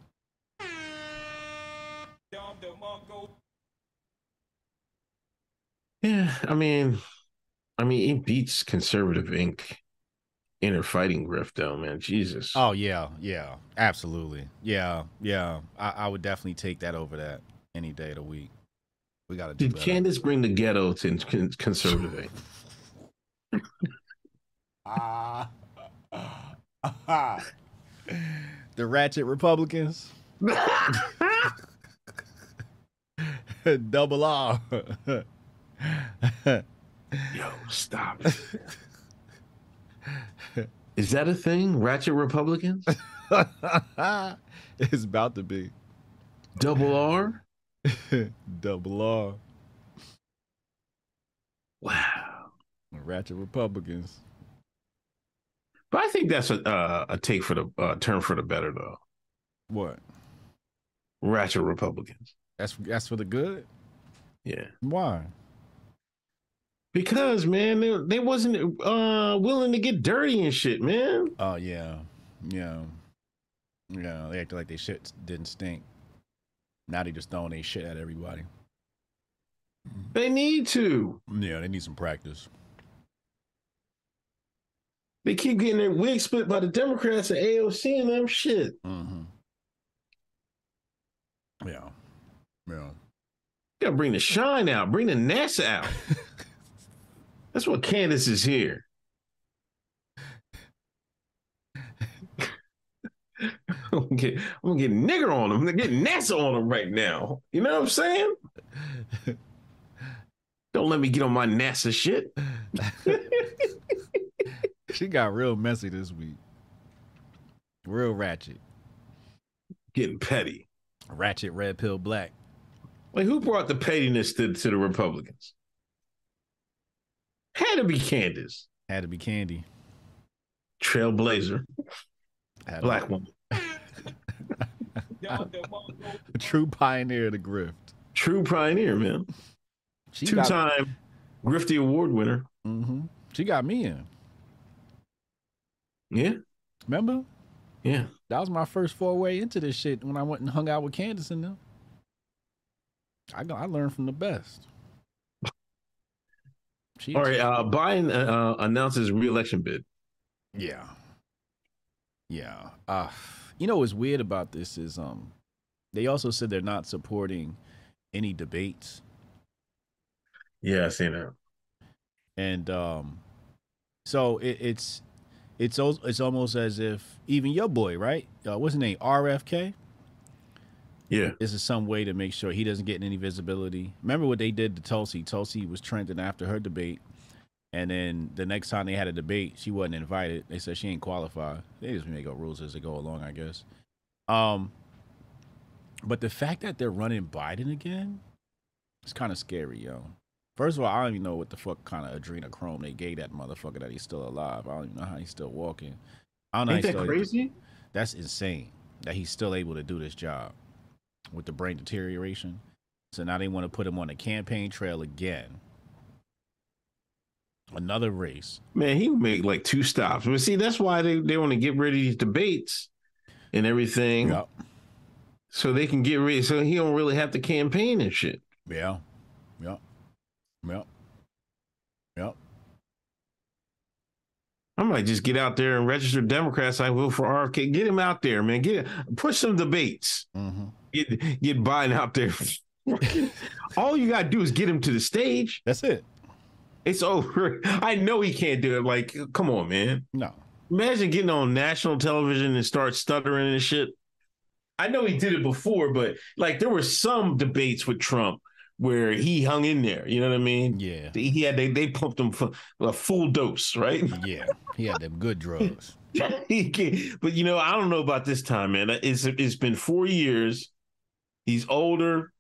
Yeah, I mean, I mean, it beats conservative Inc. inner fighting grift, though, man. Jesus. Oh yeah, yeah. Absolutely. Yeah, yeah. I, I would definitely take that over that any day of the week. We gotta do Did better. Candace bring the ghetto to con- conservative Inc? Ah. (laughs) (laughs) the ratchet Republicans. (laughs) Double R. Yo, stop. Is that a thing? Ratchet Republicans? (laughs) it's about to be Double R? (laughs) double R. Wow. Ratchet Republicans. But I think that's a uh, a take for the uh, term for the better though. What? Ratchet Republicans. That's that's for the good. Yeah. Why? Because man, they, they wasn't uh willing to get dirty and shit, man. Oh yeah, yeah, yeah. They acted like they shit didn't stink. Now they just throwing their shit at everybody. They need to. Yeah, they need some practice. They keep getting their wig split by the Democrats and AOC and them shit. Mm-hmm. Yeah, yeah. gotta bring the shine out, bring the NASA out. (laughs) That's what Candace is here. (laughs) I'm gonna get, I'm gonna get nigger on them. I'm gonna get NASA on them right now. You know what I'm saying? Don't let me get on my NASA shit. (laughs) She got real messy this week. Real ratchet. Getting petty. Ratchet red pill black. Like who brought the pettiness to, to the Republicans? Had to be Candace. Had to be candy. Trailblazer. Had to Black woman. A (laughs) true pioneer of the grift. True pioneer, man. She Two got, time Grifty Award winner. hmm She got me in. Yeah. Remember? Yeah. That was my first foray into this shit when I went and hung out with Candace and them. I got, I learned from the best. She, All right. Uh, Biden uh, announces reelection bid. Yeah. Yeah. Uh you know what's weird about this is um they also said they're not supporting any debates. Yeah, I seen that. And um so it, it's it's al- it's almost as if even your boy, right? Uh, what's his name? RFK? Yeah. This is some way to make sure he doesn't get any visibility. Remember what they did to Tulsi? Tulsi was trending after her debate. And then the next time they had a debate, she wasn't invited. They said she ain't qualified. They just make up rules as they go along, I guess. Um, but the fact that they're running Biden again, it's kind of scary, yo. First of all, I don't even know what the fuck kind of adrenochrome they gave that motherfucker that he's still alive. I don't even know how he's still walking. I don't know. Ain't how he's that still- crazy? That's insane that he's still able to do this job with the brain deterioration. So now they want to put him on the campaign trail again. Another race. Man, he would make like two stops. But see, that's why they, they want to get rid of these debates and everything. Yep. So they can get rid so he don't really have to campaign and shit. Yeah. Yep. Yep. Yep. I might just get out there and register Democrats. I will for RFK. Get him out there, man. Get push some debates. Mm-hmm. Get get Biden out there. (laughs) All you gotta do is get him to the stage. That's it. It's over. (laughs) I know he can't do it. Like, come on, man. No. Imagine getting on national television and start stuttering and shit. I know he did it before, but like there were some debates with Trump where he hung in there. You know what I mean? Yeah. He had they they pumped him for a full dose, right? (laughs) Yeah. He had them good drugs. but you know, I don't know about this time, man. It's it's been four years. He's older.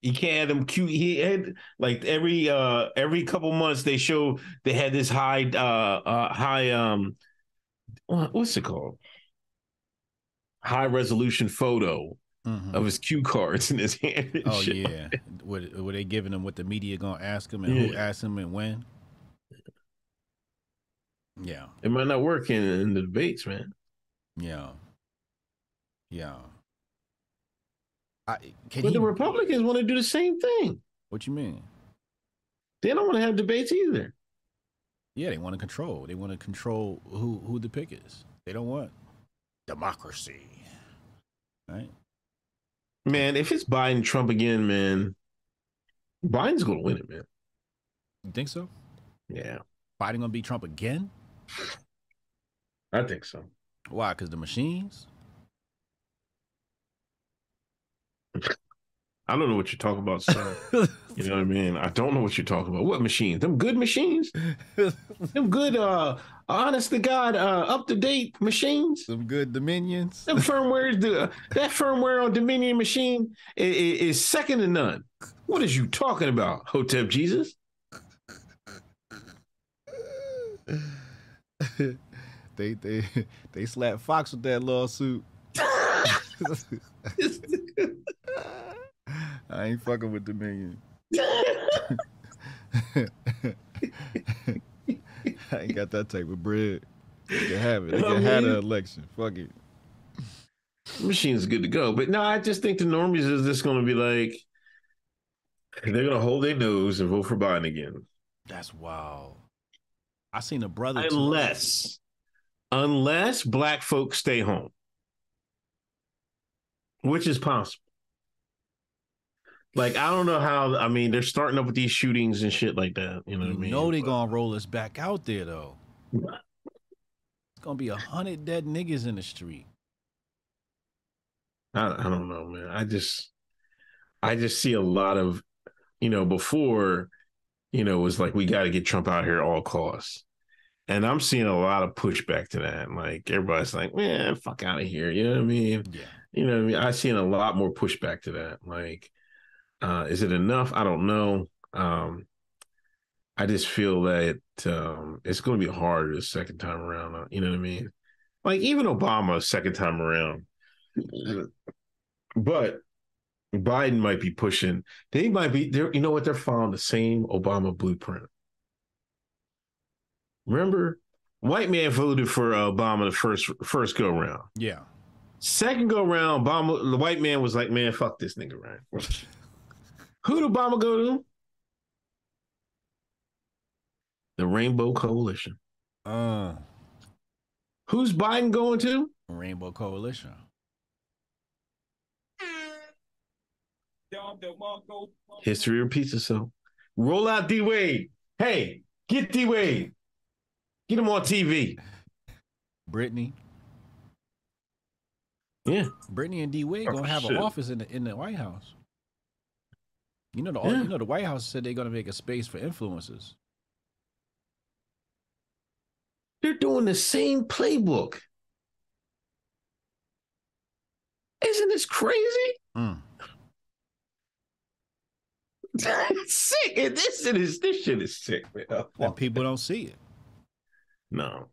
He can't have him cute. He had like every uh every couple months they show they had this high uh uh high um what's it called? High resolution photo Mhm. of his cue cards in his (laughs) hand. Oh shit. yeah. Were, were they giving him what the media gonna ask him and who Yeah. asked him and when? Yeah. It might not work in, in the debates, man. Yeah. Yeah. I, can But he, the Republicans want to do the same thing. what you mean? They don't want to have debates either. Yeah, they want to control. They want to control who who the pick is. They don't want democracy. Right? Man, if it's Biden Trump again, man, Biden's gonna win it, man. You think so? Yeah, Biden gonna beat Trump again? I think so. Why? Because the machines? I don't know what you're talking about, sir. (laughs) you know what I mean? I don't know what you're talking about. What machines? Them good machines? (laughs) Them good, uh, honest to God, uh, up to date machines? Some good Dominions. Them firmware, the, that firmware on Dominion machine is, is second to none. What is you talking about, Hotep Jesus? (laughs) they they they slapped Fox with that lawsuit. I ain't fucking with Dominion. (laughs) I ain't got that type of bread. They can have it. They can have the election. Fuck it. Machine's good to go. But no, I just think the normies is just going to be like, they're going to hold their nose and vote for Biden again. That's wild. I seen a brother. Unless, unless black folks stay home, which is possible. Like I don't know how. I mean, they're starting up with these shootings and shit like that. You know what I mean? know they But- gonna roll us back out there though. It's gonna be a hundred dead niggas in the street. I, I don't know, man. I just, I just see a lot of, you know, before, you know, it was like we got to get Trump out here at all costs, and I'm seeing a lot of pushback to that. Like everybody's like, man, fuck out of here. You know what I mean? Yeah. You know what I mean? I've seen a lot more pushback to that. Like, uh, is it enough? I don't know. Um, I just feel that um, it's going to be harder the second time around. uh, You know what I mean? Like even Obama second time around, but Biden might be pushing. They might be there. You know what? They're following the same Obama blueprint. Remember, white man voted for uh, Obama the first first go round. Yeah. Second go round, Obama, the white man was like, "Man, fuck this nigga, right?" (laughs) Who did Obama go to? The Rainbow Coalition. Uh Who's Biden going to? Rainbow Coalition. History repeats itself. Roll out D Wade. Hey, get D Wade. Get him on TV. Brittney. Yeah. Brittney and D Wade Oh, gonna have shit. an office in the in the White House. You know the Yeah. you know the White House said they're gonna make a space for influencers. They're doing the same playbook. Isn't this crazy? Mm. (laughs) It's sick. This shit is this shit is sick, man. And people don't see it. No.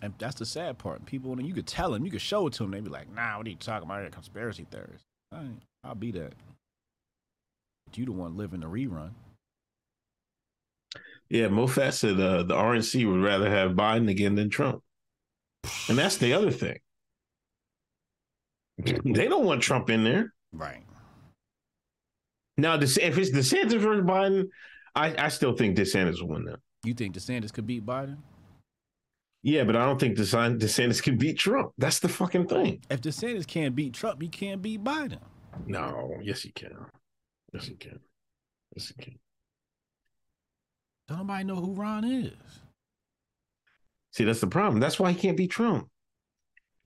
And that's the sad part. People, and you could tell them, you could show it to them. They'd be like, "Nah, what are you talking about? You're a conspiracy theorist." I I'll be that. But you the one living the rerun. Yeah, Mofat said uh, the RNC would rather have Biden again than Trump. And that's the other thing. (laughs) They don't want Trump in there. Right. Now, if it's DeSantis versus Biden, I, I still think DeSantis will win that. You think DeSantis could beat Biden? Yeah, but I don't think DeSan- DeSantis can beat Trump. That's the fucking thing. If DeSantis can't beat Trump, he can't beat Biden. No, yes, he can. Yes, he can. Yes, he can. Don't nobody know who Ron is. See, that's the problem. That's why he can't beat Trump.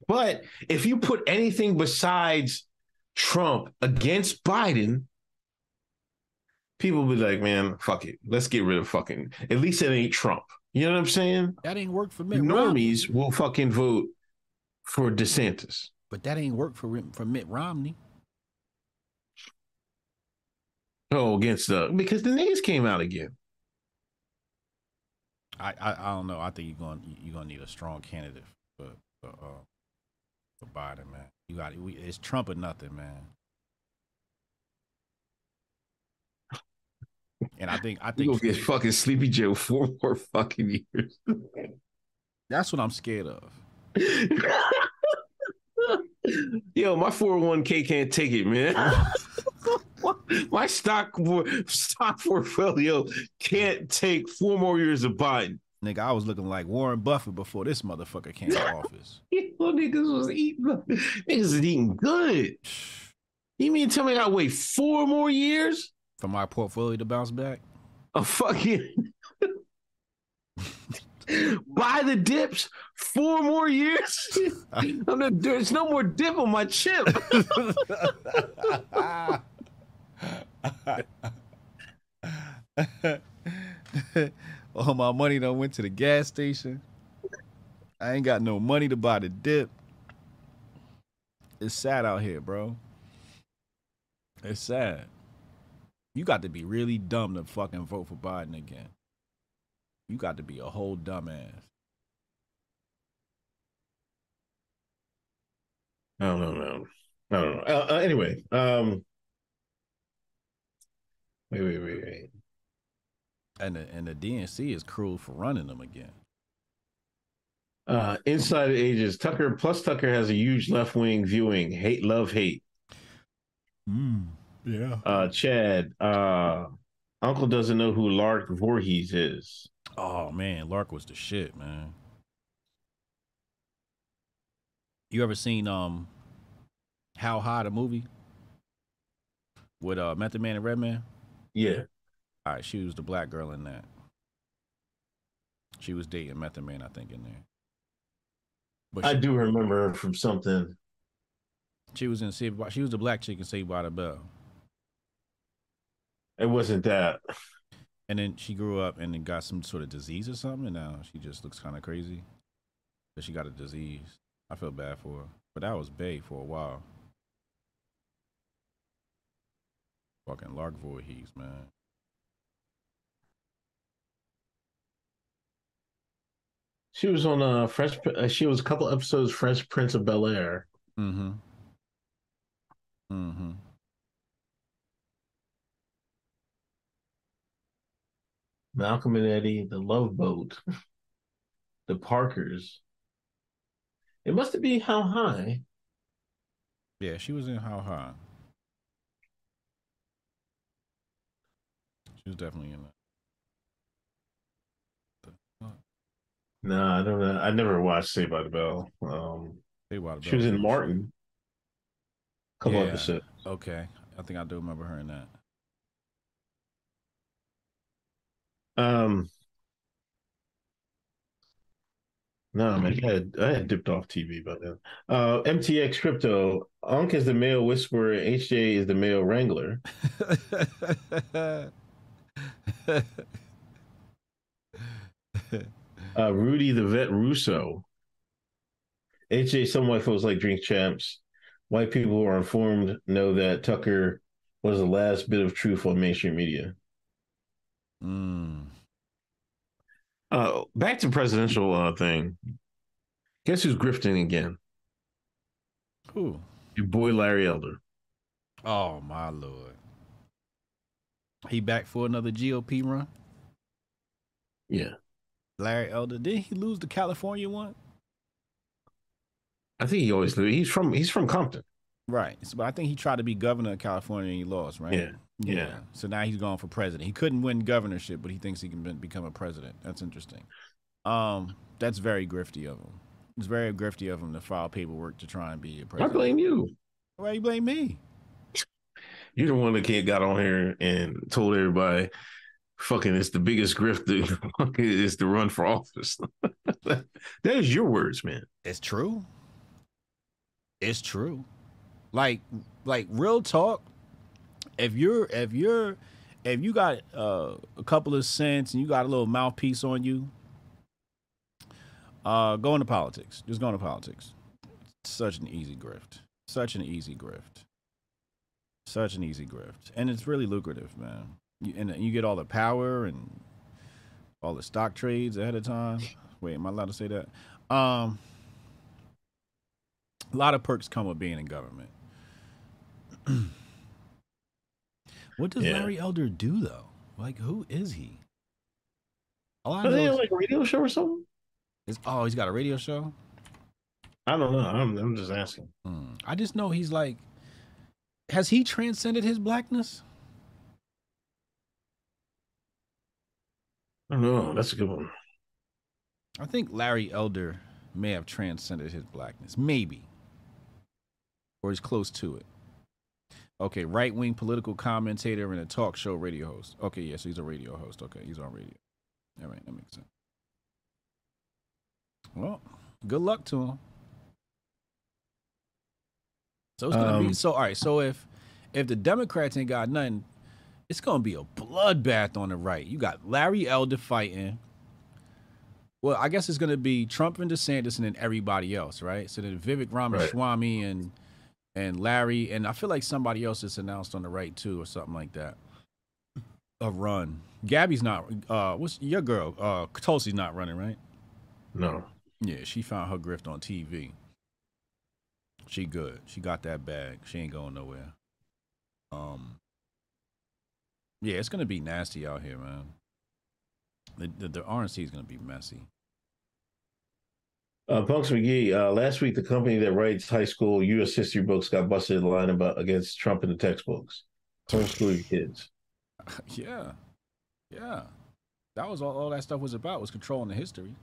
But if you put anything besides Trump against Biden, people will be like, man, fuck it. Let's get rid of fucking, at least it ain't Trump. You know what I'm saying? That ain't work for Mitt Romney. Normies will fucking vote for DeSantis. But that ain't work for for Mitt Romney. Oh, against the, because the niggas came out again. I, I, I don't know. I think you're going you're gonna need a strong candidate for for, uh, for Biden, man. You got we, it's Trump or nothing, man. And I think I think You gonna get fucking Sleepy Joe four more fucking years. that's what I'm scared of. (laughs) Yo, my 401k can't take it, man. (laughs) (laughs) my stock stock portfolio can't take four more years of Biden. Nigga, I was looking like Warren Buffett before this motherfucker came to office. (laughs) You niggas was eating niggas is eating good. (sighs) You mean tell me I gotta wait four more years? For my portfolio to bounce back? A fucking (laughs) buy the dips four more years? I'm not, there's no more dip on my chip. (laughs) All my money done went to the gas station. I ain't got no money to buy the dip. It's sad out here, bro. It's sad. You got to be really dumb to fucking vote for Biden again. You got to be a whole dumbass. I don't know. I don't know. Uh, uh anyway, um, wait, wait, wait, wait. And the, and the DNC is cruel for running them again. Uh, Inside Ages, Tucker plus Tucker has a huge left wing viewing. Hate, love, hate. Mm, yeah. Uh, Chad, uh, Uncle doesn't know who Lark Voorhees is. Oh man, Lark was the shit, man. You ever seen um How High the movie with uh Method Man and Redman? Yeah. All right, she was the black girl in that. She was dating Method Man, I think, in there. But I do remember her from something. she was in Saved by, she was the black chick in Saved by the Bell. It wasn't that. And then she grew up and then got some sort of disease or something, and now she just looks kind of crazy. But she got a disease. I feel bad for her. But that was Bay for a while. Fucking Lark Voorhees, man. She was on uh Fresh. Uh, she was a couple episodes Fresh Prince of Bel Air. Mm-hmm. Mm-hmm. Malcolm and Eddie, The Love Boat, (laughs) The Parkers. It must have been How High. Yeah, she was in How High. She was definitely in that. No, I don't know. I never watched Saved by the Bell. Um, Saved by the Bell. she was in Martin. Come Yeah. episodes. Okay, I think I do remember her in that. Um, no, man, I had, I had dipped off TV by then. Uh, MTX Crypto. Unk is the male whisperer. HJ is the male wrangler. (laughs) (laughs) Uh, Rudy the vet Russo. HJ, some white folks like drink champs. White people who are informed know that Tucker was the last bit of truth on mainstream media. mm. Uh, back to presidential uh, thing. Guess who's grifting again? Who? Your boy Larry Elder. Oh my lord. He back for another GOP run? Yeah, Larry Elder. Did he lose the California one? I think he always knew. He's from he's from Compton. Right. So, but I think he tried to be governor of California and he lost, right? Yeah. Yeah. So now he's going for president. He couldn't win governorship, but he thinks he can be- become a president. That's interesting. Um, that's very grifty of him. It's very grifty of him to file paperwork to try and be a president. I blame you. Why you blame me? You're the one that can't got on here and told everybody, "Fucking, it's the biggest grift. (laughs) Is to run for office." (laughs) that is your words, man. It's true. It's true. Like like real talk. If you're if you're if you got uh, a couple of cents and you got a little mouthpiece on you, uh, go into politics. Just go into politics. Such an easy grift. Such an easy grift. Such an easy grift, and it's really lucrative, man. You, and you get all the power and all the stock trades ahead of time. Wait, am I allowed to say that? Um, a lot of perks come with being in government. (clears throat) what does Yeah. Larry Elder do though? Like, who is he? All I Are they like a radio show or something? is- oh, he's got a radio show. I don't know. I'm I'm just asking. Hmm. I just know he's like, has he transcended his blackness? I don't know. That's a good one. I think Larry Elder may have transcended his blackness, maybe, or he's close to it. Okay, right wing political commentator and a talk show radio host. Okay, yes, he's a radio host. Okay, he's on radio. All right, that makes sense. Well, good luck to him. So it's gonna be Um, so. All right, so if if the Democrats ain't got nothing, It's gonna be a bloodbath on the right. You got Larry Elder fighting. Well, I guess it's gonna be Trump and DeSantis and then everybody else, right? So then Vivek Ramaswamy and and Larry and I feel like somebody else is announced on the right too or something like that. A run. Gabby's not. Uh, what's your girl? Uh, Tulsi's not running, right? No. Yeah, she found her grift on TV. She good. She got that bag. She ain't going nowhere. Um. Yeah, it's gonna be nasty out here, man. The the, the RNC is gonna be messy. Uh, Punks McGee, uh, last week the company that writes high school U.S. history books got busted in line about against Trump in the textbooks. Homeschool your kids. (laughs) yeah, yeah. That was all, all that stuff was about was controlling the history.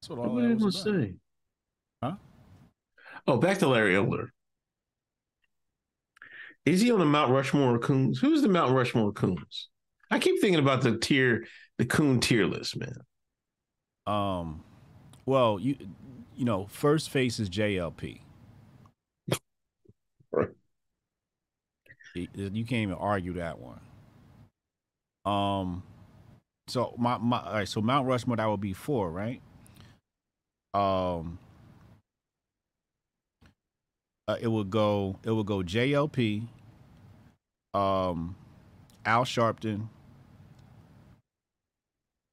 That's what all What that did I was about. say? Huh? Oh, back to Larry Elder. Is he on the Mount Rushmore Coons? Who's the Mount Rushmore Coons? I keep thinking about the tier, the Coon tier list, man. Um, well, you you know, first face is JLP. Right. You you can't even argue that one. Um, so my my all right, so Mount Rushmore that would be four, right? Um, uh, it would go it would go JLP, um, Al Sharpton,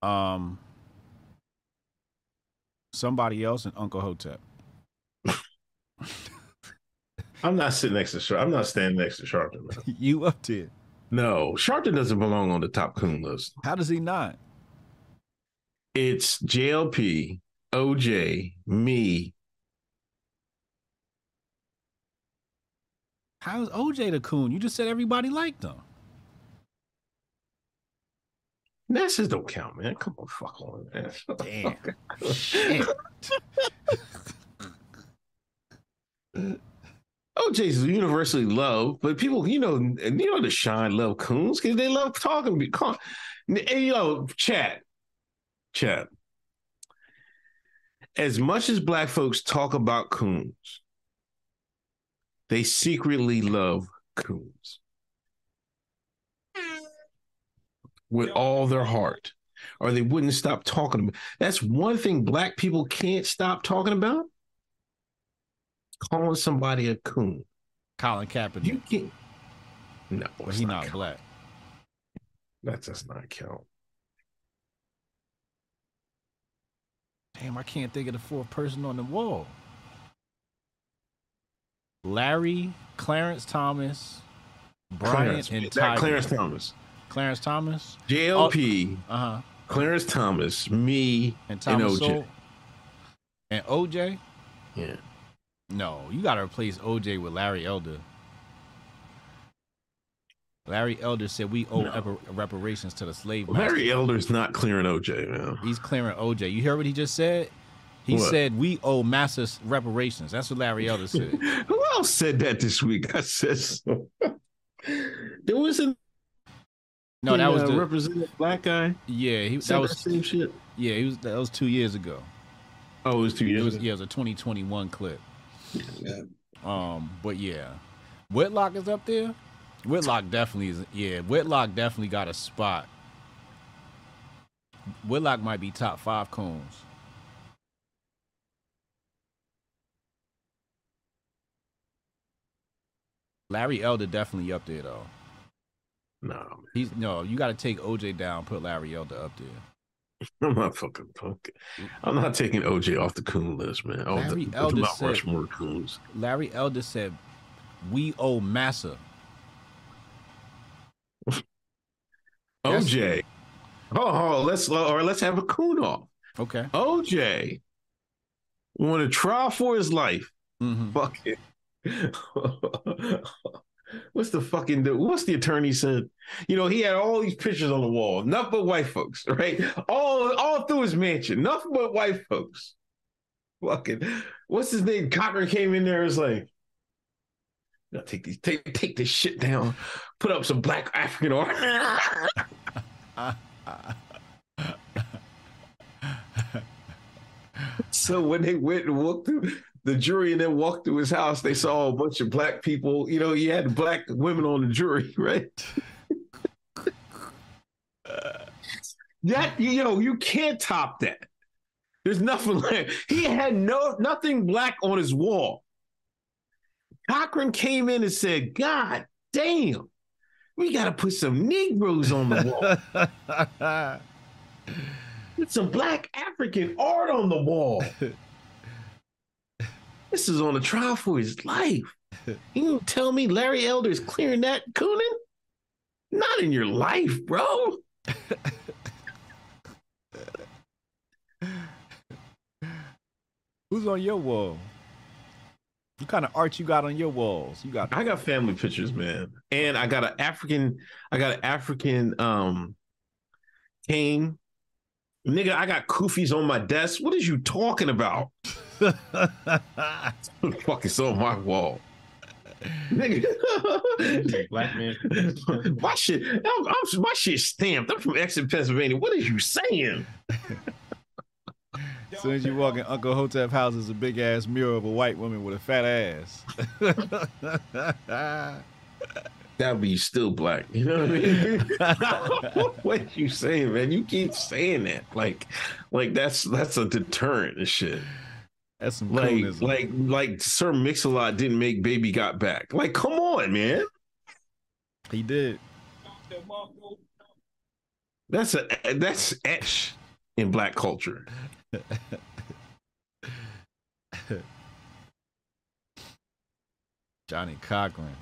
um, somebody else, and Uncle Hotep. (laughs) I'm not sitting next to Sharp. I'm not standing next to Sharpton. Man. (laughs) you up to it? No, Sharpton doesn't belong on the top coon list. How does he not? It's JLP, OJ, me. How's OJ the coon? You just said everybody liked him. Nasses don't count, man. Come on, fuck on, man. Damn. Shit. (laughs) OJ's universally loved, but people, you know, you know the shine love coons because they love talking. call- And chat, chat. As much as black folks talk about coons, they secretly love coons with all their heart, or they wouldn't stop talking about. That's one thing black people can't stop talking about. Calling somebody a coon. Colin Kaepernick. You can't. No, Well, it's not not black. That does not count. Damn, I can't think of the fourth person on the wall. Larry, Clarence Thomas, Brian, Clarence, and Tiger. Clarence Thomas, Clarence Thomas. JLP, Uh huh. Clarence Thomas, me, And and OJ. And OJ. Yeah, No, you got to replace OJ with Larry Elder. Larry Elder said we owe No. reparations to the slave master. Larry Elder's not clearing OJ, man. He's clearing OJ. You hear what he just said? He What? said we owe massive reparations. That's what Larry Elder said. (laughs) Who else said that this week? I said so. there was a No, that was uh, the represented black guy. yeah. He Said that was the same shit. yeah. He was that was two years ago. Oh, it was two It years. was ago. yeah. It was a 2021 clip. Yeah. Um, but yeah, Whitlock is up there. Whitlock definitely is. Yeah, Whitlock definitely got a spot. Whitlock might be top five cones. Larry Elder definitely up there though. No, man. He's no. You got to take OJ down, put Larry Elder up there. (laughs) I'm not fucking punk. I'm not taking OJ off the coon list, man. Oh, Larry the, Elder said- Rushmore coons. Larry Elder said, "We owe Massa." That's- OJ. Oh, oh, let's or let's have a coon off. Okay. OJ want to try for his life. hmm Fuck it. What's the fucking what's the attorney said? You know, he had all these pictures on the wall, nothing but white folks, right? All all through his mansion, nothing but white folks. Fucking what's his name? Cochran came in there and was like, "Gotta take these, take take this shit down, put up some black African art." (laughs) so when they went and walked through the jury and then walked through his house. They saw a bunch of black people. You know, he had black women on the jury, (laughs) right? that you know, you can't top that. There's nothing like he had no nothing black on his wall. Cochran came in and said, God damn, we gotta put some Negroes on the wall. (laughs) Put some black African art on the wall. (laughs) this is on a trial for his life. (laughs) You tell me Larry Elder is clearing that Coonan? Not in your life, bro. Who's on your wall? What kind of art you got on your walls? You got I got family pictures, man. And I got an African, I got an African um cane. Nigga, I got kufis on my desk. What is you talking about? (laughs) Fucking so on my wall. Nigga. (laughs) black man. my shit, I'm, I'm- my shit stamped. I'm from Exeter, Pennsylvania. What are you saying? (laughs) As soon as you walk in Uncle Hotep house, is a big ass mirror of a white woman with a fat ass. (laughs) That would be still black. You know what I mean? (laughs) what you saying, man? You keep saying that. Like, like that's that's a deterrent and shit. That's some Like, like, like Sir Mix-a-Lot didn't make Baby Got Back. Like, come on, man. he did. That's a that's etch in black culture. (laughs) Johnnie Cochran.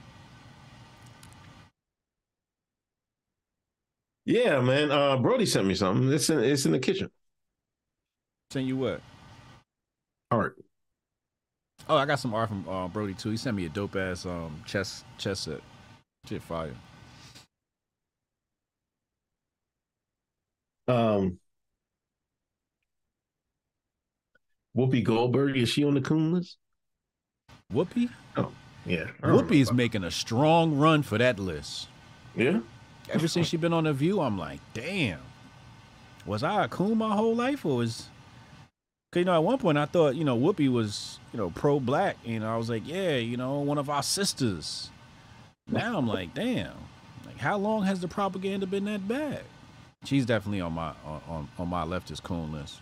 Yeah, man. Uh, Brody sent me something. It's in it's in the kitchen. Send you what? Art. Oh, I got some art from uh, Brody too. He sent me a dope ass um chess chess set. Shit fire. Um, Whoopi Goldberg is she on the coon list? Whoopi? Oh, yeah, Whoopi's making a strong run for that list. Yeah, Ever since she been on the View, I'm like, damn. Was I a coon my whole life, or was? Cause you know, at one point I thought you know Whoopi was you know pro black, and I was like, yeah, you know, one of our sisters. Now I'm like, damn. Like, how long has the propaganda been that bad? She's definitely on my on on, on my leftist coon list.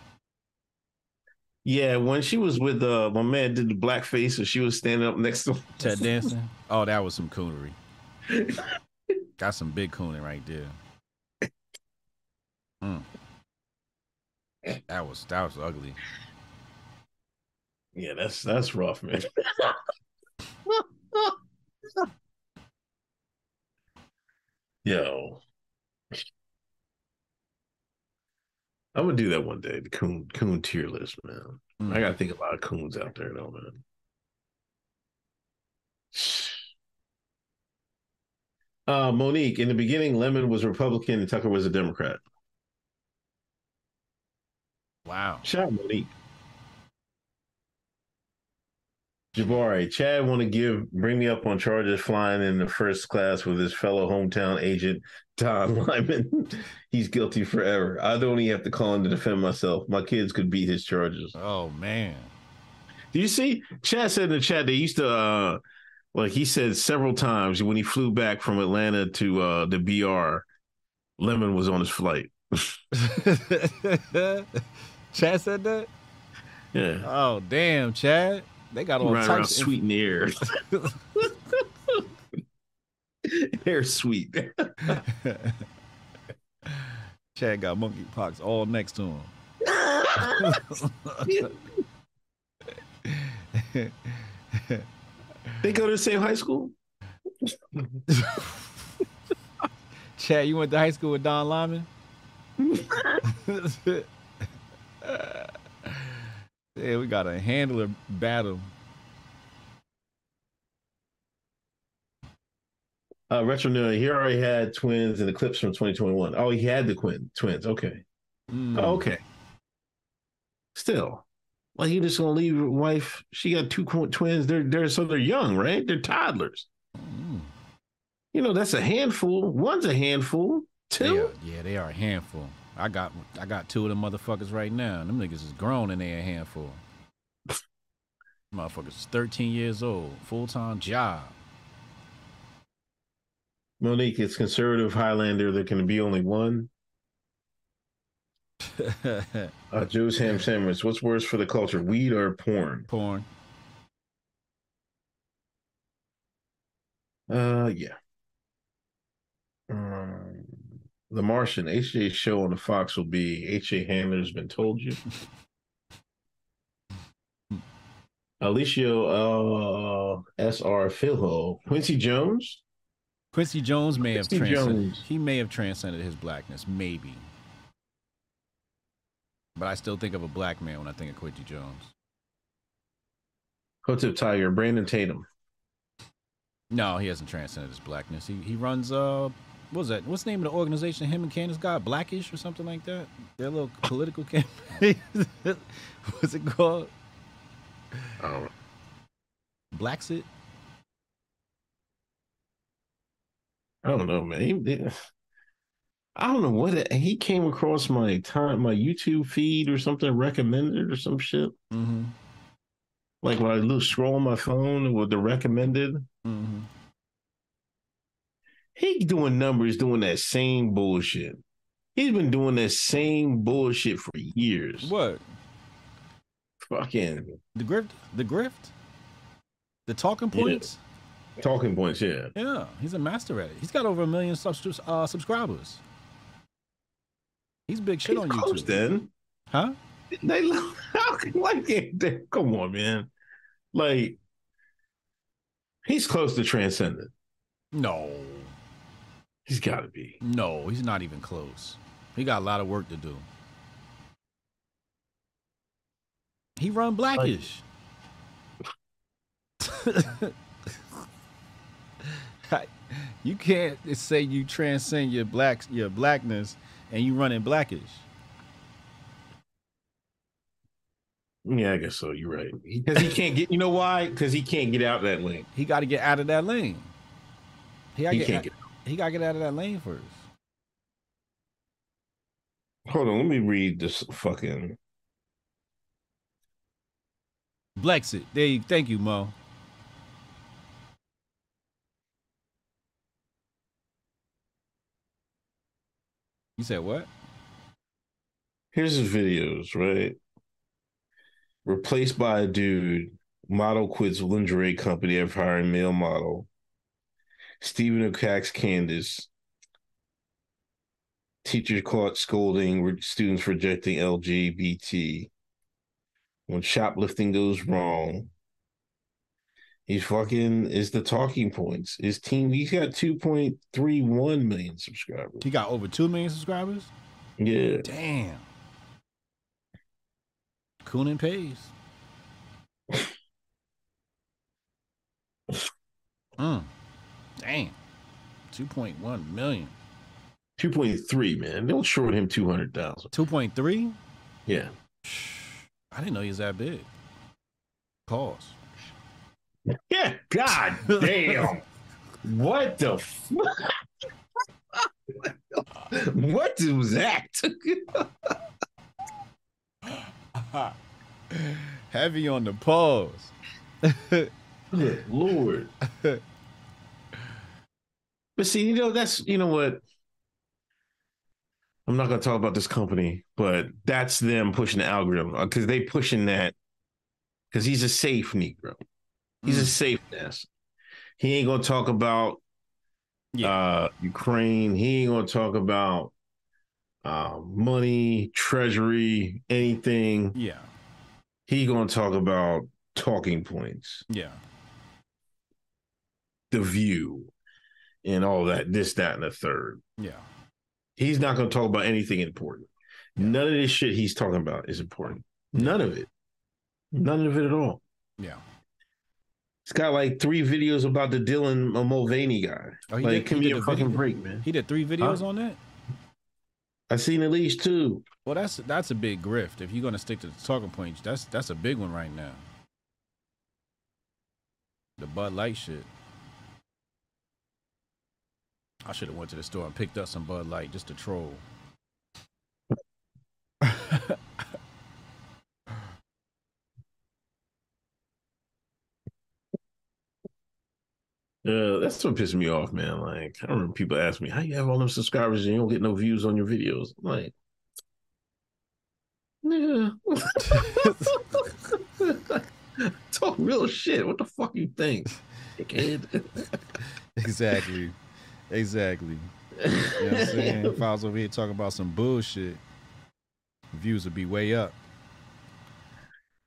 Yeah. When she was with uh, my man did the blackface, and she was standing up next to him. Ted Danson. (laughs) Oh, that was some coonery. Got some big cooning right there. Mm. That was that was ugly. Yeah, that's that's rough, man. (laughs) (laughs) Yo. I'm gonna do that one day. The coon coon tier list, man. Mm. I gotta think about coons out there though, man. (sighs) Uh Monique, in the beginning, Lemon was Republican and Tucker was a Democrat. Wow. Shout out Monique. Jabari, Chad want to give bring me up on charges flying in the first class with his fellow hometown agent Don Lemon. (laughs) He's guilty forever. I don't even have to call him to defend myself. My kids could beat his charges. Oh man. Do you see? Chad said in the chat they used to uh like he said several times when he flew back from Atlanta to uh the BR, Lemon was on his flight. (laughs) Chad said that? Yeah. Oh damn, Chad. They got all Right types of sweet in the air. (laughs) Hair sweet. (laughs) Chad got monkeypox all next to him. (laughs) they go to the same high school? Chad, you went to high school with Don Lemon? yeah, we got a handler battle. Uh, Retro Nerd, he already had twins in the clips from 2021. Oh, he had the twin, twins. Okay. Mm. Oh, okay. Still, like he just gonna leave your wife? She got two twins. They're they're so they're young, right? They're toddlers. Mm. You know that's a handful. One's a handful. They Two. are, yeah, they are a handful. I got I got two of them motherfuckers right now. Them niggas is grown and they a handful. (laughs) Motherfucker's 13 years old, full time job. Monique, it's conservative Highlander. There can be only one. (laughs) Uh, Joe's ham sandwich. What's worse for the culture, weed or porn? Porn. Uh, yeah. Um, the Martian HJ show on the Fox will be HJ Handler's been told you. (laughs) Alicia uh, SR Philho Quincy Jones. Quincy Jones may have transcended. Jones. He may have transcended his blackness, maybe. But I still think of a black man when I think of Quincy Jones. Hotep Tiger Brandon Tatum. No, he hasn't transcended his blackness. He he runs uh what was that? What's the name of the organization him and Candace got? Blackish or something like that? Their little political campaign. (laughs) What's it called? Oh, Blexit? I don't know, man. He, I don't know what it, he came across my time, my YouTube feed or something recommended or some shit. Mm-hmm. Like when I look scroll on my phone with the recommended, Mm-hmm. he doing numbers doing that same bullshit. He's been doing that same bullshit for years. What? Fucking The grift? The grift? The talking Yeah. Talking points, yeah. Yeah, he's a master at it. He's got over a million subs- uh, subscribers. He's big shit He's on close YouTube. then. Huh? They (laughs) can like they- come on, man. Like he's close to transcendent. No. He's got to be. No, he's not even close. He got a lot of work to do. He run Blexit. You can't say you transcend your black your blackness and you running Blexit. Yeah, I guess so. You're right. Because he can't get. You know why? Because he can't get out of that lane. He got to get out of that lane. He, He get can't out- get. He got to get out of that lane first. Hold on. Let me read this fucking. Blexit. There you. Thank you, Mo. You said what? Here's his videos, right? Replaced by a dude. Model quits lingerie company after hiring male model. Steven attacks Candace. Teacher caught scolding students rejecting LGBT. When shoplifting goes wrong, he's fucking is the talking points. His team, he's got 2.31 million subscribers. He got over two million subscribers. Yeah. Damn. Coonan pays. (laughs) mm. Damn. 2.1 million. 2.3, man. Don't short him 200,000. 2.3? Yeah. I didn't know he was that big. Pause. Yeah. God damn. what the fuck? (laughs) what was that? (laughs) Heavy on the pause. (laughs) Good Lord. but see, you know, that's, you know what? I'm not going to talk about this company, but that's them pushing the algorithm uh, because they pushing that because he's a safe Negro. He's a safe nest. He ain't going to talk about uh, Ukraine. He ain't going to talk about uh, money, treasury, anything. Yeah. He going to talk about talking points Yeah. the view and all that, this, that, and the third. Yeah. He's not going to talk about anything important. None of this shit he's talking about is important. None of it. None of it at all. Yeah. It's got like three videos about the Dylan Mulvaney guy. Oh, like, did- give me a a fucking video? break, man. He did three videos Huh? on that? I seen at least two. Well, that's that's a big grift. If you're gonna stick to the talking points, that's that's a big one right now. The Bud Light shit. I should have went to the store and picked up some Bud Light just to troll. (laughs) (laughs) Uh, that's what pissed me off, man. Like, I remember people ask me, "How you have all them subscribers and you don't get no views on your videos?" I'm like, yeah, (laughs) (laughs) talk real shit. What the fuck you think, dickhead? (laughs) Exactly. Exactly. You know what I'm saying? If I was over here talking about some bullshit, views would be way up.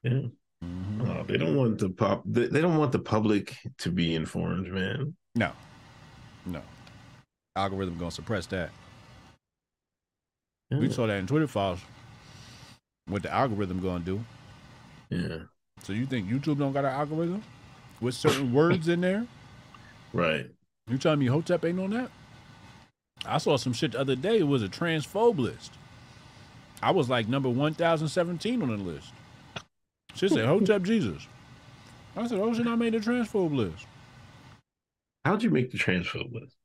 Yeah. Oh, they don't want the pop. They, they don't want the public to be informed, man. No. No. Algorithm gonna suppress that. We saw that in Twitter files. What the algorithm gonna do. yeah, So you think YouTube don't got an algorithm with certain words in there? (laughs) right. You telling me Hotep ain't on that? I saw some shit the other day. It was a transphobe list. I was like number 1017 on the list. She said Hotep Jesus. I said, oh, shit, I made the transphobe list. How'd you make the transfer list?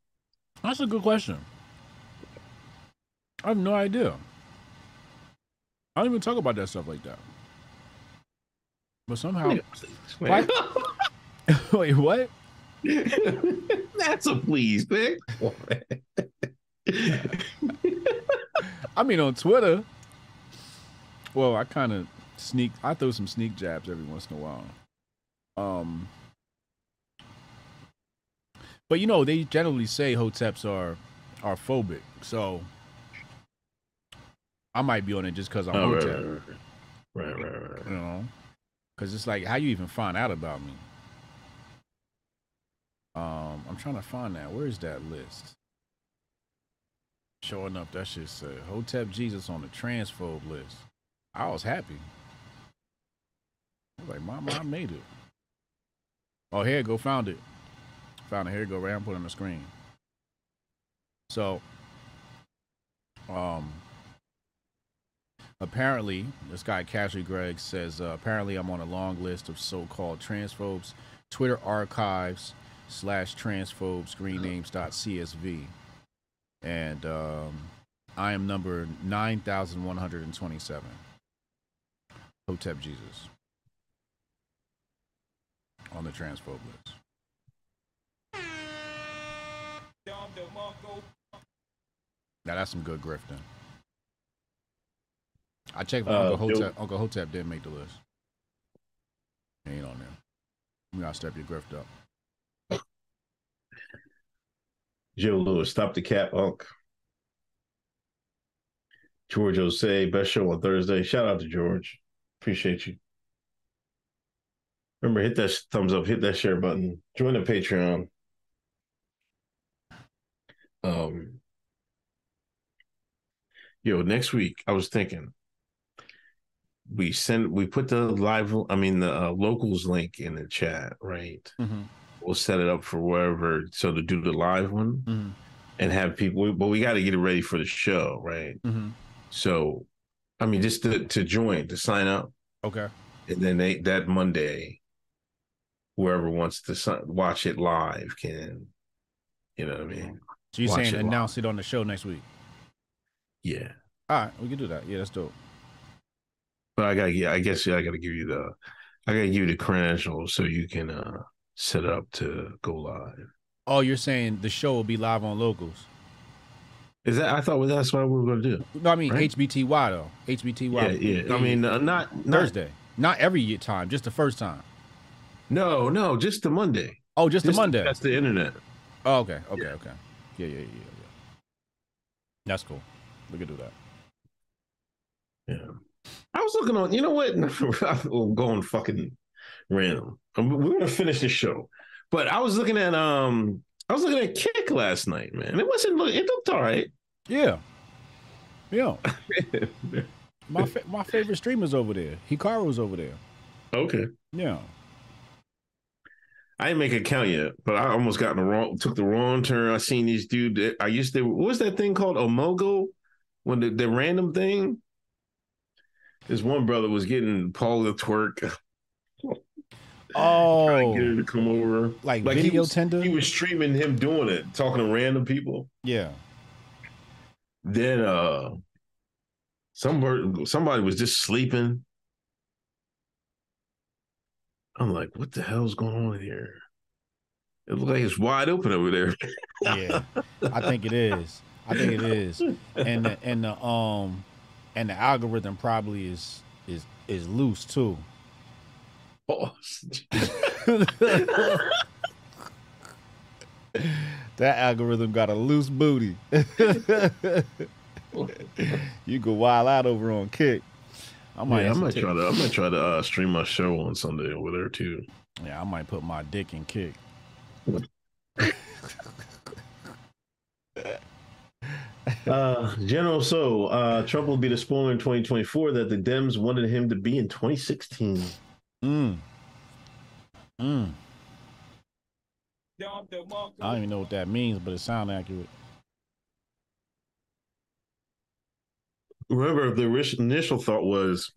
That's a good question. I have no idea. I don't even talk about that stuff like that. But somehow, Wait, (laughs) wait, what? (laughs) That's a please, man. I mean, on Twitter. Well, I kind of sneak. I throw some sneak jabs every once in a while. Um, but you know, they generally say hoteps are are phobic, so I might be on it just because I'm Oh, hotep. right, right, right, right, right. You know, because it's like, how you even find out about me? Um, I'm trying to find that. Where is that list? Showing up, that shit said Hotep Jesus on the transphobe list. I was happy. I was like, Mama, I made it. Oh, here you go, found it. Found it. Here you go, right? I'm putting on the screen. So, um, apparently, this guy Casually Greg says uh, apparently I'm on a long list of so-called transphobes. Twitter archives slash transphobes screen names dot csv, and um, I am number nine thousand one hundred and twenty-seven. Hotep Jesus on the transphobe list. Now that's some good grifting. I checked Uh, Uncle Hotep. Uncle Hotep didn't make the list. He ain't on there. You gotta step your grift up. Joe Lewis, stop the cap, Unk. George Jose, best show on Thursday. Shout out to George. Appreciate you. Remember, hit that thumbs up, hit that share button, join the Patreon. Um, yo, next week I was thinking we send we put the live, I mean the uh, locals link in the chat, right? Mm-hmm. We'll set it up for wherever, so to do the live one Mm-hmm. and have people, but we got to get it ready for the show, right? Mm-hmm. So, I mean, just to, to join, to sign up, Okay. and then they, that Monday, whoever wants to watch it live can, you know what I mean? So you're Watch saying it live. announce it on the show next week? Yeah, All right, we can do that. Yeah, that's dope. but I got, yeah, I guess yeah, I got to give you the, I got to give you the credentials so you can uh set up to go live. Oh, you're saying the show will be live on locals? Is that? I thought well, that's what we were going to do. No, I mean Right. HBTY though. HBTY. Yeah, yeah. I mean, uh, not, not Thursday. Not every year time, just the first time. No, no, just the Monday. Oh, just, Just the Monday. That's the internet. Oh, okay, okay, okay. Yeah, yeah, yeah, yeah, yeah. That's cool. We could do that. Yeah. I was looking on, you know what? (laughs) I'm going fucking random. Um, We're gonna finish the show. But I was looking at um I was looking at Kick last night, man. It wasn't look it looked all right. Yeah. Yeah. (laughs) My fa- my favorite streamer's over there. Hikaru's over there. okay. Yeah. I didn't make a count yet, but I almost got in the wrong took the wrong turn. I seen these dude I used to what was that thing called? Omegle? When the, the random thing? This one brother was getting Paul to twerk. Oh, to get her to come over. like, Like he was, tender. he was streaming him doing it, talking to random people. yeah. Then uh somebody somebody was just sleeping. I'm like, what the hell's going on here? It looks like it's wide open over there. Yeah, I think it is. I think it is, and the, and the um, and the algorithm probably is is is loose too. Oh, (laughs) That algorithm got a loose booty. (laughs) you go wild out over on Kick. I might, yeah, I have to might take- try to. I might try to uh, stream my show on Sunday over there too. Yeah, I might put my dick in Kick. (laughs) Uh, General So, uh, Trump will be the spoiler in 2024 that the Dems wanted him to be in 2016. Mm. Mm. I don't even know what that means, but it sounds accurate. Remember, the initial thought was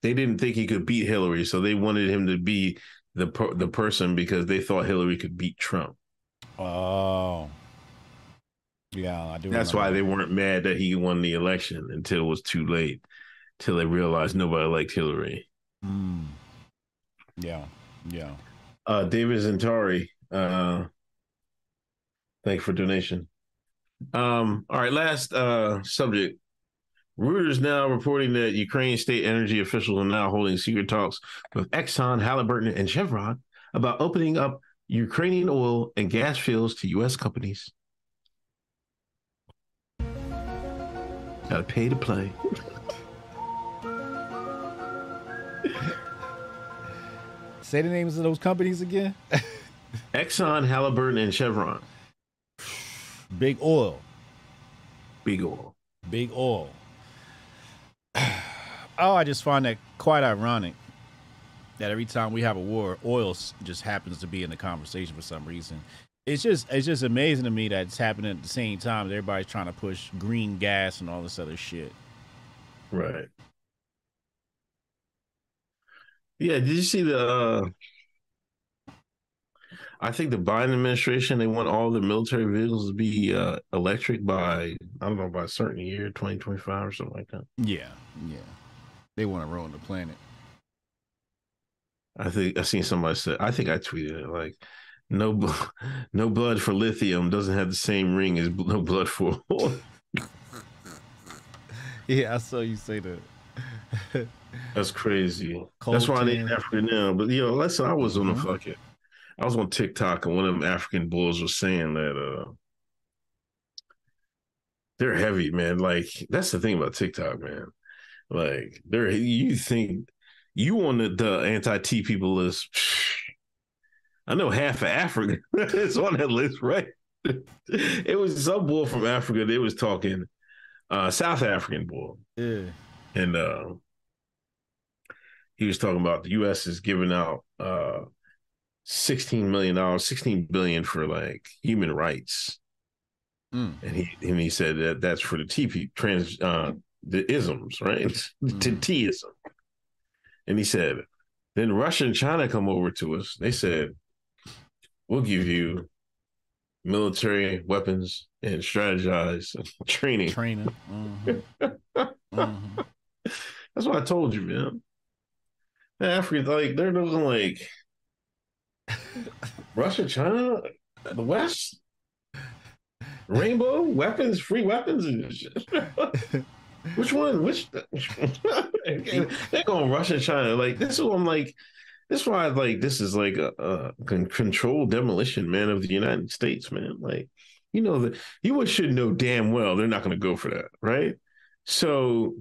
they didn't think he could beat Hillary, so they wanted him to be the per- the person because they thought Hillary could beat Trump. Oh. Yeah, I do. That's why they weren't mad that he won the election until it was too late, till they realized nobody liked Hillary. Mm. Yeah, yeah. Uh, David Zentari, uh, thank you for donation. Um, all right, last uh, subject. Reuters now reporting that Ukraine state energy officials are now holding secret talks with Exxon, Halliburton, and Chevron about opening up Ukrainian oil and gas fields to U.S. companies. Got to pay to play. Say the names of those companies again. (laughs) Exxon, Halliburton, and Chevron. Big oil. Big oil. Big oil. Oh, I just find that quite ironic that every time we have a war, oil just happens to be in the conversation for some reason. It's just it's just amazing to me that it's happening at the same time. that Everybody's trying to push green gas and all this other shit. Right. Yeah, did you see the uh I think the Biden administration they want all the military vehicles to be uh electric by I don't know by a certain year, 2025 or something like that. Yeah, yeah. They want to ruin the planet. I think I seen somebody said I think I tweeted it like no (laughs) no blood for lithium doesn't have the same ring as no blood for (laughs) oil. Yeah, I saw you say that. That's crazy. That's why I need. Africa now. But you know, listen, I was on the Mhm. fucking I was on TikTok and one of them African bulls was saying that uh they're heavy, man. Like that's the thing about TikTok, man. Like they're you think you on the, the anti-T people list. I know half of Africa (laughs) is on that list, right? it was some bull from Africa. They was talking uh South African bull Yeah. and uh, he was talking about the U.S. is giving out uh, sixteen million dollars, sixteen billion for like human rights, Mm. and he and he said that that's for the TP trans uh, the isms, right? (laughs) to Mhm. Tism, and he said, then Russia and China come over to us. They said, we'll give you military weapons and strategize (laughs) training. Training. (laughs) Mhm. Mhm. That's what I told you, man. Man, Africa, like they're looking like Russia, China, the West, rainbow weapons, free weapons, and shit. (laughs) Which one? Which? (laughs) they're going Russia, China. Like this is what I'm like. This is why like this is like a, a con- controlled demolition, man, of the United States, man. Like you know that you should know damn well they're not going to go for that, right? So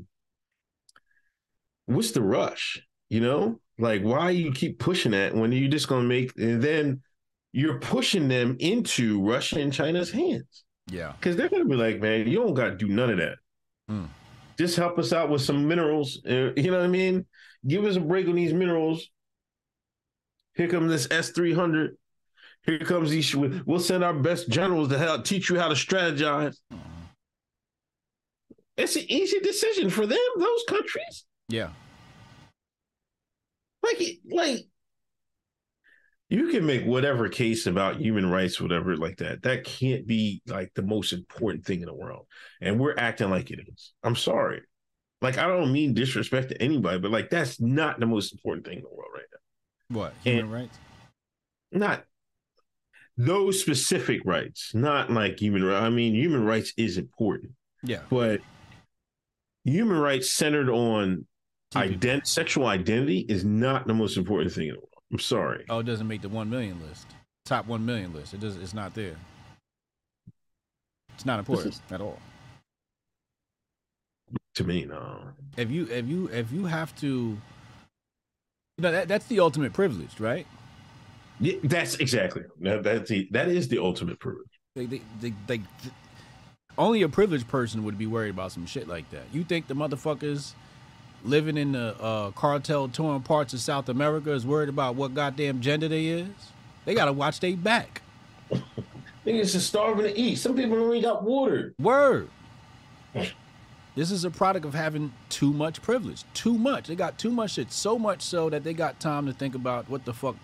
what's the rush? You know, like why you keep pushing that when you're just gonna make and then you're pushing them into Russia and China's hands Yeah. because they're gonna be like, man, you don't got to do none of that. Mm. Just help us out with some minerals. uh, you know what I mean? Give us a break on these minerals. Here comes this S three hundred. Here comes these. We'll send our best generals to help teach you how to strategize. It's an easy decision for them. Those countries. Yeah. Like like you can make whatever case about human rights whatever like that that can't be like the most important thing in the world and we're acting like it is i'm sorry like i don't mean disrespect to anybody but like that's not the most important thing in the world right now. What? And- Human rights? not those specific rights, not like human rights. I mean, human rights is important, Yeah. but human rights centered on Two people. Ident- sexual identity is not the most important thing in the world. I'm sorry. Oh, it doesn't make the one million list. Top one million list. It does. It's not there. It's not important is- at all. To me, no. If you if you if you have to, you know that that's the ultimate privilege, right? Yeah, that's exactly that, that's the, that is the ultimate privilege. They, they, they, they, th- only a privileged person would be worried about some shit like that. You think the motherfuckers living in the uh, cartel torn parts of South America is worried about what goddamn gender they is? They gotta watch they back. (laughs) Niggas are starving to eat. Some people only got water. Word. This is a product of having too much privilege. Too much. They got too much shit. So much so that they got time to think about what the fuck,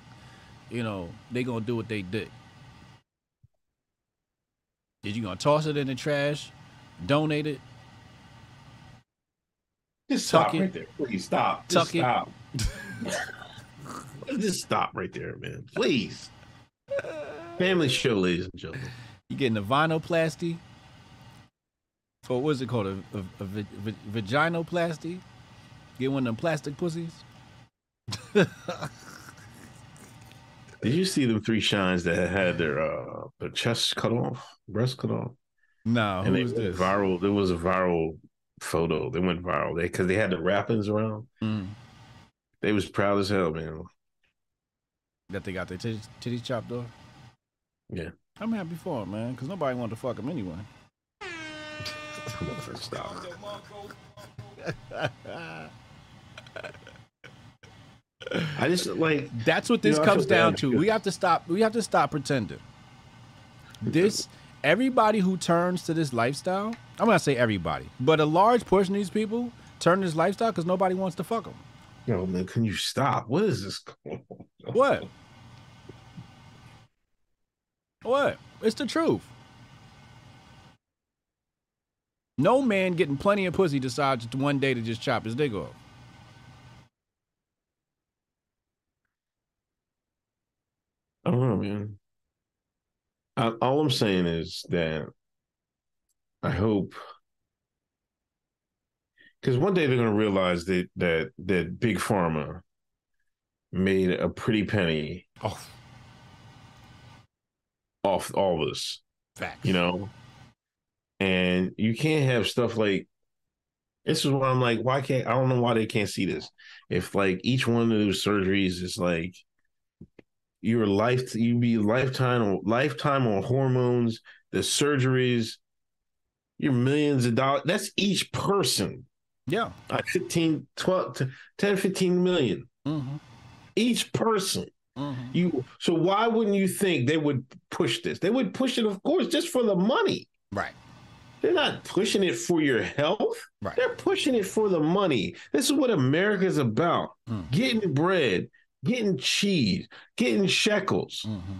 you know, they gonna do with they dick. Is you gonna toss it in the trash? Donate it? Just Tuck stop right there. Please stop. Tuck Just it. stop. (laughs) (laughs) Just stop right there, man. Please. Family show, ladies and gentlemen. You getting a vinoplasty? Or what's it called? A, a, a va- va- vaginoplasty? Get one of them plastic pussies? (laughs) Did you see them three shines that had their uh their chest cut off, breast cut off? No, and who it was this? viral. There was a viral photo. They went viral. They because they had the wrappings around. Mm. They was proud as hell, man. That they got their titties, titties chopped off? Yeah. I'm happy for him, man, because nobody wanted to fuck him anyway. Come on, stop. (laughs) I just like That's what You this know, comes down to. We have to stop. We have to stop pretending. This everybody who turns to this lifestyle. I'm not say everybody, but a large portion of these people turn to this lifestyle because nobody wants to fuck them. yo, man, can you stop? What is this? What? What? It's the truth. No man getting plenty of pussy decides one day to just chop his dick off. I don't know, man. I, all I'm saying is that I hope because one day they're going to realize that that that big pharma made a pretty penny Oh, off all this, facts. you know, and you can't have stuff like this is why I'm like, why can't I don't know why they can't see this? If like each one of those surgeries is like your life, you be lifetime lifetime on hormones, the surgeries, your millions of dollars. That's each person. Yeah. Like 15, 12, 10, 15 million. Mm-hmm. Each person. Mm-hmm. You so why wouldn't you think they would push this? They would push it, of course, just for the money. Right. They're not pushing it for your health. Right. They're pushing it for the money. This is what America's about. Mm. Getting bread, getting cheese, getting shekels. Mm-hmm.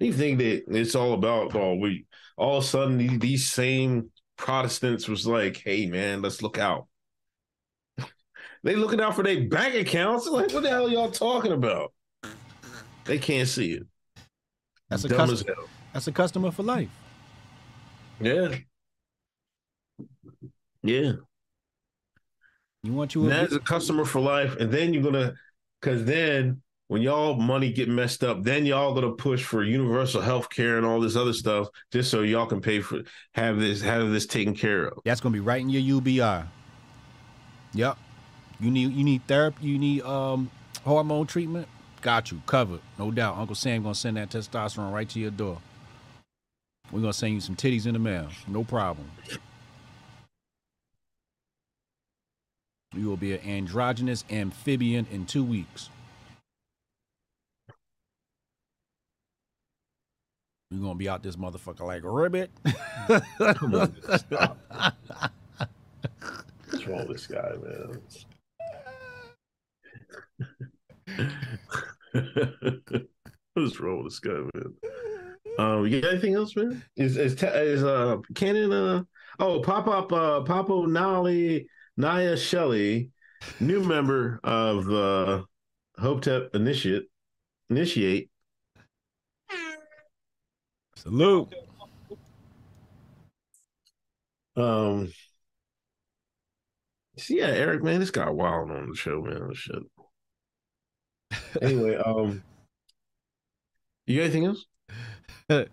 You think that it's all about oh we all of a sudden these, same Protestants was like, hey man, let's look out. (laughs) they looking out for their bank accounts. Like, what the hell are y'all talking about? They can't see it. That's a Dumb hell. that's a customer for life. Yeah. Yeah. You want you And a customer for life. And then you're gonna cause then when y'all money get messed up, then y'all gonna push for universal health care and all this other stuff just so y'all can pay for have this have this taken care of. That's gonna be right in your UBI. Yep. You need you need therapy. You need um hormone treatment. Got you covered, no doubt. Uncle Sam gonna send that testosterone right to your door. We're gonna send you some titties in the mail. No problem. You will be an androgynous amphibian in two weeks. You're gonna be out this motherfucker like a ribbit. (laughs) Come on, stop. What's wrong with this guy, man? (laughs) What's wrong with this guy, man? Um, you got anything else, man? Is is is uh Cannon uh oh pop up uh Papo Nali Naya Shelley, new member of uh Hopetep Initiate Initiate Salute. Um. See, yeah, Eric, man, this got wild on the show, man. Shit. Anyway, um, you got anything else? (laughs) nah,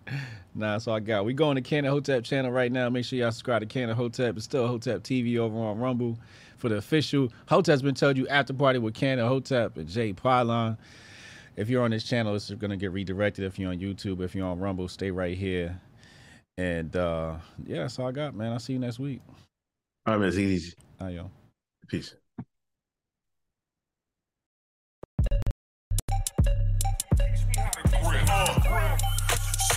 that's all I got. We going to Cannon Hotep channel right now. Make sure y'all subscribe to Cannon Hotep. It's still Hotep TV over on Rumble for the official. Hoteps been told you after party with Cannon Hotep and Jay Pylon. If you're on this channel, it's gonna get redirected. If you're on YouTube, if you're on Rumble, stay right here. And uh yeah, that's all I got, man. I'll see you next week. All right, man. It's easy. Yo. Peace.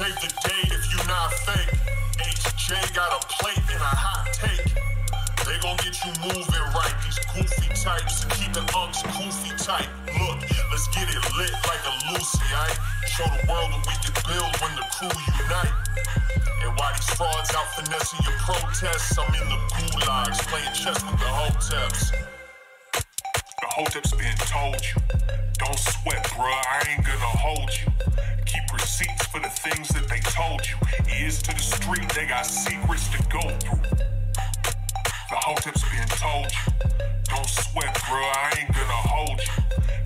Save the date if you not fake. HJ got a plate and a hot take. They gon' get you moving right. These goofy types keep the unks goofy tight. Look, let's get it lit like a Lucy, aight? Show the world what we can build when the crew unite. And while these frauds out finessing your protests, I'm in the gulags playing chess with the hoteps. The hoteps been told you. Don't sweat, bruh, I ain't gonna hold you. Keep receipts for the things that they told you. Ears to the street, they got secrets to go through. The hoteps been told you. Don't sweat, bro, I ain't gonna hold you.